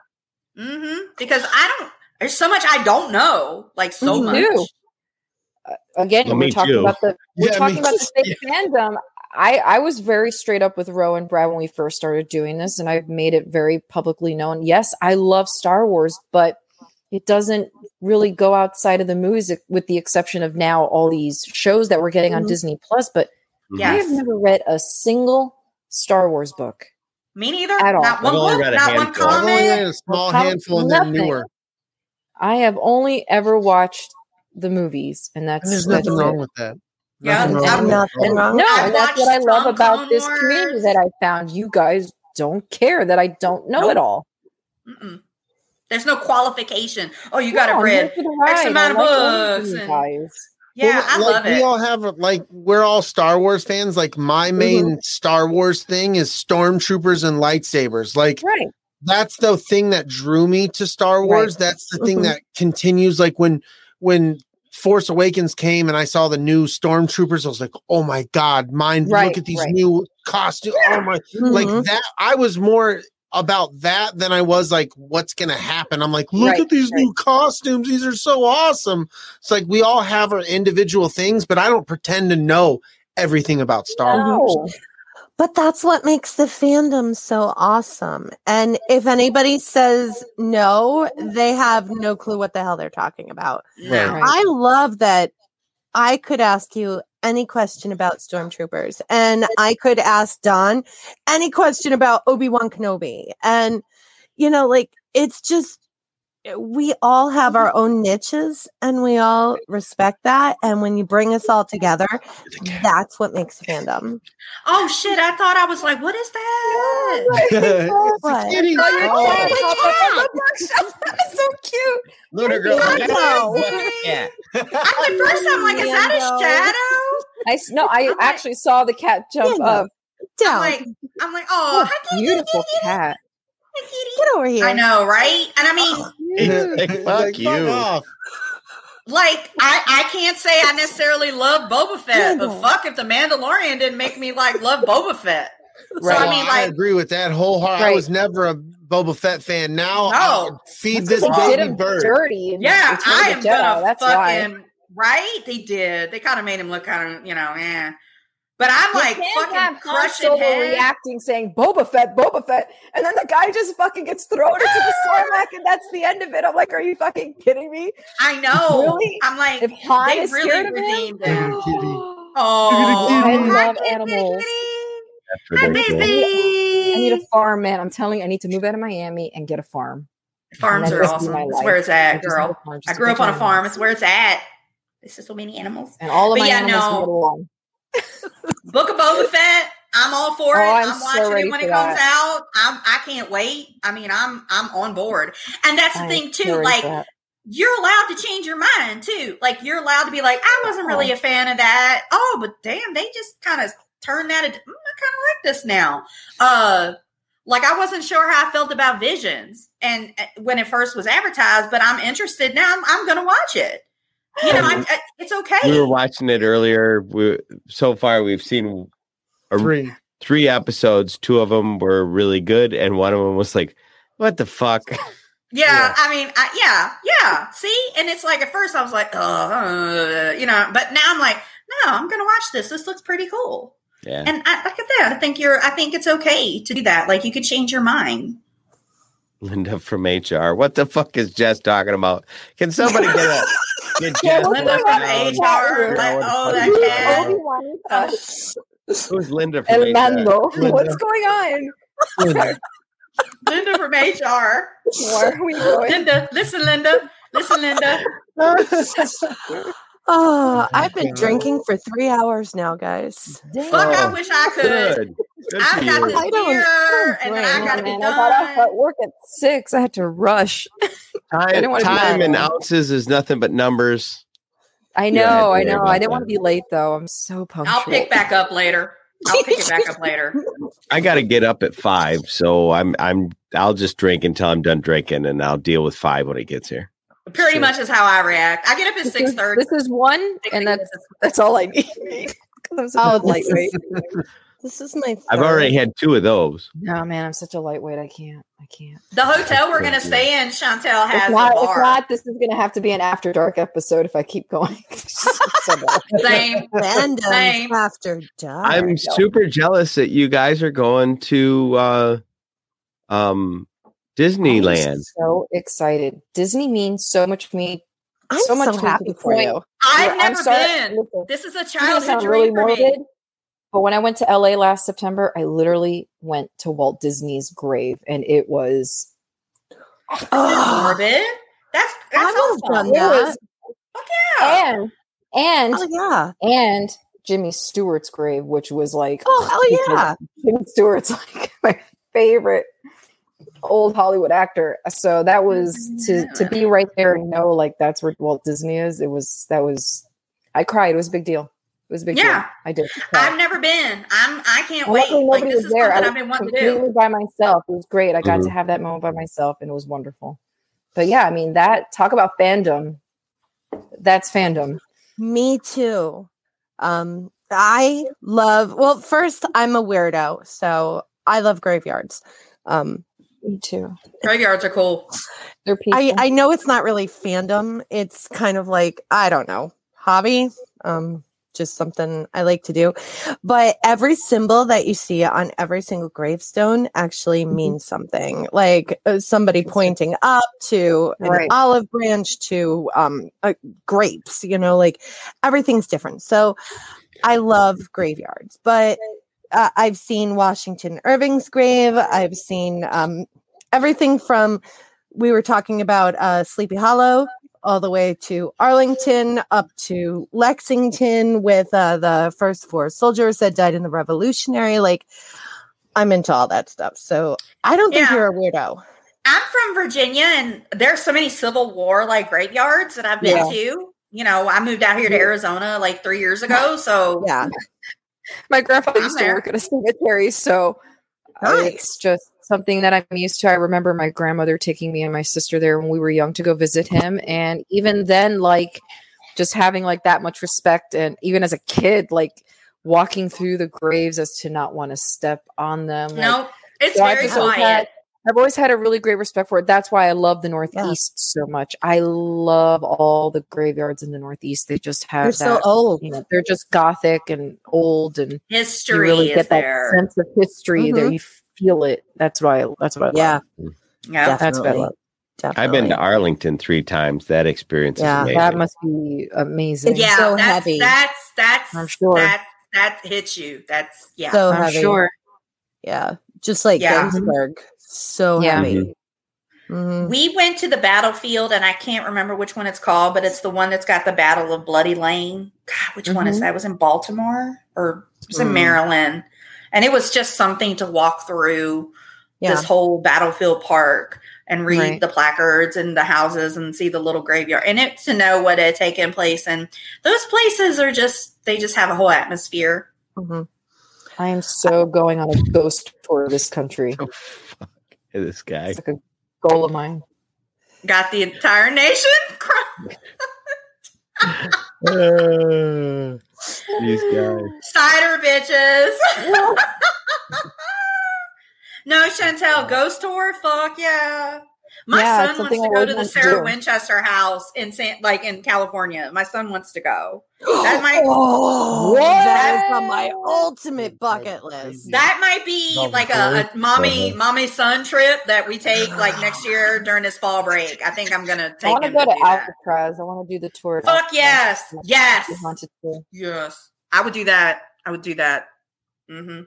share. hmm Because I don't. There's so much I don't know. Like so Mhm. much. Too. Again, Well, we're talking too. about the we're Yeah, talking me about the fake fandom. I, I was very straight up with Ro and Brad when we first started doing this, and I've made it very publicly known. Yes, I love Star Wars, but it doesn't really go outside of the movies, with the exception of now all these shows that we're getting on Mhm. Disney Plus. But I have never read a single Star Wars book. Me neither. At all. Not one I've only book, read a not one handful. I've only comic. read a small Well, handful and they're nothing. newer. I have only ever watched the movies, and that's And there's that's nothing it. wrong with that. Yeah, Nothing I'm wrong Nothing wrong No, and that's what I love about Clone this Wars. community that I found. You guys don't care that I don't know Nope. it all. Mm-mm. There's no qualification. Oh, you got to No, I'm read here for the X amount of like books from and- guys. Yeah, Well, I like, love We it. all have like we're all Star Wars fans. Like my main Star Wars thing is stormtroopers and lightsabers. Like Right. that's the thing that drew me to Star Wars. That's the thing Mhm. that continues. Like when when Force Awakens came and I saw the new stormtroopers, I was like, oh my god, mind! Right, look at these right. new costumes. Oh my! Like Mhm. that. I was more about that than I was like, what's gonna happen? I'm like, look Right, at these new costumes. These are so awesome. It's like we all have our individual things, but I don't pretend to know everything about Star Wars. No. But that's what makes the fandom so awesome. And if anybody says no, they have no clue what the hell they're talking about. No. Right. I love that I could ask you any question about stormtroopers and I could ask Don any question about Obi-Wan Kenobi. And you know, like it's just we all have mm-hmm. our own niches and we all respect that and when you bring us all together, that's what makes fandom. Oh shit! I thought I was like, what is that? *laughs* It's What? Oh, a kitty. Oh, Oh. kidding. That's so *laughs* cute. Lunar girl. *laughs* I what know. I'm first I'm like, is that a shadow? I s- no, I I'm like- actually saw the cat jump Yeah. up. I'm like, I'm like, oh, What hi, a kitty, beautiful cat. kitty, kitty. Get over here. I know, right? And I mean, *laughs* Like, fuck like, you. off. like, I, I can't say I necessarily love Boba Fett, but fuck if the Mandalorian didn't make me like love Boba Fett. So Right. I Oh, mean, I like, agree with that wholeheartedly. I Right. was never a Boba Fett fan. Now, No. I'll feed this They did baby bird. dirty. yeah, I am Jedi. gonna That's why. fucking right. They did. They kind of made him look kind of, you know, eh. But I'm You like fucking have crushing Solo head. reacting, saying Boba Fett, Boba Fett, and then the guy just fucking gets thrown into the ah! Sarlacc, and that's the end of it. I'm like, are you fucking kidding me? I know. Really? I'm like, If Han they is really scared of him, him. Oh, You're gonna get hi, I love kitty, animals. Hi, baby. I need a farm, man. I'm telling you, I need to move out of Miami and get a farm. Farms are awesome. my It's where it's at, girl. a farm just I grew up on a farm. animals. It's where it's at. This is so many animals. and all of But my yeah, animals no. Can. Book of Boba Fett. I'm all for Oh, it. I'm I'm, watching ready it when it comes that. out. I'm I can't wait. I mean, I'm I'm on board. And that's the I'm thing too. Like you're allowed to change your mind too. Like you're allowed to be like, I wasn't really a fan of that. Oh, but damn, they just kind of turned that. Into, mm, I kind of like this now. Uh, like I wasn't sure how I felt about Visions, and uh, when it first was advertised, but I'm interested now. I'm, I'm going to watch it. You know, I, I, it's okay. We were watching it earlier. We, so far, we've seen a, Three. three episodes. Two of them were really good, and one of them was like, "What the fuck?" *laughs* Yeah, Yeah. I mean, I, yeah, yeah. See, and it's like at first I was like, oh, uh, you know, but now I'm like, no, I'm going to watch this. This looks pretty cool. yeah, And I, like at that, I think you're. I think it's okay to do that. Like you could change your mind. Linda from HR. What the fuck is Jess talking about? Can somebody get a *laughs* get Jess what's Linda from? HR. Like, oh, fuck that is cat. Uh, Who's Linda from El HR? Mando. Linda. What's going on? Linda. Linda from HR. Where are we going? Linda, listen, Linda, listen, Linda. *laughs* *laughs* Oh, I've been drinking for three hours now, guys. Fuck, I wish I could. Good. Good I've got you. this I don't- beer, and then I drink. got to be Man, I got off done. at work at six. I had to rush. *laughs* Time, didn't wanna time and ounces is nothing but numbers. I Yeah, know, I know. I didn't that. want to be late though. I'm so punctual. I'll pick back up later. I'll pick it back up later. *laughs* I got to get up at five, so I'm I'm I'll just drink until I'm done drinking, and I'll deal with five when it gets here. Pretty Sure. much is how I react. I get up at This six is- thirty. This is one, and that's that's all I need. *laughs* I'm such Oh, a this lightweight. is, *laughs* this is my. I've already had two of those. No, man, I'm such a lightweight. I can't. I can't. The hotel we're gonna stay in, Chantel has If not, a if not, this is going to have to be an after dark episode if I keep going. *laughs* Same. Random Same. after dark. I'm super jealous that you guys are going to uh, um, Disneyland. I'm so excited. Disney means so much to me. I'm so much so to the happy for point- you. I've I'm never sorry- been. listen, This is a It's gonna childhood sound dream really for me. but when I went to LA last September, I literally went to Walt Disney's grave, and it was Oh, Morbid. That's that's I would've awesome. done that. was Yeah. and and oh yeah. and Jimmy Stewart's grave, which was like Oh hell yeah. Jimmy Stewart's *laughs* like my favorite old Hollywood actor. So that was to to be right there and know like that's where Walt Disney is. It was that was I cried. It was a big deal. It was a big Yeah. deal. I did. I've never been. I'm. I can't And wait. Like this was is there. I something was I've been wanting to do. by myself. It was great. I got to Mhm. have that moment by myself, and it was wonderful. But yeah, I mean that talk about fandom. That's fandom. Me too. Um, I love. Well, first, I'm a weirdo, so I love graveyards. Um, Me too. Graveyards are cool. They're people. I I know it's not really fandom. It's kind of like I don't know hobby. Um, just something I like to do. But every symbol that you see on every single gravestone actually Mm-hmm. means something. Like uh, somebody pointing up to an Right. olive branch to um uh, grapes. You know, like everything's different. So I love graveyards, but. Uh, I've seen Washington Irving's grave. I've seen um, everything from we were talking about uh, Sleepy Hollow all the way to Arlington up to Lexington with uh, the first four soldiers that died in the Revolutionary. Like, I'm into all that stuff. So I don't think Yeah. you're a weirdo. I'm from Virginia, and there's so many Civil War like graveyards that I've been Yeah. to. You know, I moved out here to Arizona like three years ago, so Yeah. My grandfather used to work at a cemetery, so uh, Nice. it's just something that I'm used to. I remember my grandmother taking me and my sister there when we were young to go visit him, and even then, like just having like that much respect, and even as a kid, like walking through the graves as to not want to step on them. like, no, it's so very quiet. had- I've always had a really great respect for it. That's why I love the Northeast so much. I love all the graveyards in the Northeast. They just have You're that. so old. you know, they're just gothic and old, and you History really is get that there. sense of history. There, Mhm. you feel it. That's why. That's what. I Yeah. love. Yeah, That's definitely. better. Definitely. I've been to Arlington three times. That experience Yeah, is amazing. that must be amazing. yeah. so that's, heavy. that's that's I'm sure. that that hits you. That's yeah. so I'm heavy. sure. Yeah. Just like Yeah. Gettysburg. So Yeah. heavy. Mhm. We went to the battlefield, and I can't remember which one it's called, but it's the one that's got the Battle of Bloody Lane. God, which one is Mhm. that? It was in Baltimore or it was in Mm. Maryland, and it was just something to walk through Yeah. this whole battlefield park and read Right. the placards and the houses and see the little graveyard and it to know what had taken place. And those places are just they just have a whole atmosphere. Mhm. I am so going on a ghost tour of this country. This guy. It's like a goal of mine. Got the entire nation. cry- *laughs* Uh, *laughs* these guys. Cider bitches. *laughs* no, Chantel, ghost tour. Fuck yeah. My Yeah, son wants to go to the wanted to Sarah. Winchester house in San, like in California. My son wants to go. That *gasps* might Oh, What? that is on my ultimate bucket list. that might be Love like a, a mommy mommy son trip that we take like *sighs* next year during this fall break. I think I'm gonna take. I want to go to to do that. Alcatraz. I want to do the tour. at Fuck Alcatraz. yes, yes, haunted tour. yes. I would do that. I would do that. Mm-hmm.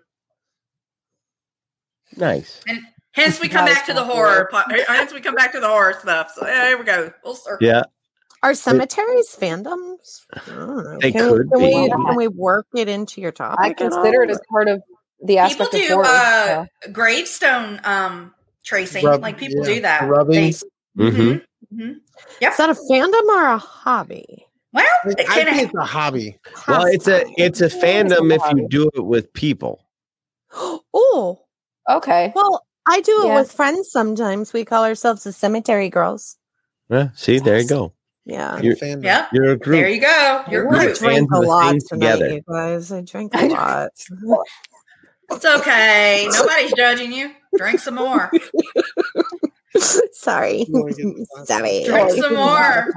Nice. Hence, we come back to the not horror. po- Hence, we come back to the horror stuff. So yeah, here we go. We'll circle. Yeah. Are cemeteries fandoms? I don't know. They can, could can be. We, can we work it into your topic? I at consider all? it as part of the People aspect of do horror. uh, yeah. gravestone um, tracing. Rub- like people yeah, do that. rubbing. They- Mm-hmm. Mhm, mhm. Is that a fandom or a hobby? Well, I think can it's a hobby. Well, it's a it's a fandom if you do it with people. *gasps* oh, Okay. well, I do it Yeah. with friends sometimes. We call ourselves the cemetery girls. Yeah. See, there you go. Yeah. You're- Fandom. yeah. You're a group. There you go. You're We're I group. fans drank a lot tonight, together. you guys. I drank I a know. *laughs* lot. It's okay. Nobody's judging you. Drink some more. *laughs* Sorry. You wanna get the last *laughs* Sorry. Drink some more.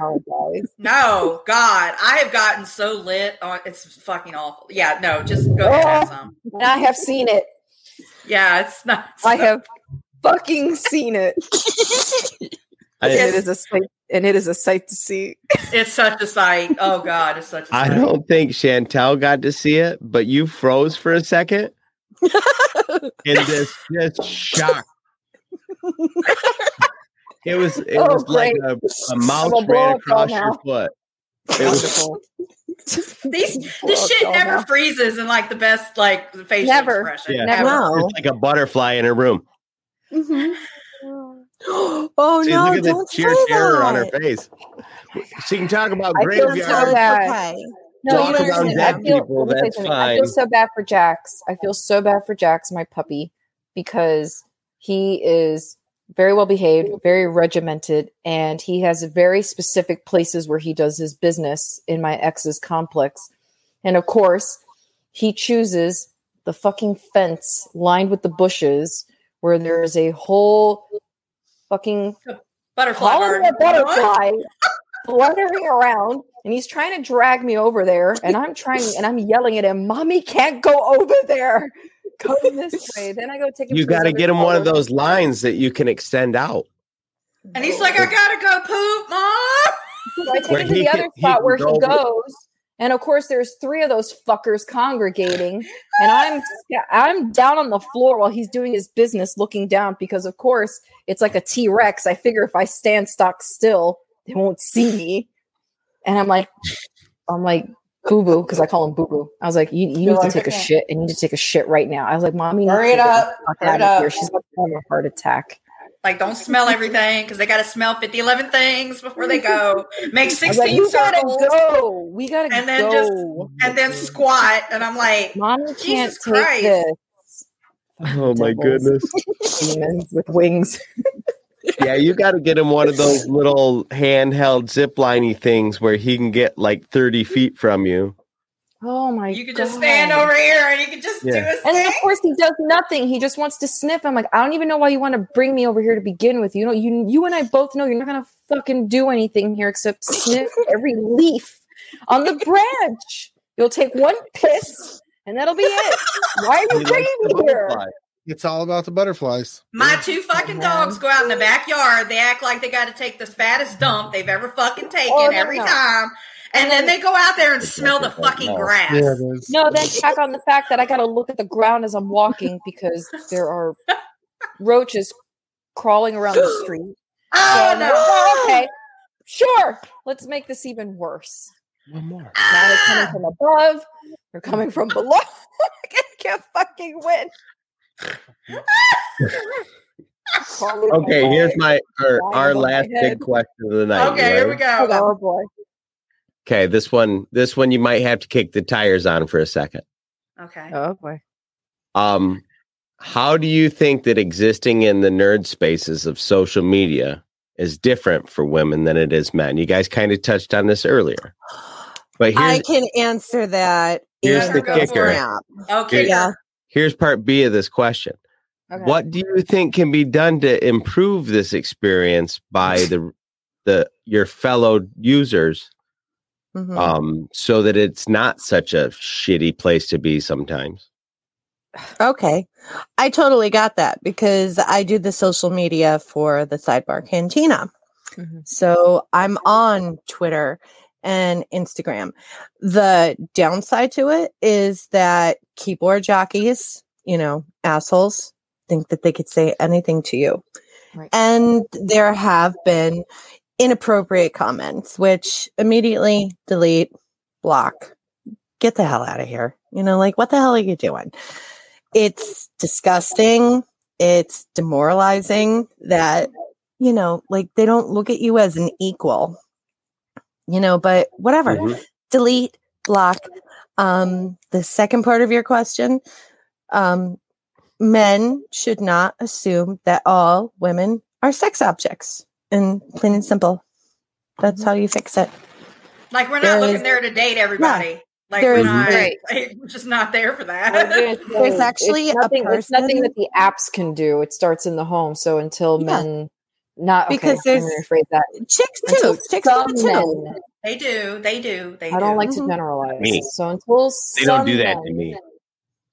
No, God, I have gotten so lit on. It's fucking awful. Yeah, no, just go ahead and have some. And I have seen it. Yeah, it's not. it's I not- have fucking seen it. *laughs* I, and it is a sight and it is a sight to see. It's such a sight. Oh God, it's such a I sight. I don't think Chantel got to see it, but you froze for a second *laughs* in this just shock. *laughs* It was it Oh, was like a, a mouse gonna ran up across now. your foot. It was, These this shit never now. freezes in like the best like facial Never. expression. Yeah. Never. No. it's like a butterfly in her room. Mm-hmm. *gasps* oh See, no! look at don't sheer say terror that. on her face. She can talk about I feel so graveyards. bad. okay. No, Talk you don't about dead I feel, people, let me tell you that's something. I feel so bad for Jax. I feel so bad for Jax, my puppy, because he is very well behaved, very regimented, and he has very specific places where he does his business in my ex's complex. And of course, he chooses the fucking fence lined with the bushes where there is a whole fucking Butterfly a butterfly fluttering around and he's trying to drag me over there and i'm trying and i'm yelling at him mommy can't go over there. Go this *laughs* way. Then i go take him You got to get him one of those lines that you can extend out. And he's like, I gotta go poop, mom. so i take Where him to the can- other spot can where he go over- goes and of course there's three of those fuckers congregating and i'm i'm down on the floor while he's doing his business looking down because of course it's like a t-rex. I figure if i stand stock still they won't see me. And i'm like i'm like boo boo because i call him boo boo i was like you, you need to like, take a shit. And you need to take a shit right now. I was like mommy Hurry it up. Hurry out of up. here she's about to have a heart attack Like, don't smell everything because they gotta smell 50, 11 things before they go. Make I was like, 16 you gotta circles go we gotta And then go just- and then squat. And I'm like, mommy can't Jesus take Christ. this Oh my goodness. *laughs* demons with wings Yeah, you got to get him one of those little handheld zipliney things where he can get like 30 feet from you. Oh my you could god. just stand over here and you could just do Yeah. his And then thing. of course he does nothing. He just wants to sniff. I'm like, I don't even know why you want to bring me over here to begin with. You know, you you and I both know you're not gonna fucking do anything here except sniff *laughs* every leaf on the branch. You'll take one piss and that'll be it. Why are you bringing me here? It's all about the butterflies. My two fucking dogs go out in the backyard. They act like they got to take the fattest dump they've ever fucking oh, taken Oh, no, every no. time. And then they go out there and smell the fucking grass. Yeah. No, then check on the fact that I gotta look at the ground as I'm walking because there are roaches crawling around the *gasps* street. Oh, I'm like, no. "Oh, okay, sure. Let's make this even worse. One more. Now they're coming from above. They're coming from below. *laughs* I can't fucking win. *laughs* Okay, here's my our, our last big question of the night. Okay, you here we go. Oh boy. Okay, this one this one you might have to kick the tires on for a second. Okay. Oh boy. Um, how do you think that existing in the nerd spaces of social media is different for women than it is men? You guys kind of touched on this earlier, *gasps* but I can answer that. here's the kicker. Okay. Yeah. Here's part B of this question. Okay. What do you think can be done to improve this experience by the the your fellow users Mhm. um so that it's not such a shitty place to be sometimes? Okay. I totally got that because I do the social media for the Sidebar Cantina. Mhm. So I'm on Twitter and Instagram. The downside to it is that keyboard jockeys, you know, assholes, think that they could say anything to you. Right. And there have been inappropriate comments, which immediately delete, block, get the hell out of here. You know, like, what the hell are you doing? It's disgusting. It's demoralizing that, you know, like they don't look at you as an equal, you know, but whatever. Mhm. Delete, block. Um, the second part of your question, um, men should not assume that all women are sex objects. And plain and simple. That's mm-hmm. how you fix it. Like we're There not looking is- there to date everybody. Like There we're is- not. Right. *laughs* like, we're just not there for Well, that. *laughs* there's- There's actually a it's nothing, it's nothing that the apps can do. It starts in the home. So until Yeah. men, not Because okay, I'm gonna there's- rephrase that. Chicks Until too. Chicks do too. men, they do. They do. They I don't do. like to mm-hmm. generalize. Me. So until They don't do that to me.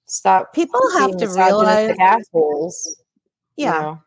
Stop. People have to realize- assholes. you Yeah. know.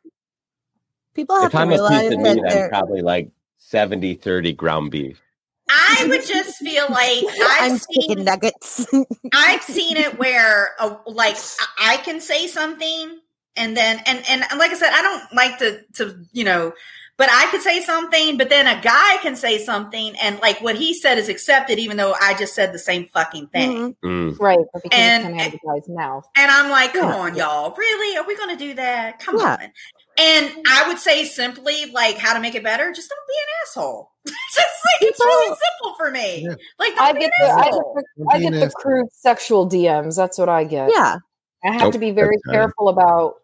People have If to I'm a piece of that meat, I'm probably like 70 30 ground beef. I would just feel like *laughs* I've I'm seen chicken nuggets. I've seen it *laughs* where, uh, like, I I can say something, and then, and and like I said, I don't like to to you know, but I could say something, but then a guy can say something, and like what he said is accepted, even though I just said the same fucking thing. Mhm. Mm. Right. But And- out of the guy's mouth. And I'm like, come Yeah. on, y'all, really? Are we going to do that? Come Yeah. on. And I would say simply, like, how to make it better, just don't be an asshole. *laughs* just like it's really simple for me. Yeah. Like, I don't be get an the I get the, I get the crude sexual DMs. That's what I get. Yeah. I have Nope, to be very that's fine. careful about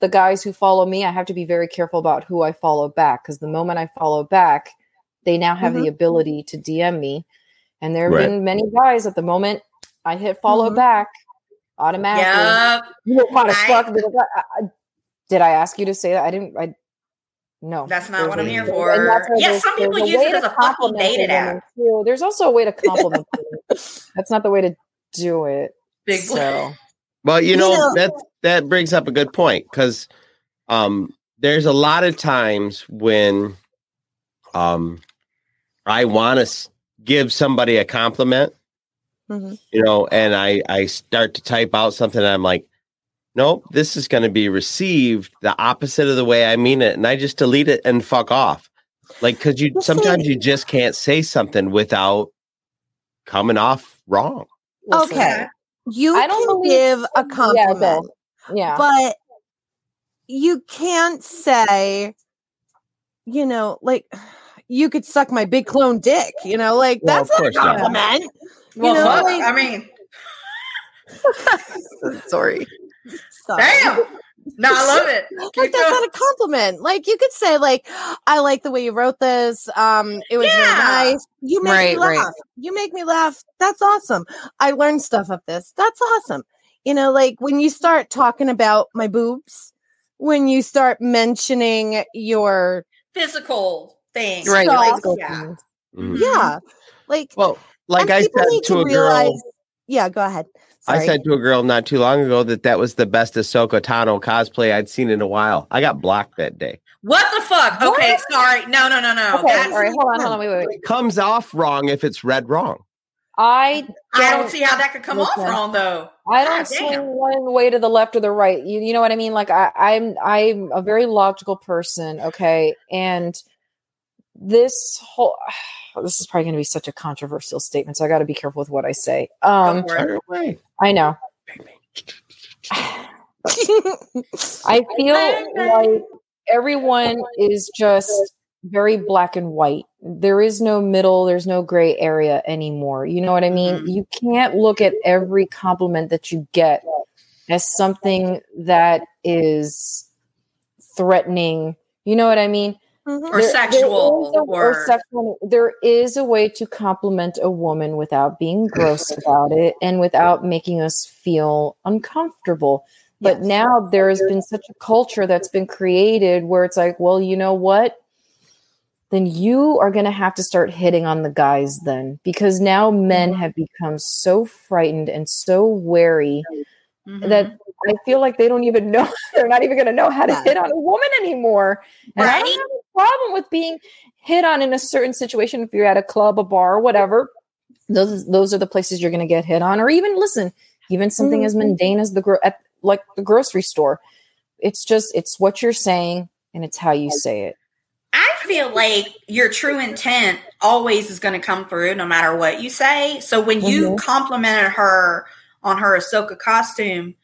the guys who follow me. I have to be very careful about who I follow back because the moment I follow back, they now have the ability to DM me. And there have Right. been many guys at the moment I hit follow Mhm. back automatically. Yep. You know, kind of I- I, I- did I ask you to say that? I didn't. I no. That's not what I'm here for. that's why Yeah, there's- some people use it as a fucking compliment dated app. too. There's also a way to compliment. That's not the way to do it. Big so Well, you You know, know- that that brings up a good point because um there's a lot of times when um I want to s- give somebody a compliment, Mhm. you know, and I I start to type out something and I'm like, nope, this is going to be received the opposite of the way I mean it, and I just delete it and fuck off. Like, because you Well, see- sometimes you just can't say something without coming off wrong. listen, Okay. You I don't believe- give a Yeah, go. compliment, Yeah. but you can't say, you know, like you could suck my big clone dick. You know, like Well, that's not a course not. compliment. Well, know, fuck. like- I mean, *laughs* *laughs* Sorry. Sorry. damn. *laughs* No, I love it. like that's going. not a compliment. Like you could say, like, I like the way you wrote this. Um, it was Yeah. really nice. You make me laugh. right. You make me laugh. That's awesome. I learned stuff of this. That's awesome. You know, like when you start talking about my boobs, when you start mentioning your Physical things. Right, physical yeah. things. Mhm. yeah, like Well, like I people said need to a girl. Yeah, go ahead. I said to a girl not too long ago that that was the best Ahsoka Tano cosplay I'd seen in a while. I got blocked that day. What the fuck? Okay, sorry. No, no, no, no. Okay, That's, all right, hold on, hold on, wait, wait, wait. It comes off wrong if it's read wrong. I I don't see how that could come off wrong though. I don't swing damn. one way to the left or the right. You, you know what I mean? Like I, I'm I'm a very logical person, okay? And this whole *sighs* this is probably going to be such a controversial statement, so I got to be careful with what I say. Um, Go for it. Fire away. I know. *sighs* I feel like everyone is just very black and white. There is no middle, there's no gray area anymore. You know what I mean? Mhm. You can't look at every compliment that you get as something that is threatening. You know what I mean? Mhm. Or sexual, is a, or- sexual. There is a way to compliment a woman without being gross about it and without making us feel uncomfortable. But Yes. now there has been such a culture that's been created where it's like, well, you know what? Then you are going to have to start hitting on the guys then because now men have become so frightened and so wary Mhm. that I feel like they don't even know *laughs* they're not even going to know how to Yeah. hit on a woman anymore. And I Right. Don't have a problem with being hit on in a certain situation if you're at a club, a bar, whatever. Those those are the places you're going to get hit on, or even listen, even something as mundane as the gro- at like the grocery store. It's just it's what you're saying and it's how you say it. I feel like your true intent always is going to come through no matter what you say. So when you Mhm. complimented her on her Ahsoka costume,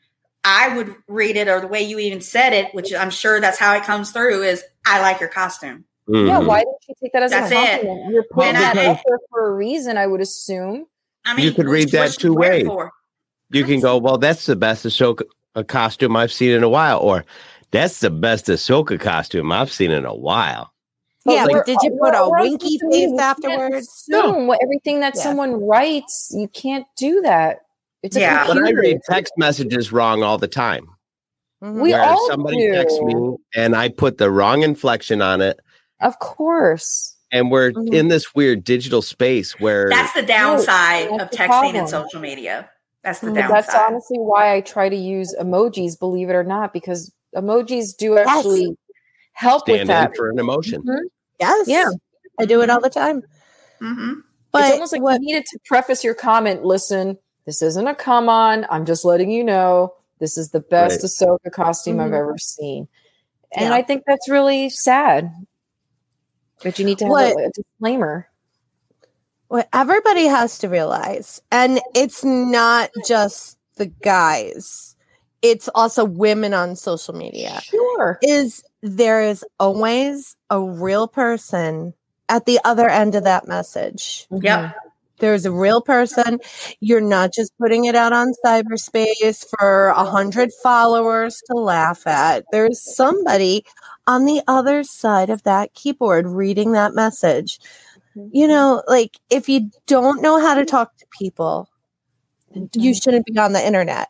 I would read it or the way you even said it, which I'm sure that's how it comes through is I like your costume. Yeah, Mhm. why didn't you take that as That's a it. compliment? You're putting Well, that because- out there for a reason, I would assume. I mean, You could read that what's two ways. You can go, well, that's the best Ahsoka costume I've seen in a while, or that's the best Ahsoka costume I've seen in a while. Yeah, we're- but did you put a winky face afterwards? Assume what everything that Yeah. someone writes, you can't do that. It's a Yeah. But I read text messages wrong all the time. Mhm. We where all somebody do. texts me and I put the wrong inflection on it, Of course. and we're Mhm. in this weird digital space where That's the downside that's of the texting problem. and social media. That's the Mm, But that's honestly why I try to use emojis, believe it or not, because emojis do actually help with that. in for an emotion. Mhm. Yes. Yeah. I do it all the time. hmm But it's almost like what, you needed to preface your comment. Listen, this isn't a come on. I'm just letting you know this is the best Right. Ahsoka costume I've Mhm. ever seen, and Yeah. I think that's really sad. But you need to have a, What- a disclaimer. what everybody has to realize, and it's not just the guys, it's also women on social media, Sure. is there is always a real person at the other end of that message. Yep. There's a real person. You're not just putting it out on cyberspace for a hundred followers to laugh at. There's somebody on the other side of that keyboard reading that message. Mm-hmm. You know, like if you don't know how to talk to people, you mm-hmm. shouldn't be on the internet.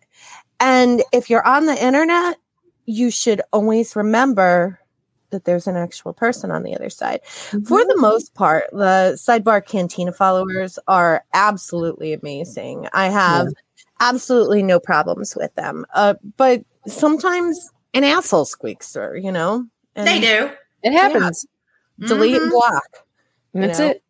And if you're on the internet, you should always remember that there's an actual person on the other side. For the most part, the sidebar cantina followers are absolutely amazing. I have absolutely no problems with them. Uh, but sometimes an asshole squeaks through, you know? And They do. It happens. Delete Mhm. and block. And That's know? it.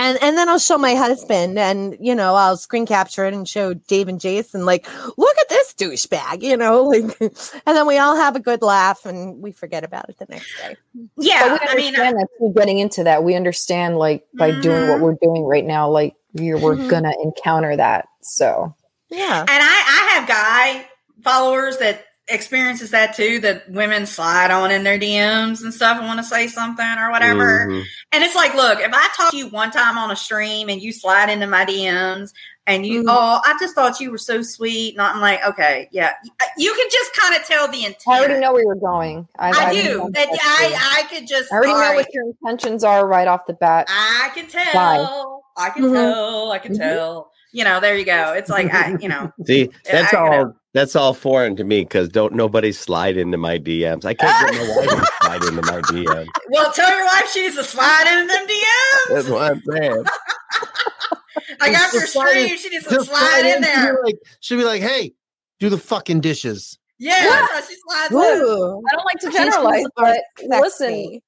And and then I'll show my husband and you know, I'll screen capture it and show Dave and Jason like, look at this douchebag, you know, *laughs* like and then we all have a good laugh and we forget about it the next day. Yeah. But we I mean, understand that too, getting into that. We understand like by doing what Mhm. we're doing right now, like you're, we're Mhm. gonna encounter that. So Yeah. and I, I have guy followers that experiences that too that women slide on in their dms and stuff and want to say something or whatever Mhm. and it's like look if i talk to you one time on a stream and you slide into my dms and you Mhm. oh i just thought you were so sweet not i'm like okay yeah you can just kind of tell the intent I already know where you're going. I, i, I do that I. I could just I already know right, what your intentions are right off the bat. i can tell Bye. i can Mhm. tell i can Mhm. tell you know there you go it's like i you know See, that's I- you all. Know. That's all foreign to me because don't nobody slide into my DMs. I can't get my *laughs* wife to slide into my DMs. well tell your wife she needs to slide into them dms That's what I'm saying. *laughs* I got after slide in- stream she needs to Just slide in she'll there be Like, she'll be like, "Hey, do the fucking dishes." yeah, that's how she slides in. I don't like to *laughs* generalize, but sexy. listen,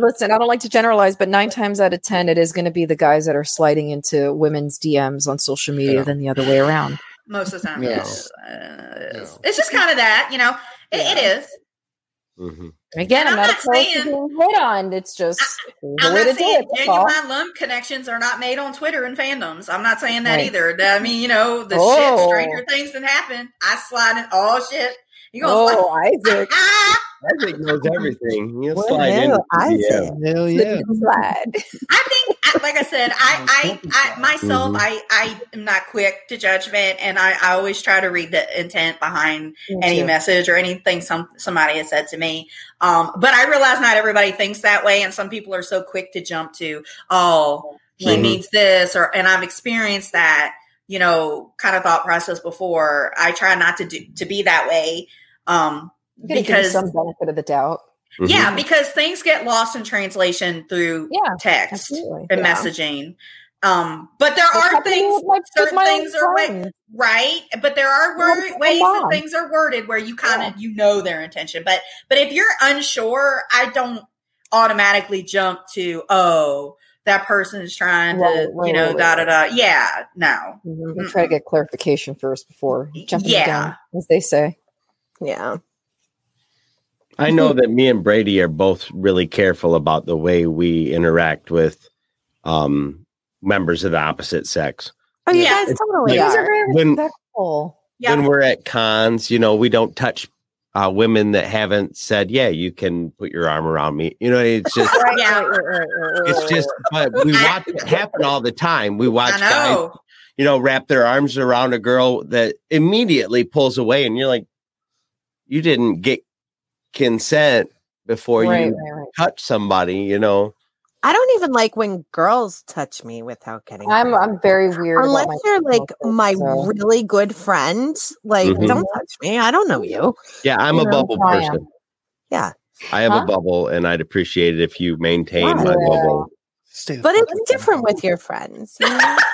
listen, I don't like to generalize, but nine times out of ten, it is going to be the guys that are sliding into women's DMs on social media Yeah. than the other way around. Most of the time No. yes uh, it's, No. it's just kind of that you know it, it is Mhm. Again, I'm, I'm not not opposed to saying- being hit on. It's just the I'm way to not saying it. that's all. genuine love connections are not made on Twitter and fandoms. I'm not saying that Right. either. I mean, you know, the Oh. shit, stranger things that happen. I slide in. all shit! You gonna slide? Oh, Isaac. *laughs* Isaac knows everything. He'll Well, slide in. Isaac. Hell yeah! Slide. *laughs* I think like I said, I, I, I myself, Mhm. I, I am not quick to judgment, and I, I always try to read the intent behind Me any message or anything some somebody has said to me. Um, but I realize not everybody thinks that way, and some people are so quick to jump to, oh, he Mhm. needs this, or and I've experienced that, you know, kind of thought process before. I try not to do to be that way, um, You gotta give because some benefit of the doubt. Mhm. yeah, because things get lost in translation through Yeah, text absolutely. and Yeah. messaging. Um, but there What's are things, with my- with certain my things are wa- friends? right, but there are Well, word, ways that things are worded where you kind of Yeah. you know their intention. But but if you're unsure, I don't automatically jump to oh that person is trying to Right, right, you know right, da da da. Yeah, no, Mhm. You try to get clarification first before jumping Yeah. down, as they say. Yeah. I know that me and Brady are both really careful about the way we interact with um, members of the opposite sex. Oh, you Yeah. guys totally Yeah. Are are. When- respectful. yeah, When we're at cons, you know, we don't touch uh, women that haven't said, "Yeah, you can put your arm around me." You know, it's just, *laughs* Yeah. it's just. But we watch it happen all the time. We watch guys, you know, wrap their arms around a girl that immediately pulls away, and you're like, "You didn't get consent before Right, you right, right. touch somebody." You know. I don't even like when girls touch me without getting. I'm consent. I'm very weird. Unless my you're like personal my so- really good friend, like Mhm. don't touch me. I don't know you. Yeah, I'm You a know, bubble I person. Yeah. I have Huh? a bubble, and I'd appreciate it if you maintain my bubble. But it's different with your friends. You know? *laughs*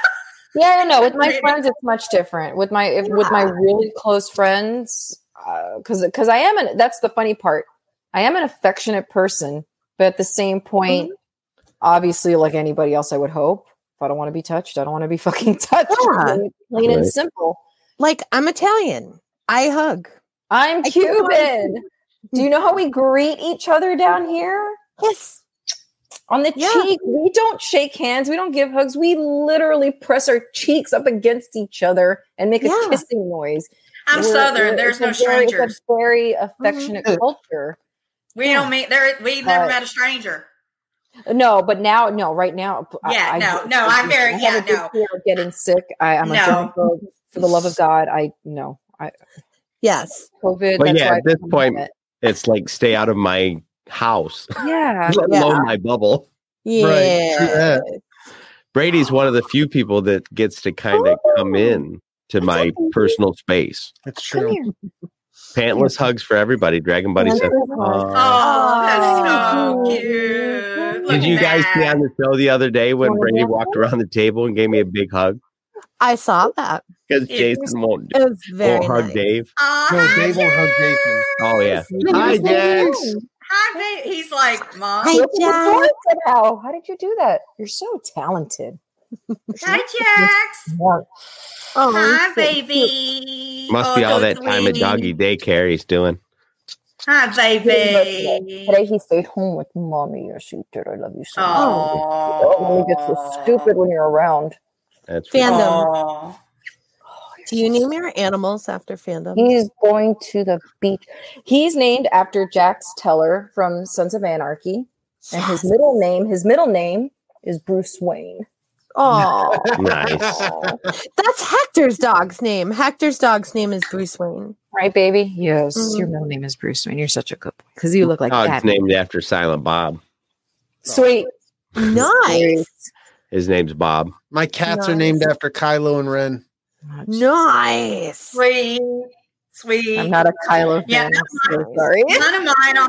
Yeah, no, with my friends, it's much different. With my if, with my really close friends, Uh, because because I am an that's the funny part. I am an affectionate person, but at the same point, mm-hmm. obviously, like anybody else, I would hope. If I don't want to be touched, I don't want to be *laughs* fucking touched. Yeah. Plain, plain and simple. like I'm Italian. I hug. I'm I Cuban. Do you know how we greet each other down here? Yes. On the Yeah. cheek, we don't shake hands. We don't give hugs. We literally press our cheeks up against each other and make Yeah. a kissing noise. I'm We're- Southern. we're- There's no a very- It's a very affectionate Mhm. culture. We don't meet there. We've never But- met a stranger. No, but now, no, right now. Yeah, I, no, no, I'm very- I yeah, no. getting sick. I, I'm a No. germaphobe. For the love of God, I no. I Yes. COVID. But yeah, at this point- hermit. It's like stay out of my house, *laughs* yeah, let Yeah. alone my bubble. Yeah. Right, true that. Brady's one of the few people that gets to kind of come in to my personal space. That's true. Pantless hugs for everybody. Dragon Buddy said. Oh, that's so Oh. cute. Look Did you at guys see on the show the other day when Oh, Brady yeah. walked around the table and gave me a big hug? I saw that. Because Jason won't, It was very won't hug. Dave. Aw, No, hi, Dave won't hug Jason. Oh yeah. Look Hi, at Jax. Hi, babe. He's like, Mom. Hi, Look at the Jax. voice somehow. How did you do that? You're so talented. Hi, Jax. Oh, Hi, baby. Must Oh, be all that time at doggy daycare he's doing. Hi, baby. Today he stayed home with mommy. Yes, he did. I love you so much. Oh, mommy gets so stupid when you're around. That's Fandom. Do you name your animals after fandom? He's going to the beach. He's named after Jax Teller from Sons of Anarchy, and his middle name, his middle name is Bruce Wayne. Oh, nice. that's Hector's dog's name. Hector's dog's name is Bruce Wayne. Right, baby? Yes. Mhm. Your middle name is Bruce Wayne. You're such a good boy because you look like Dog's that. named after Silent Bob. Sweet. Nice. His name's Bob. My cats are named after Kylo and Ren. Nice. Sweet. Sweet. I'm not a Kylo fan. no, I'm so sorry. None of mine are.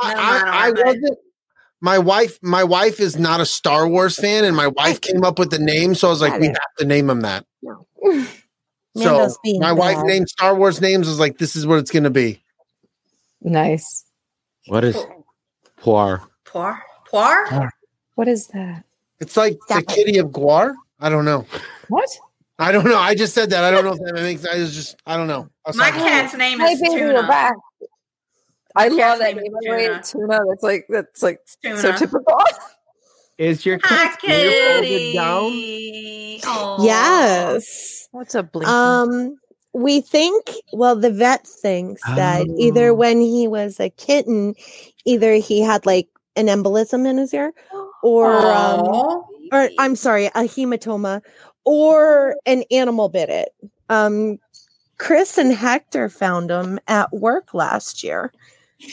I, None of mine I wasn't. My wife, my wife is not a Star Wars fan, and my wife came up with the name, so I was like, we have to name him that. *laughs* So Nando's being my wife bad. named Star Wars names. I was like, this is what it's going to be. Nice. What is Poir? Poir? Poir? What is that? It's like Stop the it. kitty of Guar. I don't know. What? I don't know. I just said that. I don't know if that makes. I was just. I don't know. My cat's name Hey, is baby, Tuna. back. I love that name is name. By the way, Tuna. Tuna. That's like that's like so typical. Is your Hi, cat's ear folded down? kitty. Yes. What's a blink? Um, we think, well, the vet thinks that Oh. either when he was a kitten, either he had like an embolism in his ear or um, or I'm sorry, a hematoma, or an animal bit it. Um, Chris and Hector found him at work last year,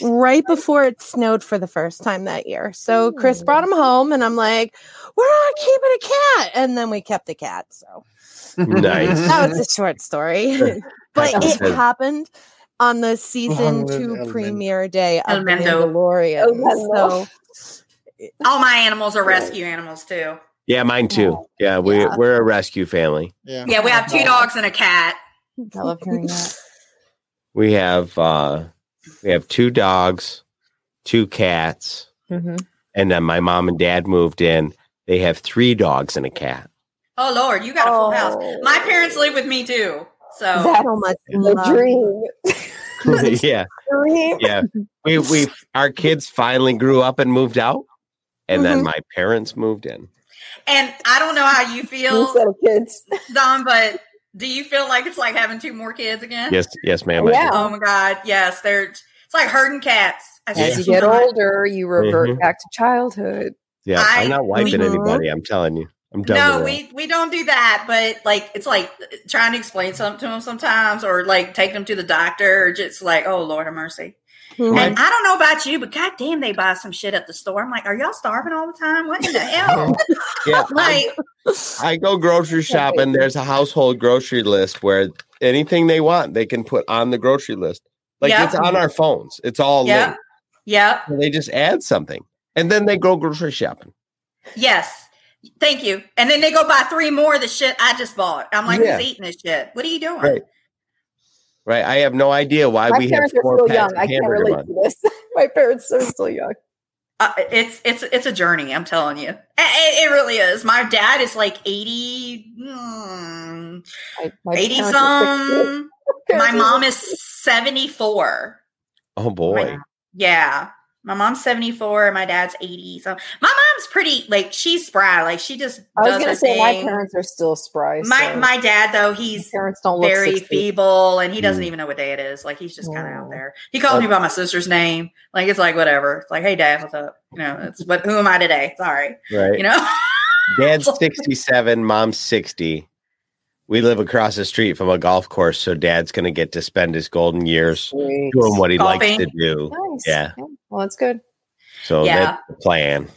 right before it snowed for the first time that year. So Chris brought him home, and I'm like, "We're not keeping a cat," and then we kept a cat. So Nice. that was a short story, *laughs* but it happened on the season two Elemental. premiere day of El the Mendo. Mandalorian. Elemental. So All my animals are rescue animals too. Yeah, mine too. Yeah, we Yeah. we're a rescue family. Yeah. Yeah, we have two dogs and a cat. I love hearing that. We have uh we have two dogs, two cats, hmm and then my mom and dad moved in. They have three dogs and a cat. Oh Lord, you got a full house. Oh. My parents live with me too. So That's so much the love. dream. *laughs* *laughs* yeah, dream. yeah. We we our kids finally grew up and moved out, and then Mhm. my parents moved in. and I don't know how you You feel, said of kids. Don, but do you feel like it's like having two more kids again? Yes, yes, ma'am. I Yeah. Oh my God, yes. They're it's like herding cats. As just you get *laughs* older, you revert Mhm. back to childhood. Yeah, I- I'm not wiping we- anybody. I'm telling you, I'm done. No, with we we don't do that, but like it's like trying to explain something to them sometimes, or like taking them to the doctor, or just like, oh Lord have mercy. And I don't know about you, but god damn, they buy some shit at the store. I'm like, are y'all starving all the time? What in the hell? *laughs* Yeah, *laughs* like, I go grocery shopping. There's a household grocery list where anything they want, they can put on the grocery list. Like Yep. it's on our phones. It's all yeah, yeah, They just add something, and then they go grocery shopping. yes. Thank you. And then they go buy three more of the shit I just bought. I'm like, Yeah. who's eating this shit? What are you doing? Right. Right? I have no idea why My we have parents are still packs young. I can't hamburger relate buns. to this. *laughs* My parents are still young. Uh, it's it's it's a journey. I'm telling you, it, it it really is. My dad is like eighty, hmm, My, my eighty parents are 60. some. *laughs* My mom is seventy four. Oh boy. Yeah. My mom's 74 and my dad's 80. So my mom's pretty like she's spry. Like she just I was gonna her say my parents are still spry. my so my dad though, my he's parents don't very 60. feeble and he doesn't Mm. even know what day it is. Like he's just kind of out there. He calls me by my sister's name. Like it's like whatever. It's like, hey dad, what's up? You know, it's but who am I today? Sorry. Right. You know? Dad's *laughs* 67, mom's 60. We live across the street from a golf course, so dad's going to get to spend his golden years Sweet. doing what he likes to do. Nice. Yeah. Well, that's good. So Yeah. that's the plan.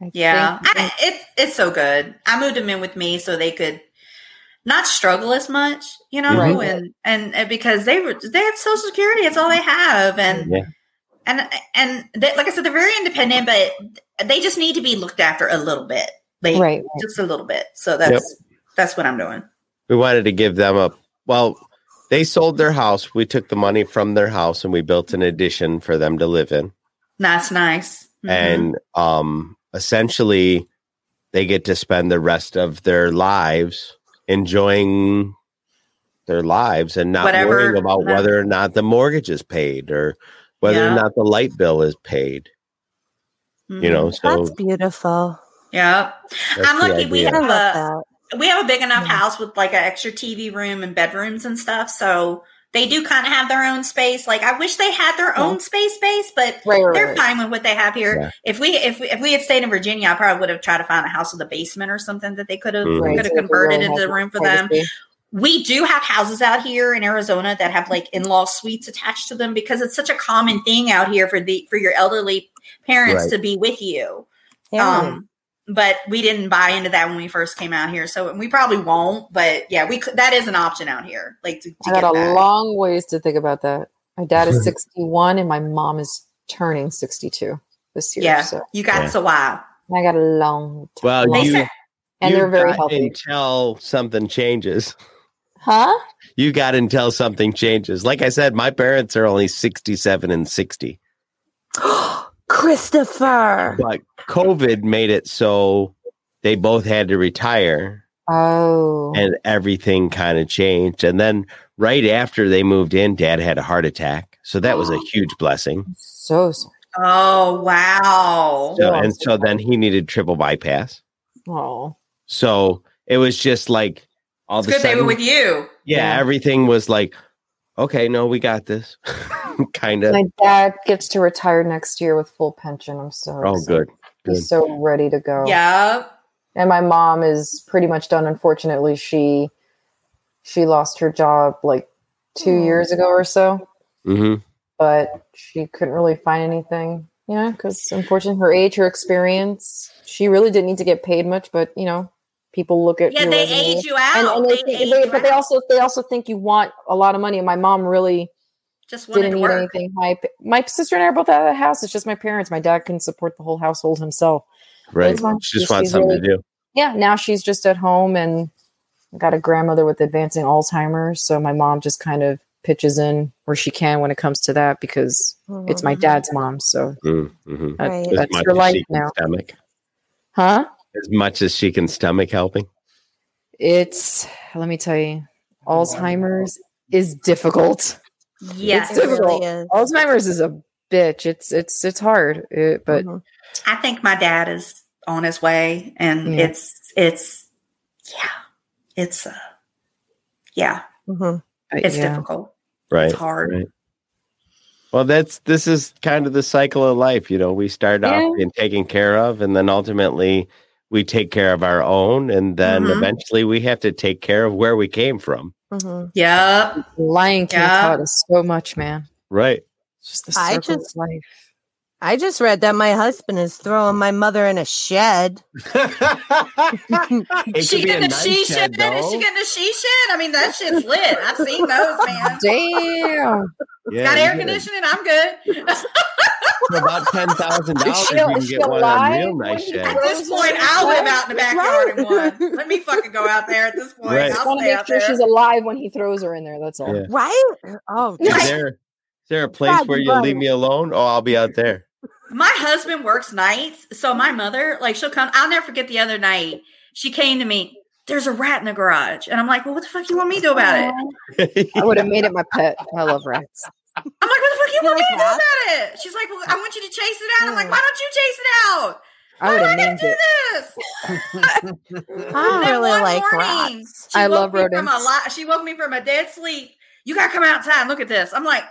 I Yeah, think- I, it, it's so good. I moved them in with me so they could not struggle as much, you know, Right. and, and and because they were they have Social Security, it's all they have, and Yeah. and and they, like I said, they're very independent, but they just need to be looked after a little bit, like right. right. just a little bit. So that's that's what I'm doing. We wanted to give them a, well, they sold their house. We took the money from their house and we built an addition for them to live in. That's nice. Mhm. And um, essentially, they get to spend the rest of their lives enjoying their lives and not Whatever- worrying about no. whether or not the mortgage is paid or whether Yeah. or not the light bill is paid. You Mhm. know, so That's beautiful. yeah. that's I'm lucky we idea. I have a we have a big enough Yeah. house with like an extra TV room and bedrooms and stuff. So they do kind of have their own space. Like I wish they had their own space space, but Right, right, they're right. fine with what they have here. Yeah. If we if we, if we had stayed in Virginia, I probably would have tried to find a house with a basement or something that they could have Mhm. Right, could have so converted into a room for them. We do have houses out here in Arizona that have like in-law suites attached to them because it's such a common thing out here for the for your elderly parents Right. to be with you. Yeah. Um, but we didn't buy into that when we first came out here, so we probably won't. But yeah, we could, that is an option out here. Like to, to I get got a back. long ways to think about that. My dad is *laughs* 61 and my mom is turning 62 this year. yeah, So you got Yeah. so while. I got a long time. Well, long you, said- and you they're very got healthy. Until something changes. Huh? You got until something changes. Like I said, my parents are only 67 and 60. *gasps* *gasps* Christopher. But COVID made it so they both had to retire Oh. and everything kind of changed. And then right after they moved in, dad had a heart attack. So that was a *gasps* huge blessing. so sorry. Oh wow! So, Yeah. and so then he needed triple bypass. Oh. So it was just like all It's of a good they were with you. yeah, Yeah. everything was like, okay, no, we got this. *laughs* kind of. My dad gets to retire next year with full pension. I'm so Oh, excited. good. good. He's so ready to go. Yeah, and my mom is pretty much done. Unfortunately, she she lost her job like two Mm. years ago or so, hmm but she couldn't really find anything. You know, because unfortunately, her age, her experience, she really didn't need to get paid much. But you know, people look at Yeah, your they resume age you out. and they they think, age they, you but they also they also think you want a lot of money. And my mom really just didn't need work. anything high. My sister and I are both out of the house. It's just my parents. My dad can support the whole household himself. Right. It's fine. She just wants something to do. Yeah, now she's just at home and I got a grandmother with advancing Alzheimer's. So my mom just kind of pitches in where she can when it comes to that because it's my Mhm. dad's mom. So Mm-hmm. that- Right. That's much her life now. stomach. Huh? As much as she can stomach helping. It's, let me tell you, Alzheimer's is difficult. Yes. It's It really difficult. is. Alzheimer's is a bitch. It's, it's, it's hard, It- but Mhm. I think my dad is on his way, and Yeah. it's it's yeah, it's uh, yeah, Mhm. it's yeah. difficult. Right. It's hard. Right. Well, that's this is kind of the cycle of life. You know, we start Yeah. off being taken care of, and then ultimately we take care of our own, and then Mhm. eventually we have to take care of where we came from. Mhm. Yep. Lion King Yeah. taught us so much, man. Right. It's just the I circle just- of life. I just read that my husband is throwing my mother in a shed. *laughs* It she could be a getting the nice she shed, shed? Is she getting the she shed? I mean, that shit's lit. I've seen those, man. Damn. Yeah, Got air get- conditioning. I'm good. For about ten thousand dollars, *laughs* you can get one on real nice shed. At this point, I'll live out in the backyard in one. Let me fucking go out there. At this point, Right. I I'll want to make sure there. she's alive when he throws her in there. That's all. Yeah. Right? Oh, Is there, is there a place Brad, where you Brad. leave me alone? Oh, I'll be out there. My husband works nights, so my mother, like, she'll come. I'll never forget the other night. She came to me. There's a rat in the garage, and I'm like, "Well, what the fuck you want me to do about it?" I would have made it my pet. I love rats. I'm like, "What the fuck you You want me like to do about it?" She's like, "Well, I want you to chase it out." I'm like, oh. "Why don't you chase it out? I Why would do I have gotta named do it. this?" *laughs* I Then really like morning, rats. I love me From a lot, she woke me from a dead sleep. You gotta come outside and look at this. I'm like,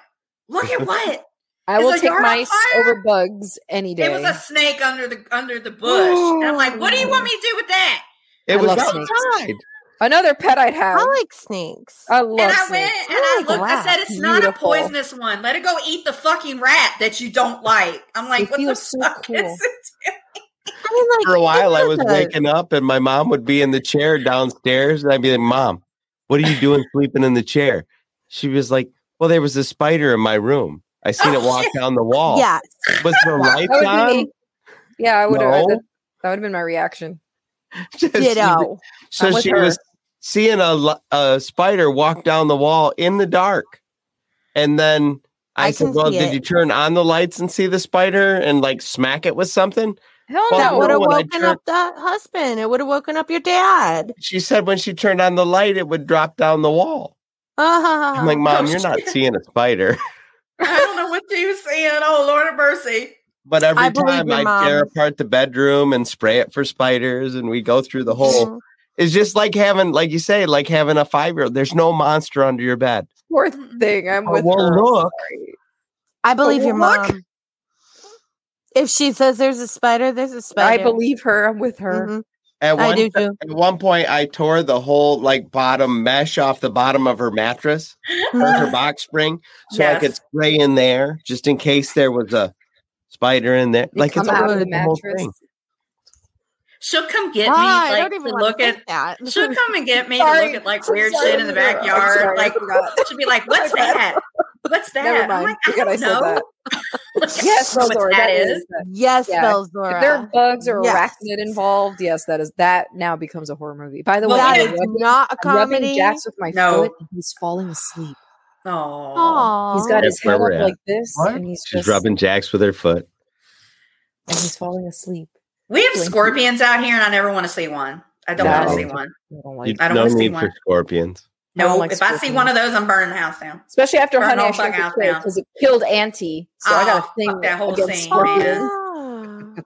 look at what? *laughs* I Is will take yard mice over bugs any day. It was a snake under the under the bush. and I'm like, what do you want me to do with that? It I was outside. Another pet I'd have. I like snakes. I love and I snakes. went and I like looked. I said, rats. it's not a poisonous one. Let it go eat the fucking rat that you don't like. I'm like, It what the so fuck cool. is it? I mean, like, For a while, I was yeah. waking up, and my mom would be in the chair downstairs, and I'd be like, "Mom, what are you doing sleeping in the chair?" She was like, "Well, there was a spider in my room. I seen it Oh, walk down the wall. Yeah. Was the *laughs* lights on? Yeah, I would have. No. That, that would have been my reaction. *laughs* Just- Ditto. So she her. was seeing a, a spider walk down the wall in the dark. And then I, I said, Well, did it. you turn on the lights and see the spider and like smack it with something? Hell Well, That no. would have woken up the husband. It would have woken up your dad. She said when she turned on the light, it would drop down the wall. Uh, I'm like, Mom, Oh, you're not shit. seeing a spider. *laughs* I don't know what she was saying. Oh Lord of mercy. But every I time your I tear mom. apart the bedroom and spray it for spiders and we go through the whole Mhm. it's just like having, like you say, like having a five year old. There's no monster under your bed. Poor thing. I'm Oh, with well, her. look. I believe your look. mom. If she says there's a spider, there's a spider. I believe her. I'm with her. Mhm. At I one, do too. at one point, I tore the whole like bottom mesh off the bottom of her mattress or her *laughs* box spring, so I could Yes. spray in there just in case there was a spider in there. They like it's out of really the the whole mattress. Thing. She'll come get me Ah, I like to look at. that. She'll *laughs* come and get me to look at like weird sorry, shit in the Laura. Backyard. sorry, like she'll be like, "What's *laughs* that? What's that?" Never I'm mind. like, "I Forget don't I know." that. Look, *laughs* Yes, I Belzora, what that that is. is. yes, Yeah. Belzora. If there are bugs or Yes. arachnid involved, yes, that is that now becomes a horror movie. By the Well, way, that we I'm is rubbing, not a I'm rubbing comedy. Jax with my No. foot and he's falling asleep. Oh, He's got his That's where head up at. like this What? and he's She's just rubbing Jax with her foot. and he's falling asleep. We have scorpions out here, and I never want to see one. I don't No. want to see one. I don't You, like I don't no wanna see need for one. scorpions. I don't No, like if I see one of those, I'm burning the house down. especially after Burn Honey the I whole Shrunk fucking the house down. because it killed Auntie. So I got Oh, a thing fuck that whole scene, scorpions. man.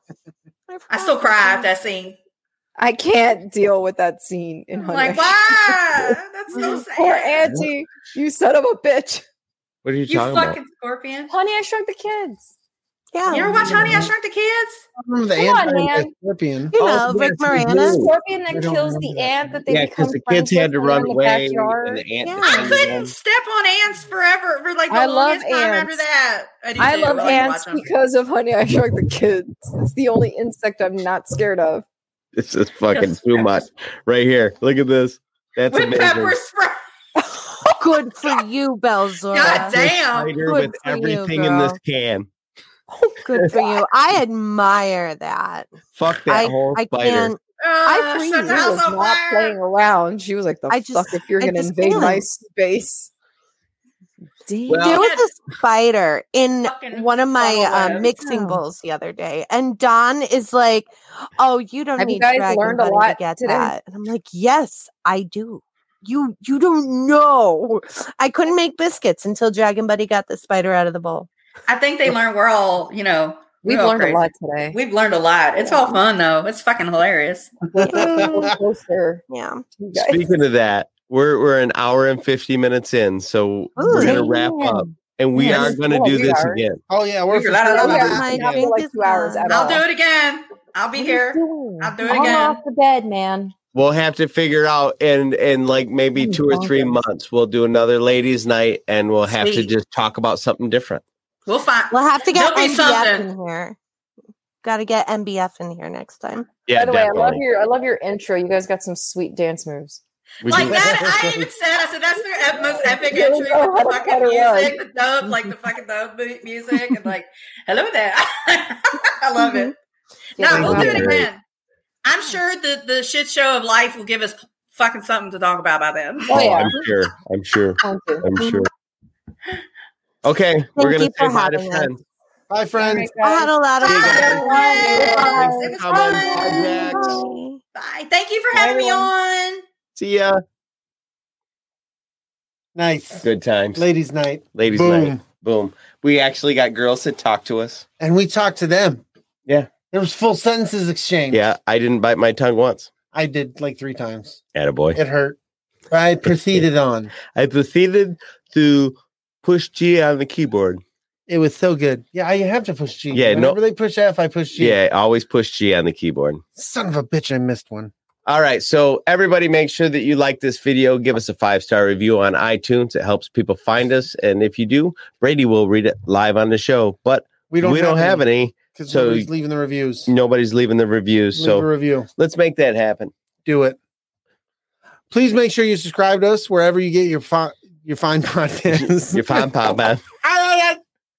I still cry at that scene. I can't deal with that scene in I'm Honey. like, why? That's so *laughs* sad. Poor Auntie, you son of a bitch. What are you, You talking fucking about? scorpion. Honey, I Shrunk the Kids. Yeah. You ever watch Honey I Shrunk the Kids? Remember the Come on, ant man. scorpion. You Oh, know, yes, Rick we The Moranis. do. scorpion I that kills remember the that. ant that they Yeah, become because the friends kids had with to run in the away, backyard. and the ant. Yeah. I defended couldn't them. step on ants forever for like the I love longest time after that. I, I love like to ants because of Honey I Shrunk the Kids. It's the only insect I'm not scared of. This is fucking Yes. too much. Right here. Look at this. That's with amazing. pepper spray. *laughs* Good for you, Belzora. God The damn. Good with for you, everything in this girl. can. *laughs* Good for you. I admire that. Fuck that I, whole I spider. can't. Uh, She set the was not fire. playing around. She was like, "The I just- fuck if you're gonna invade my can't. space." Well- there was a spider in one of my uh, mixing Yeah. bowls the other day, and Don is like, "Oh, you don't Have you need guys Dragon learned a Buddy lot to get today? that." And I'm like, "Yes, I do." You you don't know. *laughs* I couldn't make biscuits until Dragon Buddy got the spider out of the bowl. I think they learned we're all, you know, We've learned crazy. a lot today. We've learned a lot. It's all fun though. It's fucking hilarious. *laughs* Closer Yeah. to you guys. Speaking of that, we're we're an hour and fifty minutes in, so we're gonna wrap up, and we Yeah, are gonna cool. do this are. again. Oh yeah, we're We for sure gonna do this again. Like two hours at. I'll do it again. I'll be What here. I'll do it On again. off the bed, man. We'll have to figure out, and and like maybe two or three months, we'll do another ladies' night, and we'll have to just talk about something different. We'll find. We'll have to get MBF something. in here. Got to get MBF in here next time. Yeah, By the way, I love your I love your intro. You guys got some sweet dance moves. We Like can- that, I *laughs* even said, I said that's their ep- most epic You entry with the fucking music, the dub, like the fucking dub music, and like, *laughs* hello there. *laughs* I love it. Mm-hmm. No, Yeah, we'll do it it. again. I'm sure the the shit show of life will give us fucking something to talk about by then. Oh, Oh, yeah. I'm sure. I'm sure. I'm sure. Okay, we're gonna you for say bye to having friends. Bye, friends. I had a lot of fun. everyone. It was Come on, fun. Jax. Bye. Thank you for having me on. See ya. Nice. Good times. Ladies' night. Ladies' Boom. night. Boom. We actually got girls that talk to us. And we talked to them. Yeah. There was full sentences exchanged. Yeah, I didn't bite my tongue once. I did like three times. Attaboy. It hurt. But I proceeded on. I proceeded to push G on the keyboard. It was so good. Yeah, you have to push G. Yeah, no- Whenever they push F, I push G. Yeah, always push G on the keyboard. Son of a bitch, I missed one. All right. So everybody make sure that you like this video. Give us a five star review on iTunes. It helps people find us. And if you do, Brady will read it live on the show. But We don't We don't, have any. because so- nobody's leaving the reviews. Nobody's leaving the reviews. Leave So review. let's make that happen. Do it. Please make sure you subscribe to us wherever you get your fi- your fine podcasts. Your pom pom man.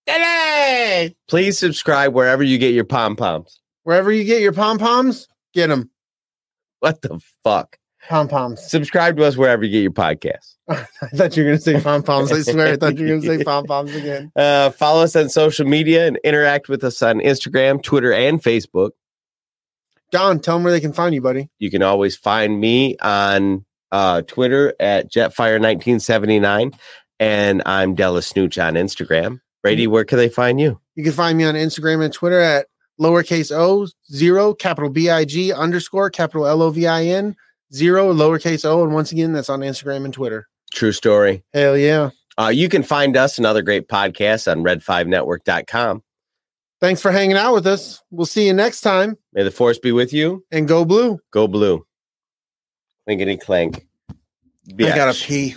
*laughs* Please subscribe wherever you get your pom poms. wherever you get your pom poms, get them What the fuck? pom poms. Subscribe to us wherever you get your podcast. *laughs* I thought you were going to say pom poms. I swear, I thought you were going to say *laughs* pom poms again. Uh, follow us on social media and interact with us on Instagram, Twitter, and Facebook. Don, tell them where they can find you, buddy. You can always find me on uh, Twitter at Jetfire1979, and I'm Della Snooch on Instagram. Brady, where can they find you? You can find me on Instagram and Twitter at lowercase o zero capital B I G underscore capital L O V I N zero lowercase o. And once again, that's on Instagram and Twitter. True story. Hell yeah. Uh, you can find us and other great podcasts on red5network.com. Thanks for hanging out with us. We'll see you next time May the force be with you. and go blue. Go blue. Clinkety clank. I gotta pee.